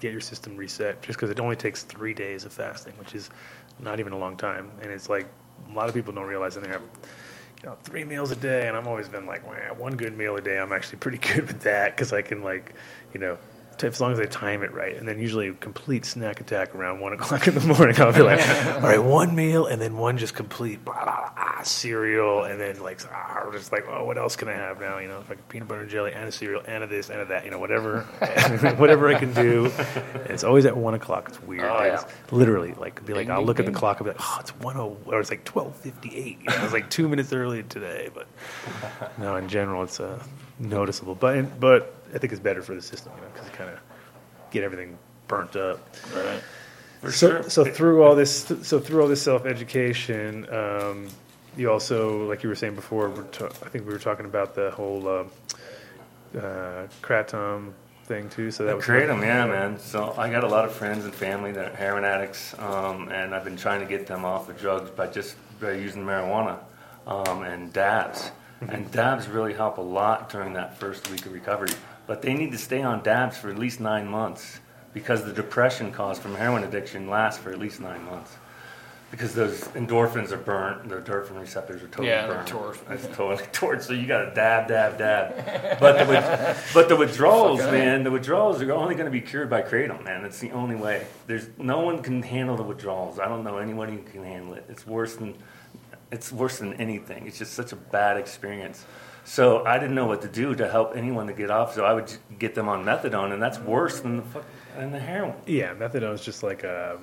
get your system reset. Just because it only takes three days of fasting, which is not even a long time, and it's like a lot of people don't realize they have. You know, three meals a day, and I've always been like, one good meal a day. I'm actually pretty good with that because I can like, you know, as long as I time it right, and then usually a complete snack attack around one o'clock in the morning. I'll be like, all right, one meal, and then one just complete blah, blah, blah, cereal, and then like, ah, just like, oh, what else can I have now? You know, like peanut butter and jelly, and a cereal, and a this, and a that. You know, whatever, whatever I can do. And it's always at one o'clock. It's weird. Oh, yeah. Literally like, be like, Ding, I'll ding, look at the ding. clock and be like, oh, it's one oh, or it's like twelve fifty eight. You know, it's like two minutes early today, but no, in general, it's uh, noticeable. But but I think it's better for the system, you know, because it kind of get everything burnt up. Right. For So, sure. so through all this, so through all this self education, um, you also, like you were saying before, we're ta- I think we were talking about the whole uh, uh, kratom thing too. So that was Kratom, yeah, man. So I got a lot of friends and family that are heroin addicts, um, and I've been trying to get them off of drugs by just by using marijuana um, and dabs. And dabs really help a lot during that first week of recovery. But they need to stay on dabs for at least nine months because the depression caused from heroin addiction lasts for at least nine months. Because those endorphins are burnt, the endorphin receptors are totally Yeah, they're burnt. torched. It's totally torched. So you got to dab, dab, dab. But the, but the withdrawals, man, the withdrawals are only going to be cured by kratom, man. It's the only way. There's no one can handle the withdrawals. I don't know anyone who can handle it. It's worse than it's worse than anything. It's just such a bad experience. So I didn't know what to do to help anyone to get off. So I would get them on methadone, and that's worse than the fuck, than the heroin. Yeah, methadone is just like a,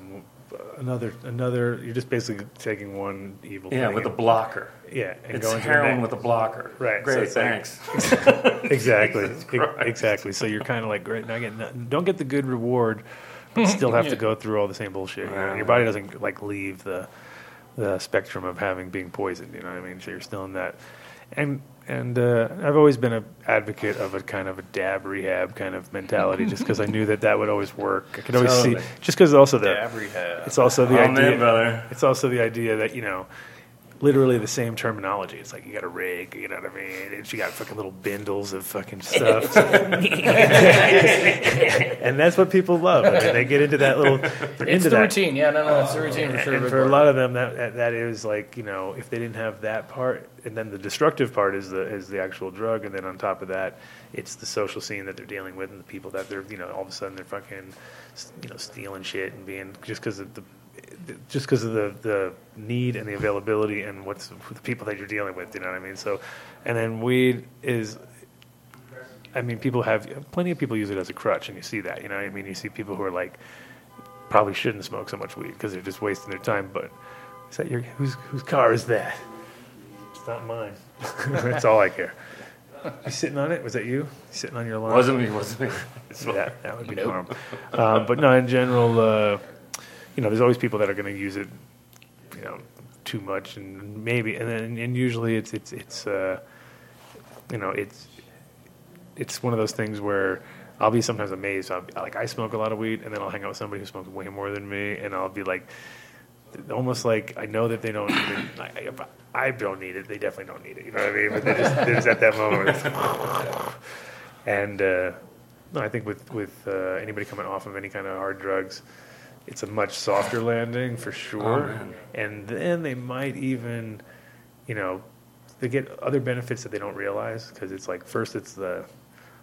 another another. You're just basically taking one evil. Yeah, thing with a blocker. Yeah, and It's going heroin with a blocker. Right, so Great. like- thanks. exactly, Jesus e- Christ. exactly. So you're kind of like, great, now I get nothing. don't get the good reward, but still have to go through all the same bullshit. you know? Your body doesn't like leave the the spectrum of having being poisoned. You know what I mean? So you're still in that, and and uh, I've always been an advocate of a kind of a dab rehab kind of mentality, just because I knew that that would always work. I could always Totally. see, just because also the Dab rehab. it's also the Oh, idea, man, brother. It's also the idea that you know literally the same terminology. It's like you got a rig, you know what I mean? And she got fucking little bindles of fucking stuff. and that's what people love. I mean, they get into that little. They're It's into the that. routine. Yeah, no, no, it's the routine for sure. and for a lot of them, that, that that is like you know, if they didn't have that part, and then the destructive part is the is the actual drug, and then on top of that, it's the social scene that they're dealing with, and the people that they're you know, all of a sudden they're fucking, you know, stealing shit and being just because of the just because of the, the need and the availability and what's the people that you're dealing with, you know what I mean? So, and then weed is, I mean, people have plenty of people use it as a crutch, and you see that, you know what I mean? You see people who are like probably shouldn't smoke so much weed because they're just wasting their time. But is that your whose whose car is that? It's not mine. That's all I care. You sitting on it? Was that you? You sitting on your lawn? Wasn't me, wasn't me. Yeah, that would be norm. Um, but no, in general, uh, you know, there's always people that are going to use it, you know, too much, and maybe, and then, and usually it's it's it's, uh, you know, it's it's one of those things where I'll be sometimes amazed. I'll like I smoke a lot of weed, and then I'll hang out with somebody who smokes way more than me, and I'll be like, almost like I know that they don't it. I, I- don't need it. They definitely don't need it. You know what I mean? But they're just, just at that moment. and uh, no, I think with with uh, anybody coming off of any kind of hard drugs, it's a much softer landing for sure. Oh, man. and then they might even, you know, they get other benefits that they don't realize because it's like first it's the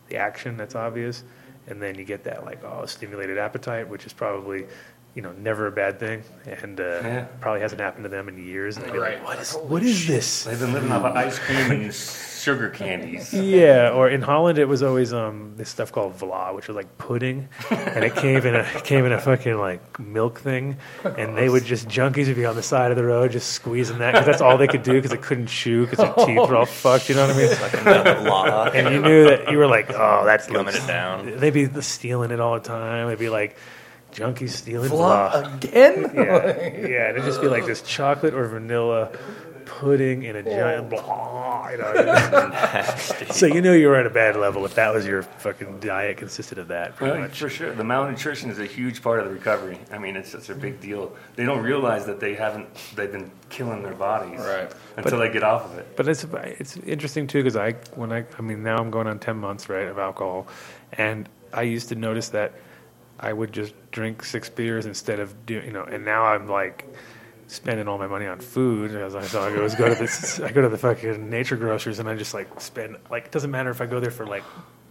the action that's obvious, and then you get that like oh stimulated appetite, which is probably you know never a bad thing, and uh, Yeah. probably hasn't happened to them in years. And they'd be Right. like, what is what is this? They've been living off of ice cream and sugar candies. Yeah, or in Holland it was always um, this stuff called vla, which was like pudding, and it came in a came in a fucking like milk thing, and they would just junkies would be on the side of the road just squeezing that because that's all they could do because they couldn't chew because their teeth were all fucked. You know what I mean? Like another law. and you knew that you were like, oh, that's Gumming it down. They'd be stealing it all the time. They'd be like. Junkies stealing Vla vla. again? Yeah, yeah. It'd just be like this chocolate or vanilla pudding in a giant blah. You know, so you knew you were at a bad level if that was your fucking diet consisted of that. Pretty Well, much. for sure, the malnutrition is a huge part of the recovery. I mean, it's it's a big mm-hmm. deal. They don't realize that they haven't they've been killing their bodies Right. until they get off of it. But it's it's interesting too because I when I I mean now I'm going on ten months right of alcohol, and I used to notice that I would just drink six beers instead of doing you know, and now I'm like spending all my money on food as I so I always go to this I go to the fucking nature grocers and I just like spend like it doesn't matter if I go there for like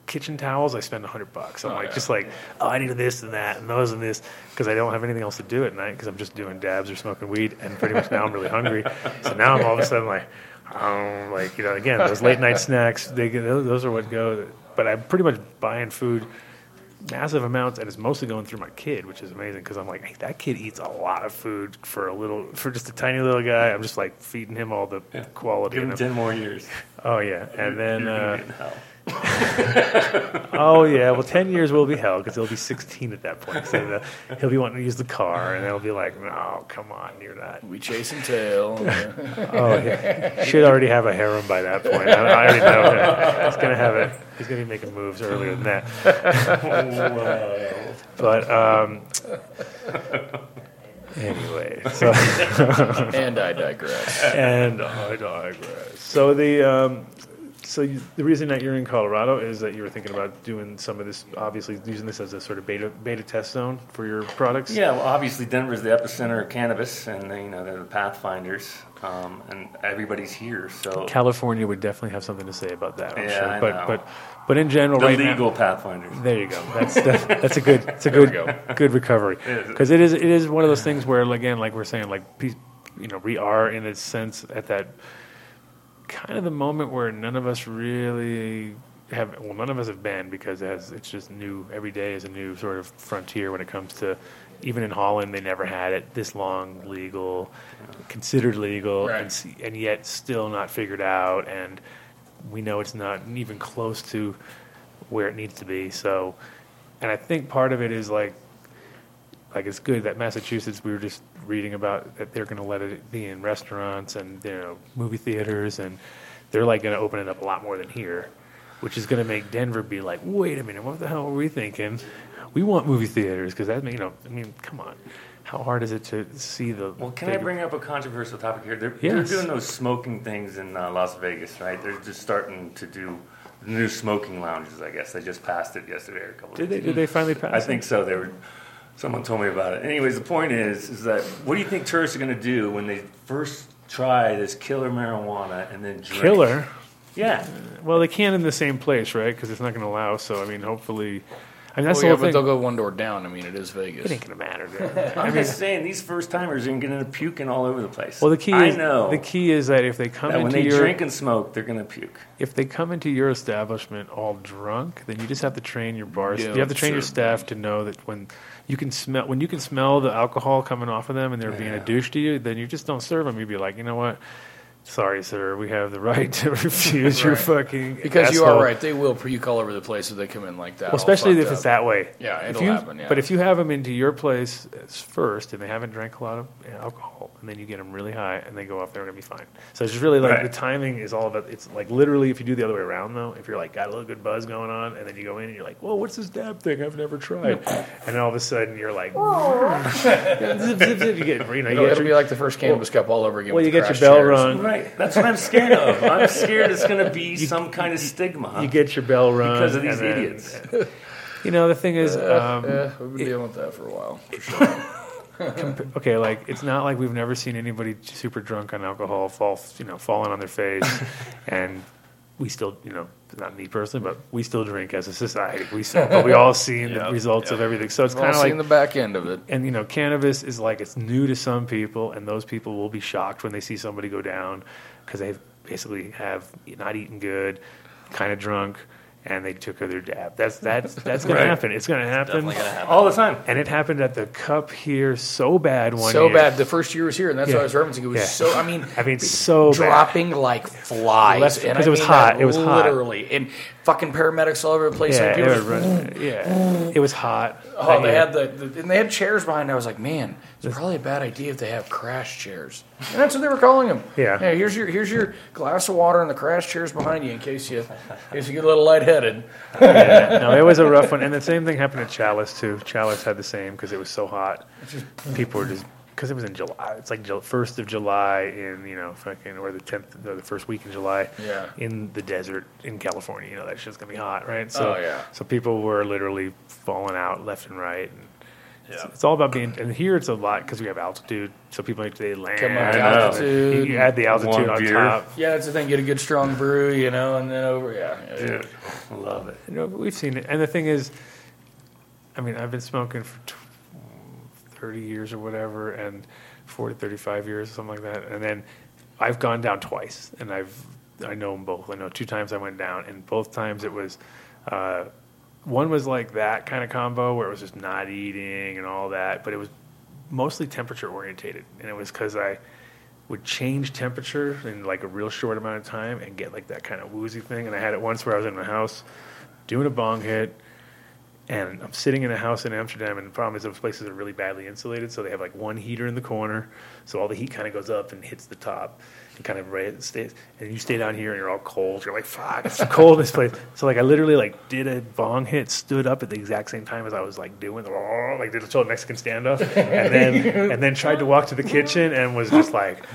kitchen towels I spend a hundred bucks. I'm Oh, like yeah. just like oh I need this and that and those and this because I don't have anything else to do at night because I'm just doing dabs or smoking weed and pretty much now I'm really hungry. So now I'm all of a sudden like um, like you know again those late night snacks they those are what go but I'm pretty much buying food massive amounts and it's mostly going through my kid which is amazing because i'm like hey, that kid eats a lot of food for a little for just a tiny little guy i'm just like feeding him all the quality Give him. ten more years. oh yeah and then uh, be in hell. oh yeah. Well 10 years will be hell because he'll be 16 at that point. So the, he'll be wanting to use the car and it'll be like no come on you're not. We chasing tail. oh yeah. Should already have a harem by that point. I, I already know that. He's gonna have it. He's gonna be making moves earlier than that. But um anyway so and I digress. and I digress. So the um, so you, the reason that you're in Colorado is that you were thinking about doing some of this, obviously using this as a sort of beta beta test zone for your products. Yeah, well, obviously Denver's the epicenter of cannabis, and they, you know they're the pathfinders, um, and everybody's here. So California would definitely have something to say about that. I'm Yeah, sure. I but know. but but in general, the right legal now, pathfinders. There you go. That's that, that's a good. It's a good go. good recovery because it is it is one of those things where again, like we're saying, like you know, we are in a sense at that kind of the moment where none of us really have. Well, none of us have been because as it's just new. Every day is a new sort of frontier when it comes to. Even in Holland, they never had it this long legal, considered legal, Right. and, and yet still not figured out. And we know it's not even close to where it needs to be. So, and I think part of it is like, like it's good that Massachusetts. We were just reading about that they're going to let it be in restaurants and you know movie theaters, and they're like going to open it up a lot more than here, which is going to make Denver be like, wait a minute, what the hell were we thinking? We want movie theaters because that you know, I mean, come on, how hard is it to see the? Well, can I big- bring up a controversial topic here? They're, Yes. they're doing those smoking things in uh, Las Vegas, right? They're just starting to do new smoking lounges. I guess they just passed it yesterday or a couple. Did days they? Did they finally pass? It? I think so. They were. Someone told me about it. Anyways, the point is, is that what do you think tourists are going to do when they first try this killer marijuana and then drink? killer. Yeah. Well, they can't in the same place, right? Because it's not going to allow. So, I mean, hopefully, I mean, that's oh, the yeah, whole but thing. they'll go one door down. I mean, it is Vegas. It ain't going to matter. dude. I'm just saying these first timers are going to end up puking all over the place. Well, the key I is know the key is that if they come that when into they your drink and smoke, they're going to puke. if they come into your establishment all drunk, then you just have to train your bars. Yeah, you have to train your staff to know that when you can smell when you can smell the alcohol coming off of them and they're being a douche to you, then you just don't serve them. You'd be like, you know what? Sorry, sir, we have the right to refuse your fucking Because you are right, they will puke all over the place if they come in like that. Well, especially fucked if it's that way. Yeah, it'll you- happen. Yeah. But if you have them into your place first and they haven't drank a lot of alcohol, and then you get them really high and they go off, they're gonna be fine. So it's just really like Right. the timing is all about. It's like literally if you do the other way around though, if you're like got a little good buzz going on, and then you go in and you're like, "Whoa, what's this dab thing? I've never tried," and then all of a sudden you're like, zip, zip, zip, you get you know you it'll, get it'll be like the first cannabis cup all over again. well, you get your bell chairs. rung, Right. That's what I'm scared of. I'm scared it's going to be some kind of stigma. you get your bell rung Because of these then- idiots. You know the thing is, um, yeah, we've been dealing with that for a while. For sure. okay, like it's not like we've never seen anybody super drunk on alcohol fall, you know, falling on their face, and we still, you know, not me personally, but we still drink as a society. We still, but we all seen the results of everything. So it's kind of like seen the back end of it. and you know, cannabis is like it's new to some people, and those people will be shocked when they see somebody go down because they've basically have not eaten good, kind of drunk, and they took their dab. That's that's that's gonna Right. happen. It's gonna happen. Definitely gonna happen. All the time. And it happened at the Cup here so bad one so year. bad. The first year was here, and that's Yeah. what I was referencing. It was Yeah. so. I mean, I mean, so bad. dropping like flies. Left- and 'cause I it was mean hot. that It was hot. literally, and fucking paramedics all over the place. Yeah, and people it was, yeah, it was hot. Oh, they Yeah. had the, the and they had chairs behind. I was like, man, it's probably a bad idea if they have crash chairs. And that's what they were calling him. Yeah. Hey, here's your here's your glass of water and the crash chairs behind you in case you in case you get a little lightheaded. Yeah, no, it was a rough one, and the same thing happened at Chalice too. Chalice had the same because it was so hot. People were just because it was in July. It's like first of July in you know fucking or the tenth, or the first week in July. Yeah. In the desert in California, you know that shit's gonna be hot, right? So, Oh, yeah. So people were literally falling out left and right. And Yeah. it's all about being, and here it's a lot because we have altitude. So people like they land. Come up to and altitude. You add the altitude Warm on beer. top. Yeah, that's the thing. Get a good strong brew, you know, and then over. Yeah, yeah. Dude, I love it. You know, we've seen it, and the thing is, I mean, I've been smoking for tw- thirty years or whatever, and forty, thirty-five years, something like that, and then I've gone down twice, and I've I know them both. I know two times I went down, and both times it was. Uh, one was like that kind of combo where it was just not eating and all that, but it was mostly temperature orientated, and it was because I would change temperature in like a real short amount of time and get like that kind of woozy thing. And I had it once where I was in my house doing a bong hit, and I'm sitting in a house in Amsterdam, and the problem is those places are really badly insulated, so they have like one heater in the corner, so all the heat kind of goes up and hits the top, and kind of right stays. And you stay down here, and you're all cold. You're like, "Fuck, it's so cold in this place." So like, I literally like did a bong hit, stood up at the exact same time as I was like doing the like did a total Mexican standoff, and then and then tried to walk to the kitchen, and was just like,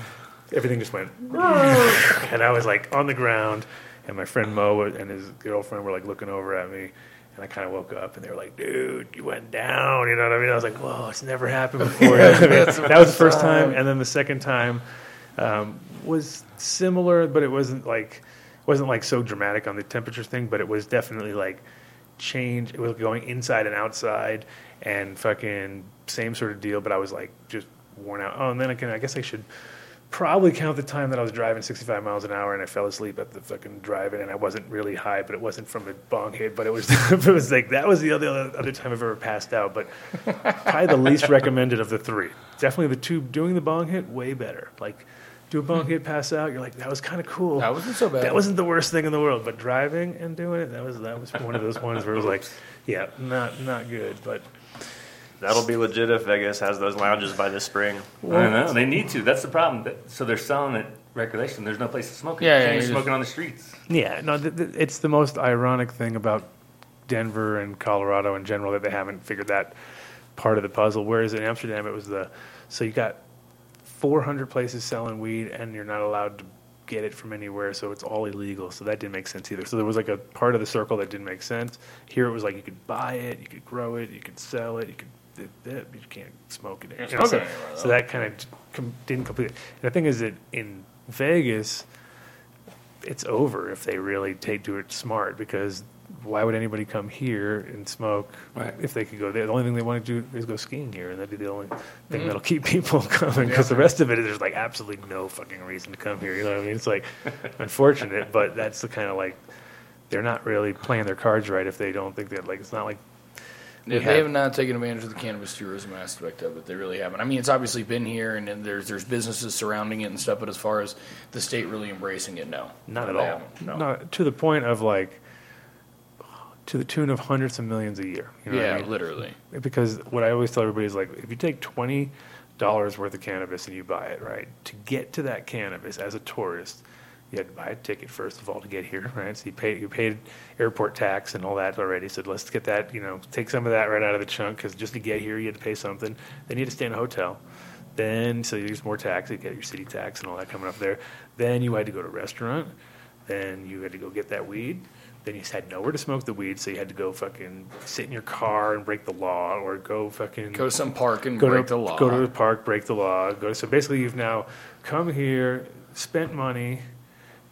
everything just went, and I was like on the ground, and my friend Mo and his girlfriend were like looking over at me. And I kind of woke up, and they were like, "Dude, you went down." You know what I mean? I was like, "Whoa, it's never happened before." That was the first time, and then the second time um, was similar, but it wasn't like wasn't like so dramatic on the temperature thing. But it was definitely like change. It was going inside and outside, and fucking same sort of deal. But I was like just worn out. Oh, and then I can. I guess I should probably count the time that I was driving 65 miles an hour and I fell asleep at the fucking driving and I wasn't really high, but it wasn't from a bong hit, but it was it was like that was the other other time I've ever passed out. But probably the least recommended of the three. Definitely the two doing the bong hit way better. Like do a bong hit, pass out. You're like that was kind of cool. That wasn't so bad. That wasn't the worst thing in the world, but driving and doing it that was that was one of those ones where it was like, yeah, not not good, but. That'll be legit if Vegas has those lounges by this spring. I know they need to. That's the problem. So they're selling it regulation. There's no place to smoke it. Yeah, you yeah, can't be you just- smoking on the streets. Yeah, no, th- th- it's the most ironic thing about Denver and Colorado in general that they haven't figured that part of the puzzle. Whereas in Amsterdam, it was the so you got 400 places selling weed, and you're not allowed to get it from anywhere, so it's all illegal. So that didn't make sense either. So there was like a part of the circle that didn't make sense. Here it was like you could buy it, you could grow it, you could sell it, you could. th- but You can't smoke it. You know, so, it so that kind of com- didn't complete. it. And the thing is that in Vegas, it's over if they really take do it smart because why would anybody come here and smoke Right. if they could go there? The only thing they want to do is go skiing here, and that'd be the only thing Mm-hmm. that'll keep people coming. Because the rest of it, there's like absolutely no fucking reason to come here. You know what I mean? It's like unfortunate, but that's the kind of like they're not really playing their cards right if they don't think that like it's not like They, We they have- have not taken advantage of the cannabis tourism aspect of it. They really haven't. I mean, it's obviously been here, and then there's there's businesses surrounding it and stuff. But as far as the state really embracing it, no, Not at all. No. No, to the point of like to the tune of hundreds of millions a year. You know what I yeah, mean? literally. because what I always tell everybody is like, if you take twenty dollars worth of cannabis and you buy it, right, to get to that cannabis as a tourist, you had to buy a ticket first of all to get here, right? So you paid you paid airport tax and all that already. So let's get that, you know, take some of that right out of the chunk because just to get here you had to pay something. Then you had to stay in a hotel. Then so you use more tax, you get your city tax and all that coming up there. Then you had to go to a restaurant. Then you had to go get that weed. Then you just had nowhere to smoke the weed, so you had to go fucking sit in your car and break the law, or go fucking Go to some park and break to, the law. Go to the park, break the law. Go. to, So basically, you've now come here, spent money,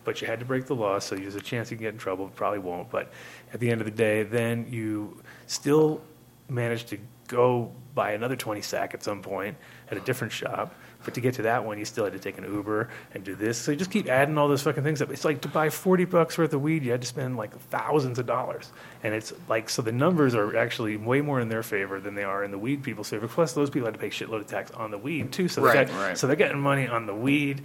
but you had to break the law. So there's a chance you can get in trouble. Probably won't. But at the end of the day, then you still managed to go buy another 20 sack at some point at a different shop. But to get to that one, you still had to take an Uber and do this. So you just keep adding all those fucking things up. It's like to buy 40 bucks worth of weed, you had to spend like thousands of dollars. And it's like, so the numbers are actually way more in their favor than they are in the weed people's favor. Plus, those people had to pay shitload of tax on the weed too. So, they Right, got- right. so they're getting money on the weed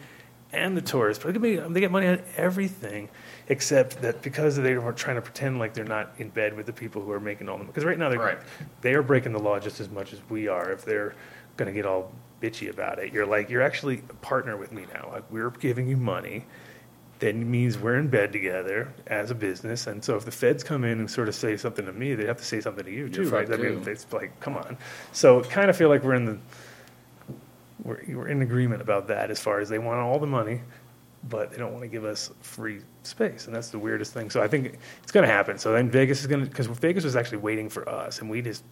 and the tourists. But they get- they get money on everything except that because they are trying to pretend like they're not in bed with the people who are making all the money. Because right now they're, Right. they are breaking the law just as much as we are if they're going to get all bitchy about it. You're like, you're actually a partner with me now. Like, we're giving you money. That means we're in bed together as a business. And so if the feds come in and sort of say something to me, they have to say something to you too, You're right? I mean, it's like, come on. So kind of feel like we're in the, we're, we're in agreement about that as far as they want all the money, but they don't want to give us free space, and that's the weirdest thing. So I think it's going to happen. So then Vegas is going to because Vegas was actually waiting for us, and we just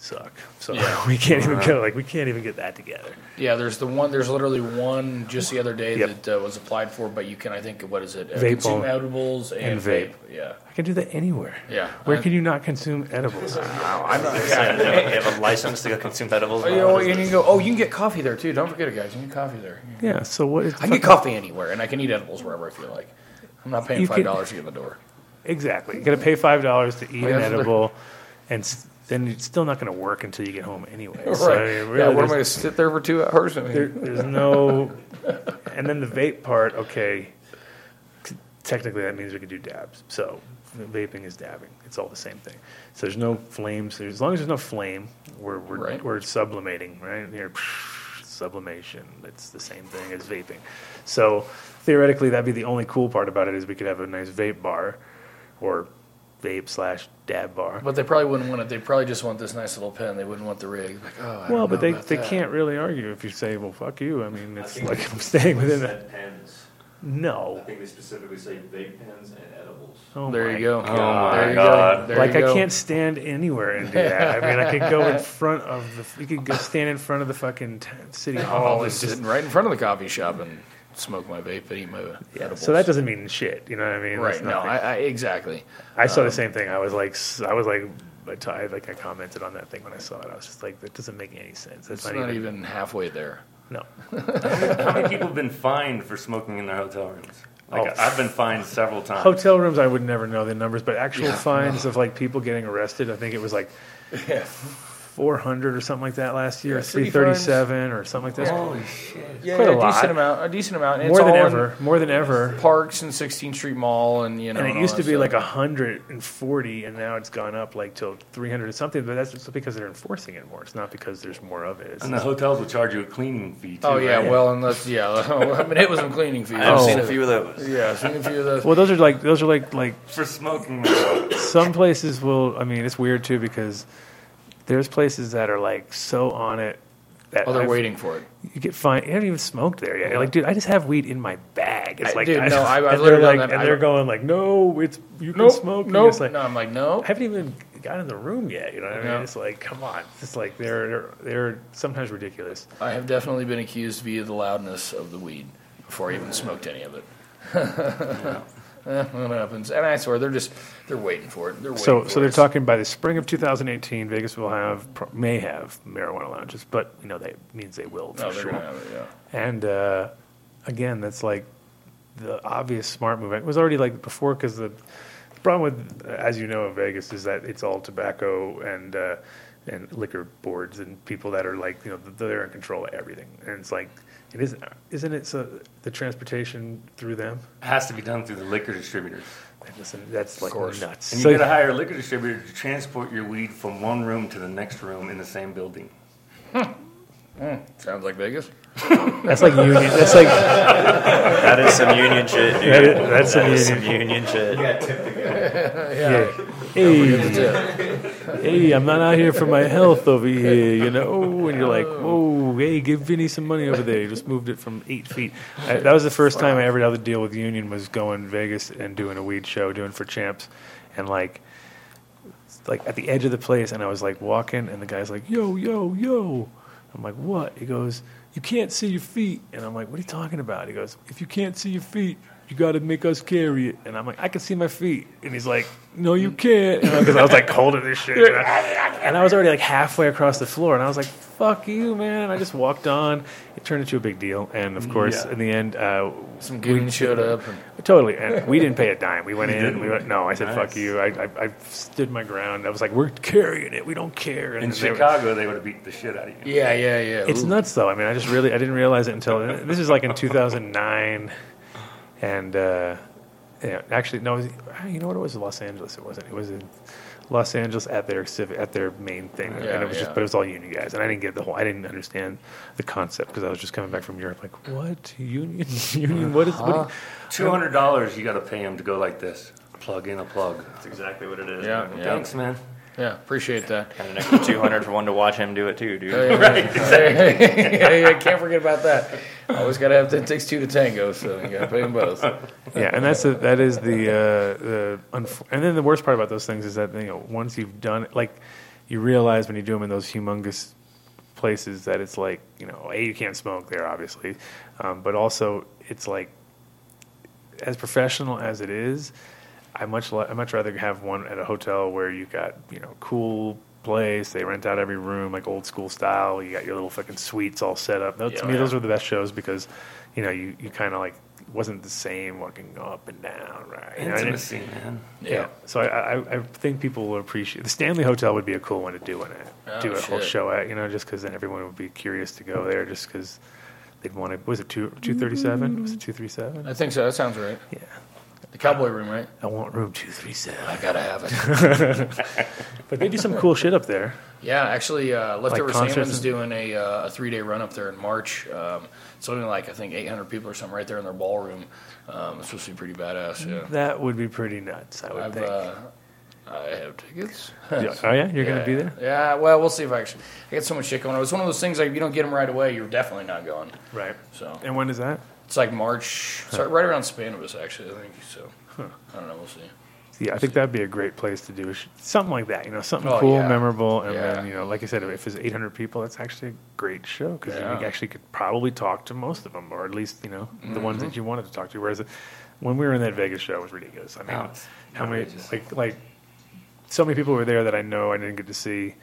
suck. So Yeah. we can't even go like we can't even get that together. Yeah, there's the one. There's literally one just the other day Yep. that uh, was applied for, but you can I think what is it? Vape consume on- edibles and, and vape. Yeah, I can do that anywhere. Yeah. Where I- can you not consume edibles? I'm not. They have a license to go consume edibles. Oh, you know, and you can go. Oh, you can get coffee there too. Don't forget it, guys. You can get coffee there. Yeah. So what is? I can get coffee anywhere, and I can eat edibles wherever I feel like. I'm not paying You five dollars to get in the door. Exactly. You got to pay five dollars to eat Oh, an yeah, so they're- edible, and s- then it's still not going to work until you get home anyway. Right. So, I mean, yeah. What am I going to sit there for two hours? I mean, There, there's no, and then the vape part. Okay, technically that means we could do dabs. So vaping is dabbing. It's all the same thing. So there's no flames. As long as there's no flame, we're we're, Right. we're sublimating, right? Here, sublimation. It's the same thing as vaping. So theoretically, that'd be the only cool part about it is we could have a nice vape bar, or vape slash dab bar. but they probably wouldn't want it. They probably just want this nice little pen. They wouldn't want the rig. Like, oh, I Well, don't but they, about they that. can't really argue if you say, well, fuck you. I mean, it's think like I'm staying within that. Pens. No. I think they specifically say vape pens and edibles. Oh There my you go. God. there you God. go. There like you go. I can't stand anywhere and do that. I mean, I could go in front of the. You could go stand in front of the fucking t- city hall I'll and just just. sitting right in front of the coffee shop and smoke my vape and eat my Yeah, edibles. so that doesn't mean shit. You know what I mean? right. That's No. I, I exactly. I saw um, the same thing. I was like, I was like, I t- I like I commented on that thing when I saw it. I was just like, that doesn't make any sense. It's That's not, even halfway there. No. How many people have been fined for smoking in their hotel rooms? Like Oh. I've been fined several times. Hotel rooms, I would never know the numbers, but actual Yeah. fines of like people getting arrested, I think it was like Yeah. 400 or something like that last year, Yeah, city 337 or something like that. Holy shit! Yeah, Quite a a lot. decent amount. A decent amount. And More it's than all in ever. More than ever. Parks and 16th Street Mall, and you know. And it all used to be stuff. like 140, and now it's gone up like till 300 or something. But that's just because they're enforcing it more. It's not because there's more of it. It's And the hotels will charge you a cleaning fee. Too, Oh yeah, right? well, unless yeah, I mean it was some cleaning fees. I've Oh. seen a oh. few of those. Yeah, I've seen a few of those. well, those are like those are like like for smoking. some places will. I mean, it's weird too because there's places that are like so on it that Oh, they're I've- waiting for it. You get fine. You haven't even smoked there yet. You're like, dude, I just have weed in my bag. It's I- like, dude, no, I- I've and they're literally done like, that. and I- they're going like, no, it's you can smoke. And nope. like, no, I'm like, no. I haven't even got in the room yet. You know what I mean? No. It's like, come on. It's like they're they're, they're sometimes ridiculous. I have definitely been accused via the loudness of the weed before I even smoked any of it. Eh, what happens? And I swear they're just they're waiting for it. They're waiting So for so they're it. talking by the spring of 2018, Vegas will have pro- may have marijuana lounges, but you know that means they will for No, they're sure. gonna have it. Yeah. And uh, again, that's like the obvious smart move. It was already like before because the, the problem with, as you know, in Vegas is that it's all tobacco and uh, and liquor boards and people that are like you know they're in control of everything. And it's like it isn't isn't it so the transportation through them? It has to be done through the liquor distributors. Listen, that's like nuts. And So- you got to hire a liquor distributor to transport your weed from one room to the next room in the same building. Sounds like Vegas. that's like union. That's like That is some union shit, dude. That is- that's some That is union. some union shit. yeah. Hey, hey, I'm not out here for my health over here, you know. And you're like, oh. whoa, hey, give Vinny some money over there. You just moved it from eight feet. I, that was the first time I ever had to deal with Union was going to Vegas and doing a weed show, doing for champs, and like, like at the edge of the place, and I was like walking, and the guy's like, yo, yo, yo. I'm like, what? He goes, you can't see your feet, and I'm like, what are you talking about? He goes, if you can't see your feet, you got to make us carry it. And I'm like, I can see my feet. And he's like, no, you can't. Because I was like holding this shit. And I, and I was already like halfway across the floor. And I was like, fuck you, man. And I just walked on. It turned into a big deal. And of course, Yeah. in the end, uh, Some goons showed up. And, Totally, and we didn't pay a dime. We went You in. didn't? We went, no, I said, "Fuck you." I, I, I stood my ground. I was like, "We're carrying it. We don't care." And In they were- Chicago, they would have beat the shit out of you. yeah, yeah, yeah. it's Ooh. nuts, though. I mean, I just really, I didn't realize it until this is like in 2009, and uh, yeah, actually, no, was, you know what? It was Los Angeles. It wasn't. It was in Los Angeles at their civic, at their main thing, Yeah, and it was yeah. just, but it was all union guys, and I didn't get the whole. I didn't understand the concept because I was just coming back from Europe. Like, what union? union? What is? What? do you- Two hundred dollars, you got to pay them to go like this. Plug in a plug. That's exactly what it is. Yeah, man. yeah. Thanks, man. Yeah, appreciate that. And an extra 200 for one to watch him do it too, dude. right, exactly. yeah, yeah, can't forget about that. Always got to have. It takes two to tango, so you got to pay them both. yeah, and that's the, that is the uh, the unf- and then the worst part about those things is that you know once you've done it, like you realize when you do them in those humongous places that it's like you know a you can't smoke there obviously, um, but also it's like as professional as it is, I much li- I much rather have one at a hotel where you got you know cool place. They rent out every room like old school style. You got your little fucking suites all set up. No, to Yeah, me, yeah. those were the best shows because you know you, you kind of like wasn't the same walking up and down right. You know, it- Intimacy, man. yeah. So I, I I think people will appreciate the Stanley Hotel would be a cool one to do in it, Oh, do a whole show at. You know, just because then everyone would be curious to go there, just because they'd want to. Was it two two thirty seven? Was it two three seven? I think so. That sounds right. Yeah. The cowboy room, right? I want room two three seven. I gotta have it. But they do some cool shit up there. Yeah, actually, uh, Leftover concerts Salmon's doing a, uh, a three day run up there in March. Um, it's only like I think 800 people or something right there in their ballroom. Um, it's supposed to be pretty badass. Yeah, That would be pretty nuts. I would I've think. uh, I have tickets. Yeah. Oh yeah, you're gonna be there. Yeah, well, we'll see if I actually. I get so much shit going on. It's one of those things like if you don't get them right away, you're definitely not going. Right. So And when is that? It's like March, sorry, right around Spannabis actually. I think so. I don't know. We'll see. Yeah, I think that'd be a great place to do something like that. You know, something Oh, cool, yeah. memorable, and Yeah. then you know, like I said, if it's 800 people, that's actually a great show because Yeah. you actually could probably talk to most of them, or at least you know the ones Mm-hmm. that you wanted to talk to. Whereas when we were in that Vegas show, it was ridiculous. I mean, Oh, how many like like so many people were there that I know I didn't get to see,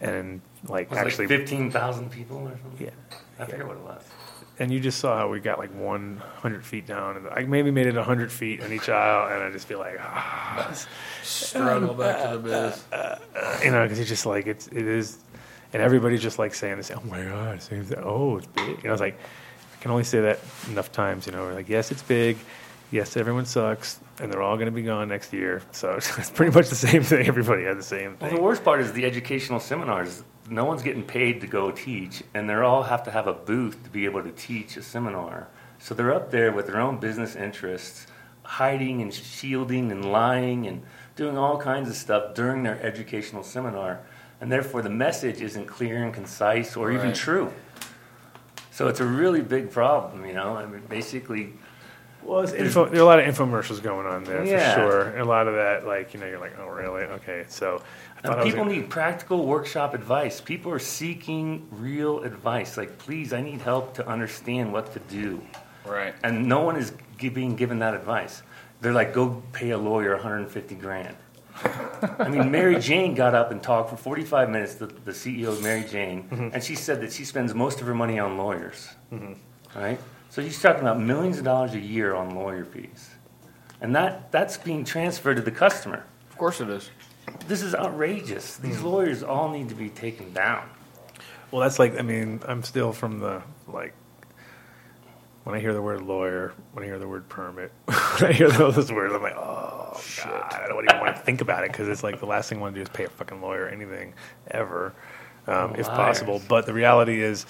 and like Was actually, like fifteen thousand people or something. yeah. I forget what it was. And you just saw how we got like 100 feet down, and I maybe made it 100 feet in each aisle, and I just feel like, ah, Struggle back to the uh, booth. Uh, uh, you know, because it's just like it's it is, and everybody's just like saying this. Oh my god, same thing. Oh, it's big. You know, it's like I can only say that enough times. You know, we're like yes, it's big. Yes, everyone sucks, and they're all going to be gone next year. So it's pretty much the same thing. Everybody had the same Well, the worst part is the educational seminars. No one's getting paid to go teach, and they all have to have a booth to be able to teach a seminar. So they're up there with their own business interests, hiding and shielding and lying and doing all kinds of stuff during their educational seminar. And therefore, the message isn't clear and concise or even true. So it's a really big problem, you know. I mean, basically, Well, it's info, there are a lot of infomercials going on there Yeah. for sure. And a lot of that, like you know, you're like, oh really? Okay, so I And thought I was people gonna- need practical workshop advice. People are seeking real advice. Like, please, I need help to understand what to do. Right. And no one is being given that advice. They're like, go pay a lawyer 150 grand. I mean, Mary Jane got up and talked for 45 minutes, the, the CEO of Mary Jane, Mm-hmm. and she said that she spends most of her money on lawyers. Right? So she's talking about millions of dollars a year on lawyer fees. And that, that's being transferred to the customer. Of course it is. This is outrageous. These Hmm. lawyers all need to be taken down. Well, that's like I mean, I'm still from the like when I hear the word lawyer, when I hear the word permit, when I hear those words, I'm like, oh god, I don't even want to think about it because it's like the last thing I want to do is pay a fucking lawyer anything ever, um, if possible. But the reality is,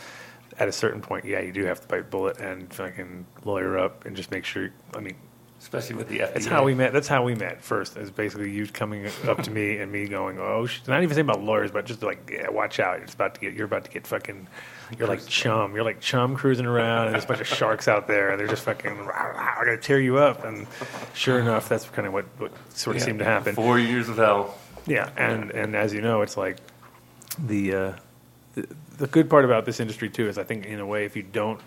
at a certain point, yeah, you do have to bite bullet and fucking lawyer up and just make sure. I mean, Especially with the FDA. that's how we met. That's how we met first. Is basically you coming up to me and me going, "Oh, sh-. not even saying about lawyers, but just like, yeah, watch out. It's about to get. You're about to get fucking. You're like chum. You're like chum cruising around, and there's a bunch of sharks out there, and they're just fucking. Rah, rah, I'm gonna tear you up. And sure enough, that's kind of what, what sort of Yeah. seemed to happen. Four years of hell. Yeah, and and as you know, it's like the, uh, the the good part about this industry too is I think in a way if you don't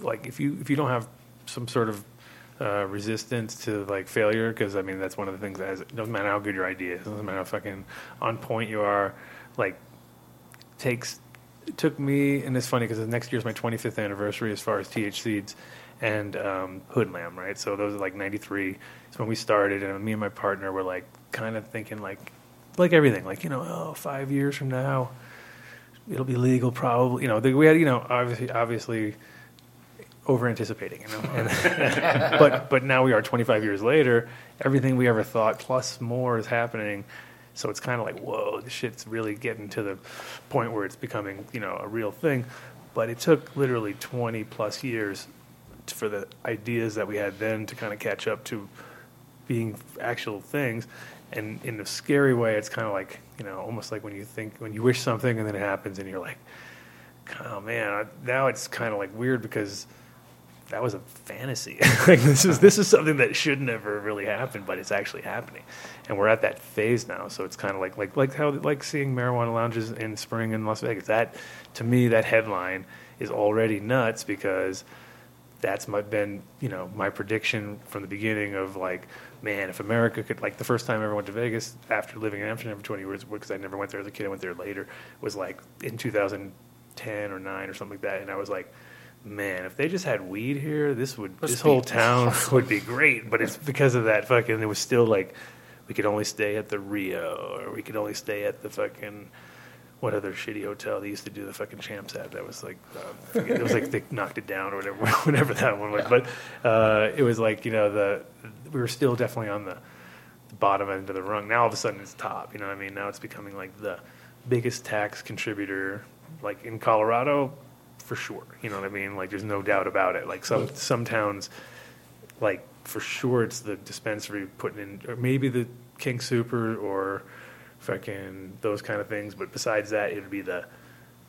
like if you if you don't have some sort of uh, resistance to like failure because I mean that's one of the things that has, doesn't matter how good your idea is, doesn't matter how fucking on point you are, like takes took me and it's funny because next year's my 25th anniversary as far as TH Seeds and um, Hoodlam, right? So those are like 93. It's when we started, and me and my partner were like kind of thinking like like everything, like you know, oh, five years from now it'll be legal probably. You know, we had you know obviously obviously over anticipating, you know. But but now we are 25 years later. Everything we ever thought plus more is happening. So it's kind of like whoa, this shit's really getting to the point where it's becoming you know a real thing. But it took literally 20 plus years for the ideas that we had then to kind of catch up to being actual things. And in a scary way, it's kind of like you know, almost like when you think when you wish something and then it happens, and you're like, oh man, I- now it's kind of like weird because that was a fantasy. like this is this is something that should never really happen, but it's actually happening, and we're at that phase now. So it's kind of like like like how like seeing marijuana lounges in spring in Las Vegas. That to me, that headline is already nuts because that's my been you know my prediction from the beginning of like man if america could like the first time i ever went to vegas after living in amsterdam for 20 years because i never went there as a kid i went there later was like in 2010 or 9 or something like that and i was like man if they just had weed here this would Must this whole town would be great but it's because of that fucking it was still like we could only stay at the rio or we could only stay at the fucking what other shitty hotel they used to do the fucking champs at that was like uh, it was like they knocked it down or whatever whatever that one was. But uh, it was like you know the we were still definitely on the bottom end of the rung. Now all of a sudden it's top you know what I mean? Now it's becoming like the biggest tax contributor like in Colorado for sure you know what I mean like there's no doubt about it like some some towns like for sure it's the dispensary putting in or maybe the King Super or fucking those kind of things. But besides that, it would be the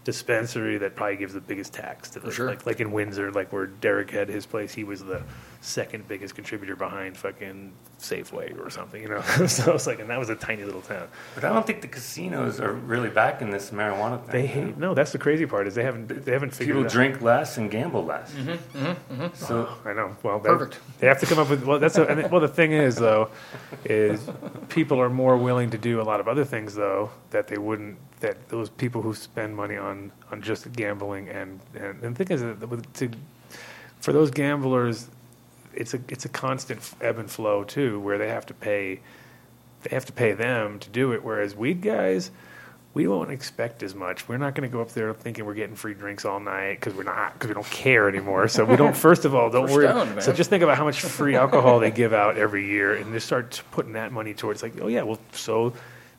dispensary that probably gives the biggest tax to the, sure. like like in Windsor, like where Derek had his place, he was the second biggest contributor behind fucking Safeway or something, you know. so I was like, and that was a tiny little town. But I don't think the casinos are really back in this marijuana thing. They hate no. That's the crazy part is they haven't they haven't figured People it out. drink less and gamble less. Mm-hmm. So I know. Well, that, Perfect. They have to come up with. Well, that's. A, and it- well, the thing is, though, is people are more willing to do a lot of other things, though, that they wouldn't. That those people who spend money on on just gambling and and, and the thing is, that with- to, for those gamblers, it's a it's a constant ebb and flow too, where they have to pay. They have to pay them to do it, whereas weed guys. We won't expect as much. We're not going to go up there thinking we're getting free drinks all night because we're not because we don't care anymore. So we don't. First of all, don't worry. stoned, so just think about how much free alcohol they give out every year, and just start putting that money towards like, oh yeah, well, so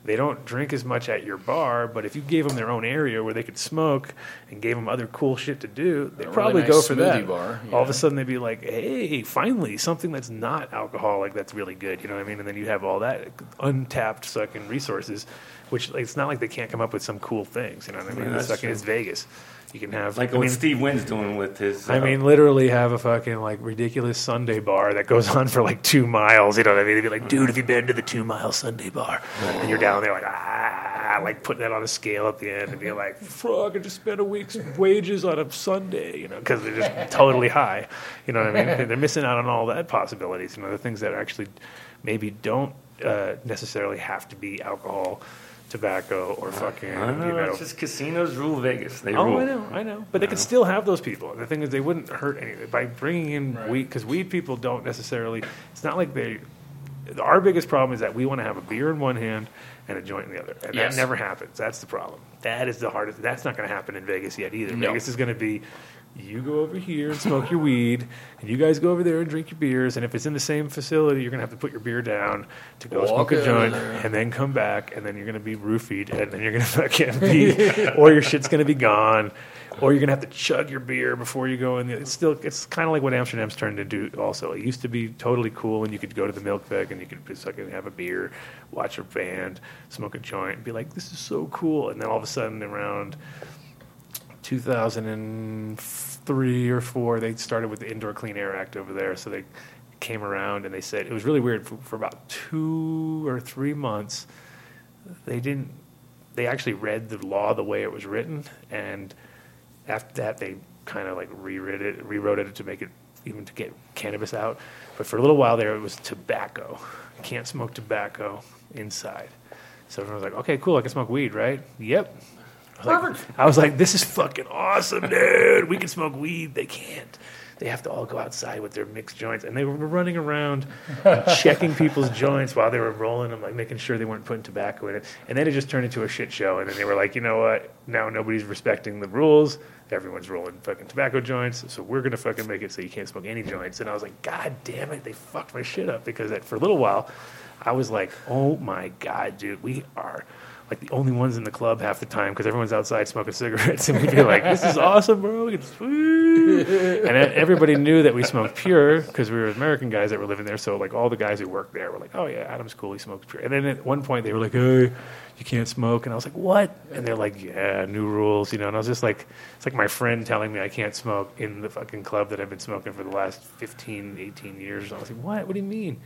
they don't drink as much at your bar, but if you gave them their own area where they could smoke and gave them other cool shit to do, they'd A really probably nice go for that. bar, All of a sudden, they'd be like, hey, finally, something that's not alcoholic that's really good. You know what I mean? And then you have all that untapped fucking resources, which like, it's not like they can't come up with some cool things. You know what I mean? Yeah, it's, true. it's Vegas. You can have like I what mean, Steve Wynn's doing with his. I uh, mean, literally have a fucking like ridiculous sundae bar that goes on for like two miles. You know what I mean? They'd be like, dude, have you been to the two mile sundae bar? And you're down there like, ah, like putting that on a scale at the end and be like, fuck, I just spent a week's wages on a sundae, you know, because they're just totally high. You know what I mean? They're missing out on all that possibilities. You know, the things that actually maybe don't uh, necessarily have to be alcohol, tobacco, or ah, fucking, I don't know. you know, It's just casinos rule Vegas. They Oh, rule. I know, I know. But they could still have those people. The thing is, they wouldn't hurt anything by bringing in weed because weed people don't necessarily. It's not like they. Our biggest problem is that we want to have a beer in one hand and a joint in the other, and Yes. that never happens. That's the problem. That is the hardest. That's not going to happen in Vegas yet either. No. Vegas is going to be. You go over here and smoke your weed, and you guys go over there and drink your beers. And if it's in the same facility, you're gonna have to put your beer down to go Walk smoke a joint, and then come back, and then you're gonna be roofied, and then you're gonna fucking be, or your shit's gonna be gone, or you're gonna have to chug your beer before you go in. It's still, it's kind of like what Amsterdam's turned into. Also, it used to be totally cool, and you could go to the Melkweg and you could just fucking have a beer, watch a band, smoke a joint, and be like, "This is so cool." And then all of a sudden, around 2003 or four, they started with the Indoor Clean Air Act over there. So they came around and they said it was really weird for, for about two or three months. They didn't. They actually read the law the way it was written, and after that, they kind of like rewrote it, rewrote it to make it even to get cannabis out. But for a little while there, it was tobacco. You can't smoke tobacco inside. So everyone was like, okay, cool, I can smoke weed, right? Yep. I was, like, I was like, this is fucking awesome, dude. We can smoke weed. They can't. They have to all go outside with their mixed joints. And they were running around checking people's joints while they were rolling them, like making sure they weren't putting tobacco in it. And then it just turned into a shit show. And then they were like, you know what? Now nobody's respecting the rules. Everyone's rolling fucking tobacco joints. So we're going to fucking make it so you can't smoke any joints. And I was like, God damn it. They fucked my shit up because that, for a little while, I was like, oh my God, dude, we are like the only ones in the club half the time because everyone's outside smoking cigarettes, and we'd be like, "This is awesome, bro!" We can woo." and everybody knew that we smoked pure because we were American guys that were living there. So like all the guys who worked there were like, "Oh yeah, Adam's cool. He smokes pure." And then at one point they were like, "Hey, you can't smoke," and I was like, "What?" And they're like, "Yeah, new rules," you know. And I was just like, "It's like my friend telling me I can't smoke in the fucking club that I've been smoking for the last 15, 18 years." I was like, "What? What do you mean?"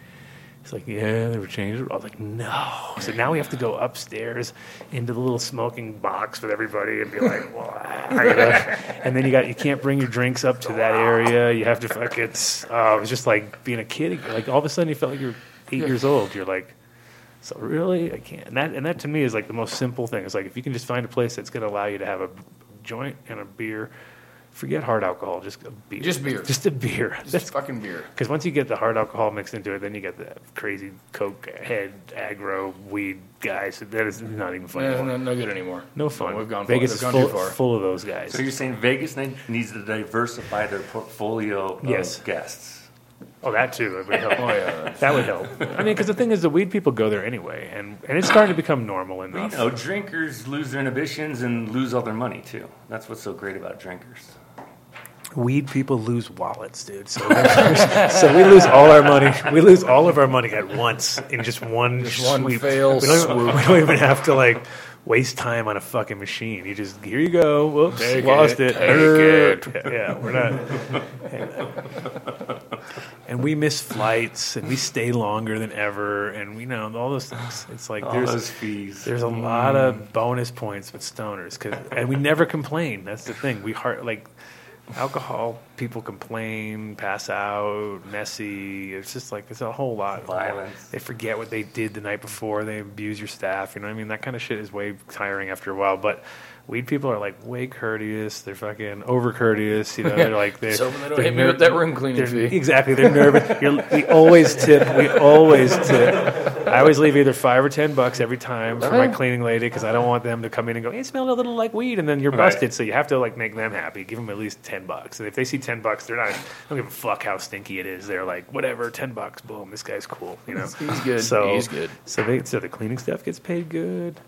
He's like, yeah, they were changed. I was like, no. So now we have to go upstairs into the little smoking box with everybody and be like, what? And then you got you can't bring your drinks up to that area. You have to fucking. Uh, oh, it was just like being a kid. Like all of a sudden you felt like you're eight years old. You're like, so really, I can't. And that and that to me is like the most simple thing. It's like if you can just find a place that's going to allow you to have a joint and a beer. Forget hard alcohol, just a beer. Just beer. Just a beer. Just fucking beer. Because once you get the hard alcohol mixed into it, then you get the crazy coke head aggro weed guys. That is not even fun. No, anymore. no, no good anymore. No fun. We've gone Vegas far. is We've full, gone too far. full of those guys. So you're saying Vegas needs to diversify their portfolio of Yes. guests? Oh, that too. That would help. Oh, yeah. That would help. I mean, because the thing is, the weed people go there anyway, and, and it's starting to become normal enough. You know, drinkers lose their inhibitions and lose all their money too. That's what's so great about drinkers. Weed people lose wallets, dude. So, so we lose all our money. We lose all of our money at once in just one Just one sweep. fail we don't, even, we don't even have to like waste time on a fucking machine. You just here you go. Whoops, Take lost it, it. take Err. Yeah, we're not. and we miss flights, and we stay longer than ever, and we know all those things. It's like All there's fees. there's a lot of bonus points with stoners, 'cause- and we never complain. That's the thing. We heart like alcohol. People complain, pass out, messy. It's just like it's a whole lot. Violence. They forget what they did the night before. They abuse your staff. You know what I mean? That kind of shit is way tiring after a while. But weed people are like way courteous. They're fucking over courteous. You know, they're like they're, So they don't they're hit me with that room cleaning fee. Exactly. They're nervous. You're, we always tip. We always tip. I always leave either five or ten bucks every time for my cleaning lady because I don't want them to come in and go, "Hey, it smelled a little like weed," and then you're Right. busted. So you have to like make them happy. Give them at least ten bucks. And if they see ten bucks, they're not. They don't give a fuck how stinky it is. They're like, whatever, ten bucks. Boom, this guy's cool. You know, He's good. So He's good. So they so the cleaning staff gets paid good.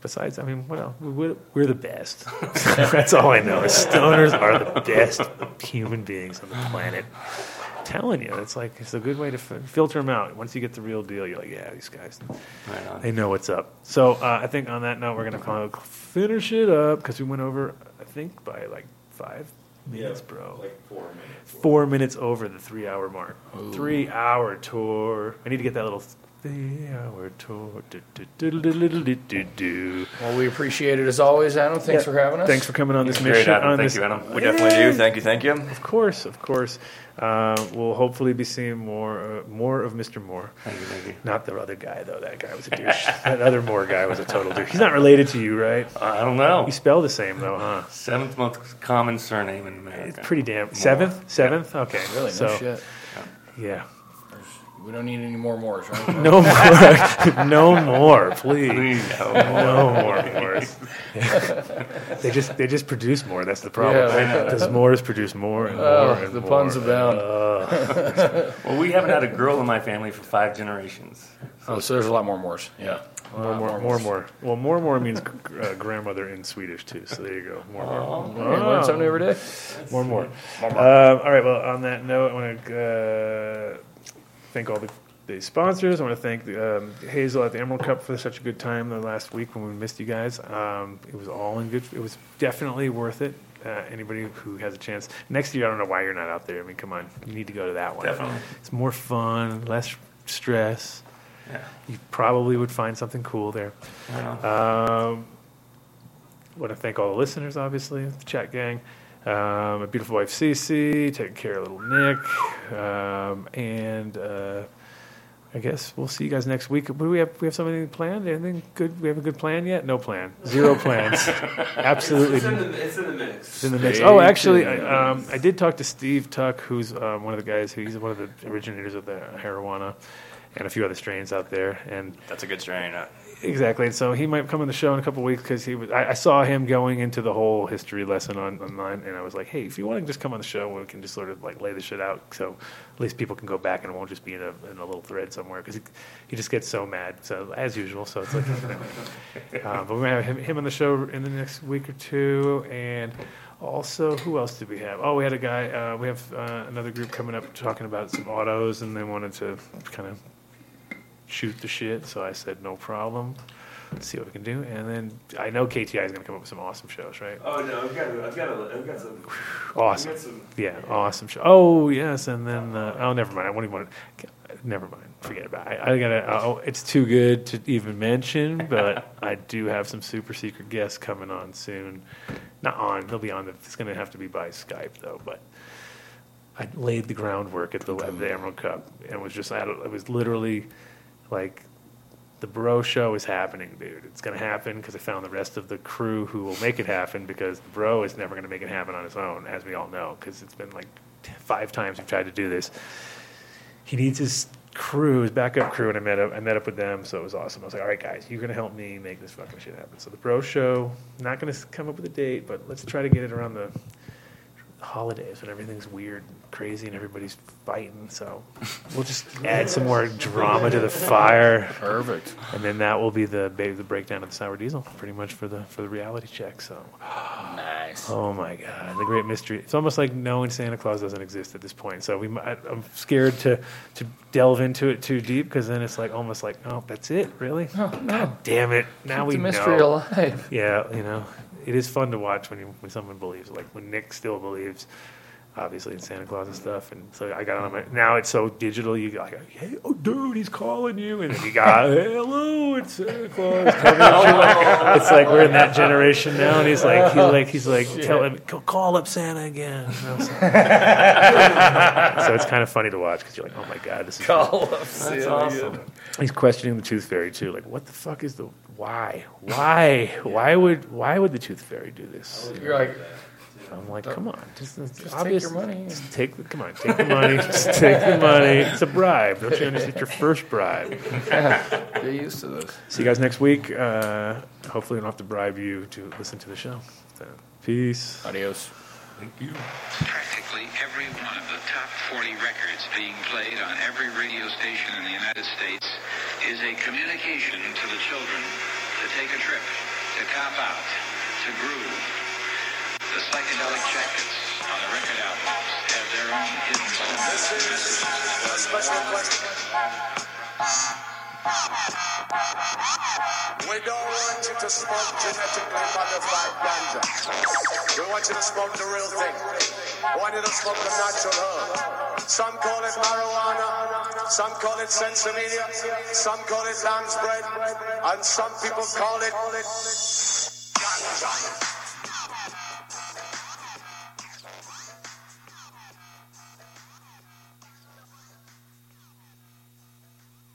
Besides, I mean, well. We're, we're the best. That's all I know. is Stoners are the best human beings on the planet. I'm telling you, it's like it's a good way to f- filter them out. Once you get the real deal, you're like, yeah, these guys, Right on. they know what's up. So uh, I think on that note, we're gonna kind of finish it up because we went over, I think, by like five minutes, bro. Like four minutes. Four minutes over the three-hour mark. Three-hour tour. I need to get that little three-hour tour. Well, we appreciate it as always, Adam. Thanks Yeah. for having us. Thanks for coming on this Great, mission. Adam. on Thank this, you, Adam. We definitely do. Thank you. Thank you. Of course, of course. Uh, we'll hopefully be seeing more, uh, more of Mr. Moore. Thank you, thank you. Not the other guy though. That guy was a douche. that other Moore guy was a total douche. He's not related to you, right? I don't know. You spell the same though, huh? Seventh most common surname in America. It's pretty damn seventh, seventh. Okay, Really, no so shit. yeah, We don't need any more Moors, right? no more, no more, please. Please, no. No more Moors. they just they just produce more. That's the problem. Yeah. Does Moors produce more and more? Oh, and the more. puns abound. Uh, Well, we haven't had a girl in my family for five generations. Oh, so there's a lot more Moors. Yeah. more, more, more, more. Well, more, more means uh, grandmother in Swedish too. So there you go. More, more. Hey, learn something every day. More, more. Um, all right. Well, on that note, I want to uh, thank all the, the sponsors. I want to thank um, Hazel at the Emerald Cup for such a good time the last week when we missed you guys. Um, it was all in good. It was definitely worth it. Uh, anybody who has a chance next year, I don't know why you're not out there. I mean, come on, you need to go to that one. Definitely. it's more fun, less stress. Yeah. You probably would find something cool there. I know. Um, want to thank all the listeners, obviously, the chat gang. Um, my beautiful wife Cece, taking care of little Nick, um, and uh, I guess we'll see you guys next week. Do we have we have something planned? Anything good? We have a good plan yet? No plan. Zero plans. Absolutely. It's in the, it's in the mix. It's in the mix. Oh, actually, I, um, I did talk to Steve Tuck, who's um, one of the guys. He's one of the originators of the marijuana, and a few other strains out there. And That's a good strain. Uh, exactly, and so he might come on the show in a couple weeks because he was. I, I saw him going into the whole history lesson on online, and I was like, hey, if you want to just come on the show, we can just sort of like lay the shit out, so at least people can go back and it won't just be in a, in a little thread somewhere because he, he just gets so mad. So as usual, so it's like. uh, but we're gonna have him, him on the show in the next week or two, and. Also, who else did we have? Oh, we had a guy. Uh, we have uh, another group coming up talking about some autos, and they wanted to kind of shoot the shit. So I said, no problem. Let's see what we can do. And then I know KTI is going to come up with some awesome shows, right? Oh no, I've got, I've got, a, I've got some. Awesome. I've got some. Yeah, awesome show. Oh yes, and then uh, oh, never mind. I won't even want to. Never mind. Forget about it. I, I gotta. Oh, it's too good to even mention, but I do have some super secret guests coming on soon. Not on. They'll be on. The, it's going to have to be by Skype though. But I laid the groundwork at the at the Emerald Cup, and was just. I it was literally like the bro show is happening, dude. It's going to happen because I found the rest of the crew who will make it happen because the bro is never going to make it happen on his own, as we all know, because it's been like five times we've tried to do this. He needs his crew, his backup crew, and I met up. I met up with them, so it was awesome. I was like, "All right, guys, you're going to help me make this fucking shit happen." So the bro show, not going to come up with a date, but let's try to get it around the holidays when everything's weird and crazy and everybody's fighting. So we'll just add some more drama to the fire. Perfect. And then that will be the ba- the breakdown of the sour diesel, pretty much for the for the reality check. So, Nice. oh my god, the great mystery. It's almost like knowing Santa Claus doesn't exist at this point. So we, might, I'm scared to to delve into it too deep because then it's like almost like, oh, that's it, really? Oh, god damn it! Now we the mystery know. alive. Yeah, you know, it is fun to watch when you, when someone believes, like when Nick still believes, obviously in Santa Claus and stuff. And so I got on my now it's so digital. You got like, hey, oh dude, he's calling you, and then you got hey, hello, it's Santa Claus. coming at you. Like, it's like we're in that generation now, and he's like he's like he's like tell him "Go- call up Santa again. You so. so it's kind of funny to watch because you're like, oh my god, this is call That's awesome. He's questioning the tooth fairy too. Like, what the fuck is the why? Why? Why would why would the tooth fairy do this? You're like, I'm like, come on, just, it's take obvious. your money. Just take the come on, take the money. just take the money. It's a bribe. Don't you understand? It's your first bribe. get used to this. See you guys next week. Uh, hopefully, we don't have to bribe you to listen to the show. So, peace. Adios. Thank you. Practically every one of the top 40 records being played on every radio station in the United States is a communication to the children to take a trip, to cop out, to groove. The psychedelic jackets on the record have their own hidden This is a special question. We don't want you to smoke genetically modified ganja. We want you to smoke the real thing. We want you to smoke the natural herb. Some call it marijuana, some call it sinsemilla, some call it lamb's bread, and some people call it ganja.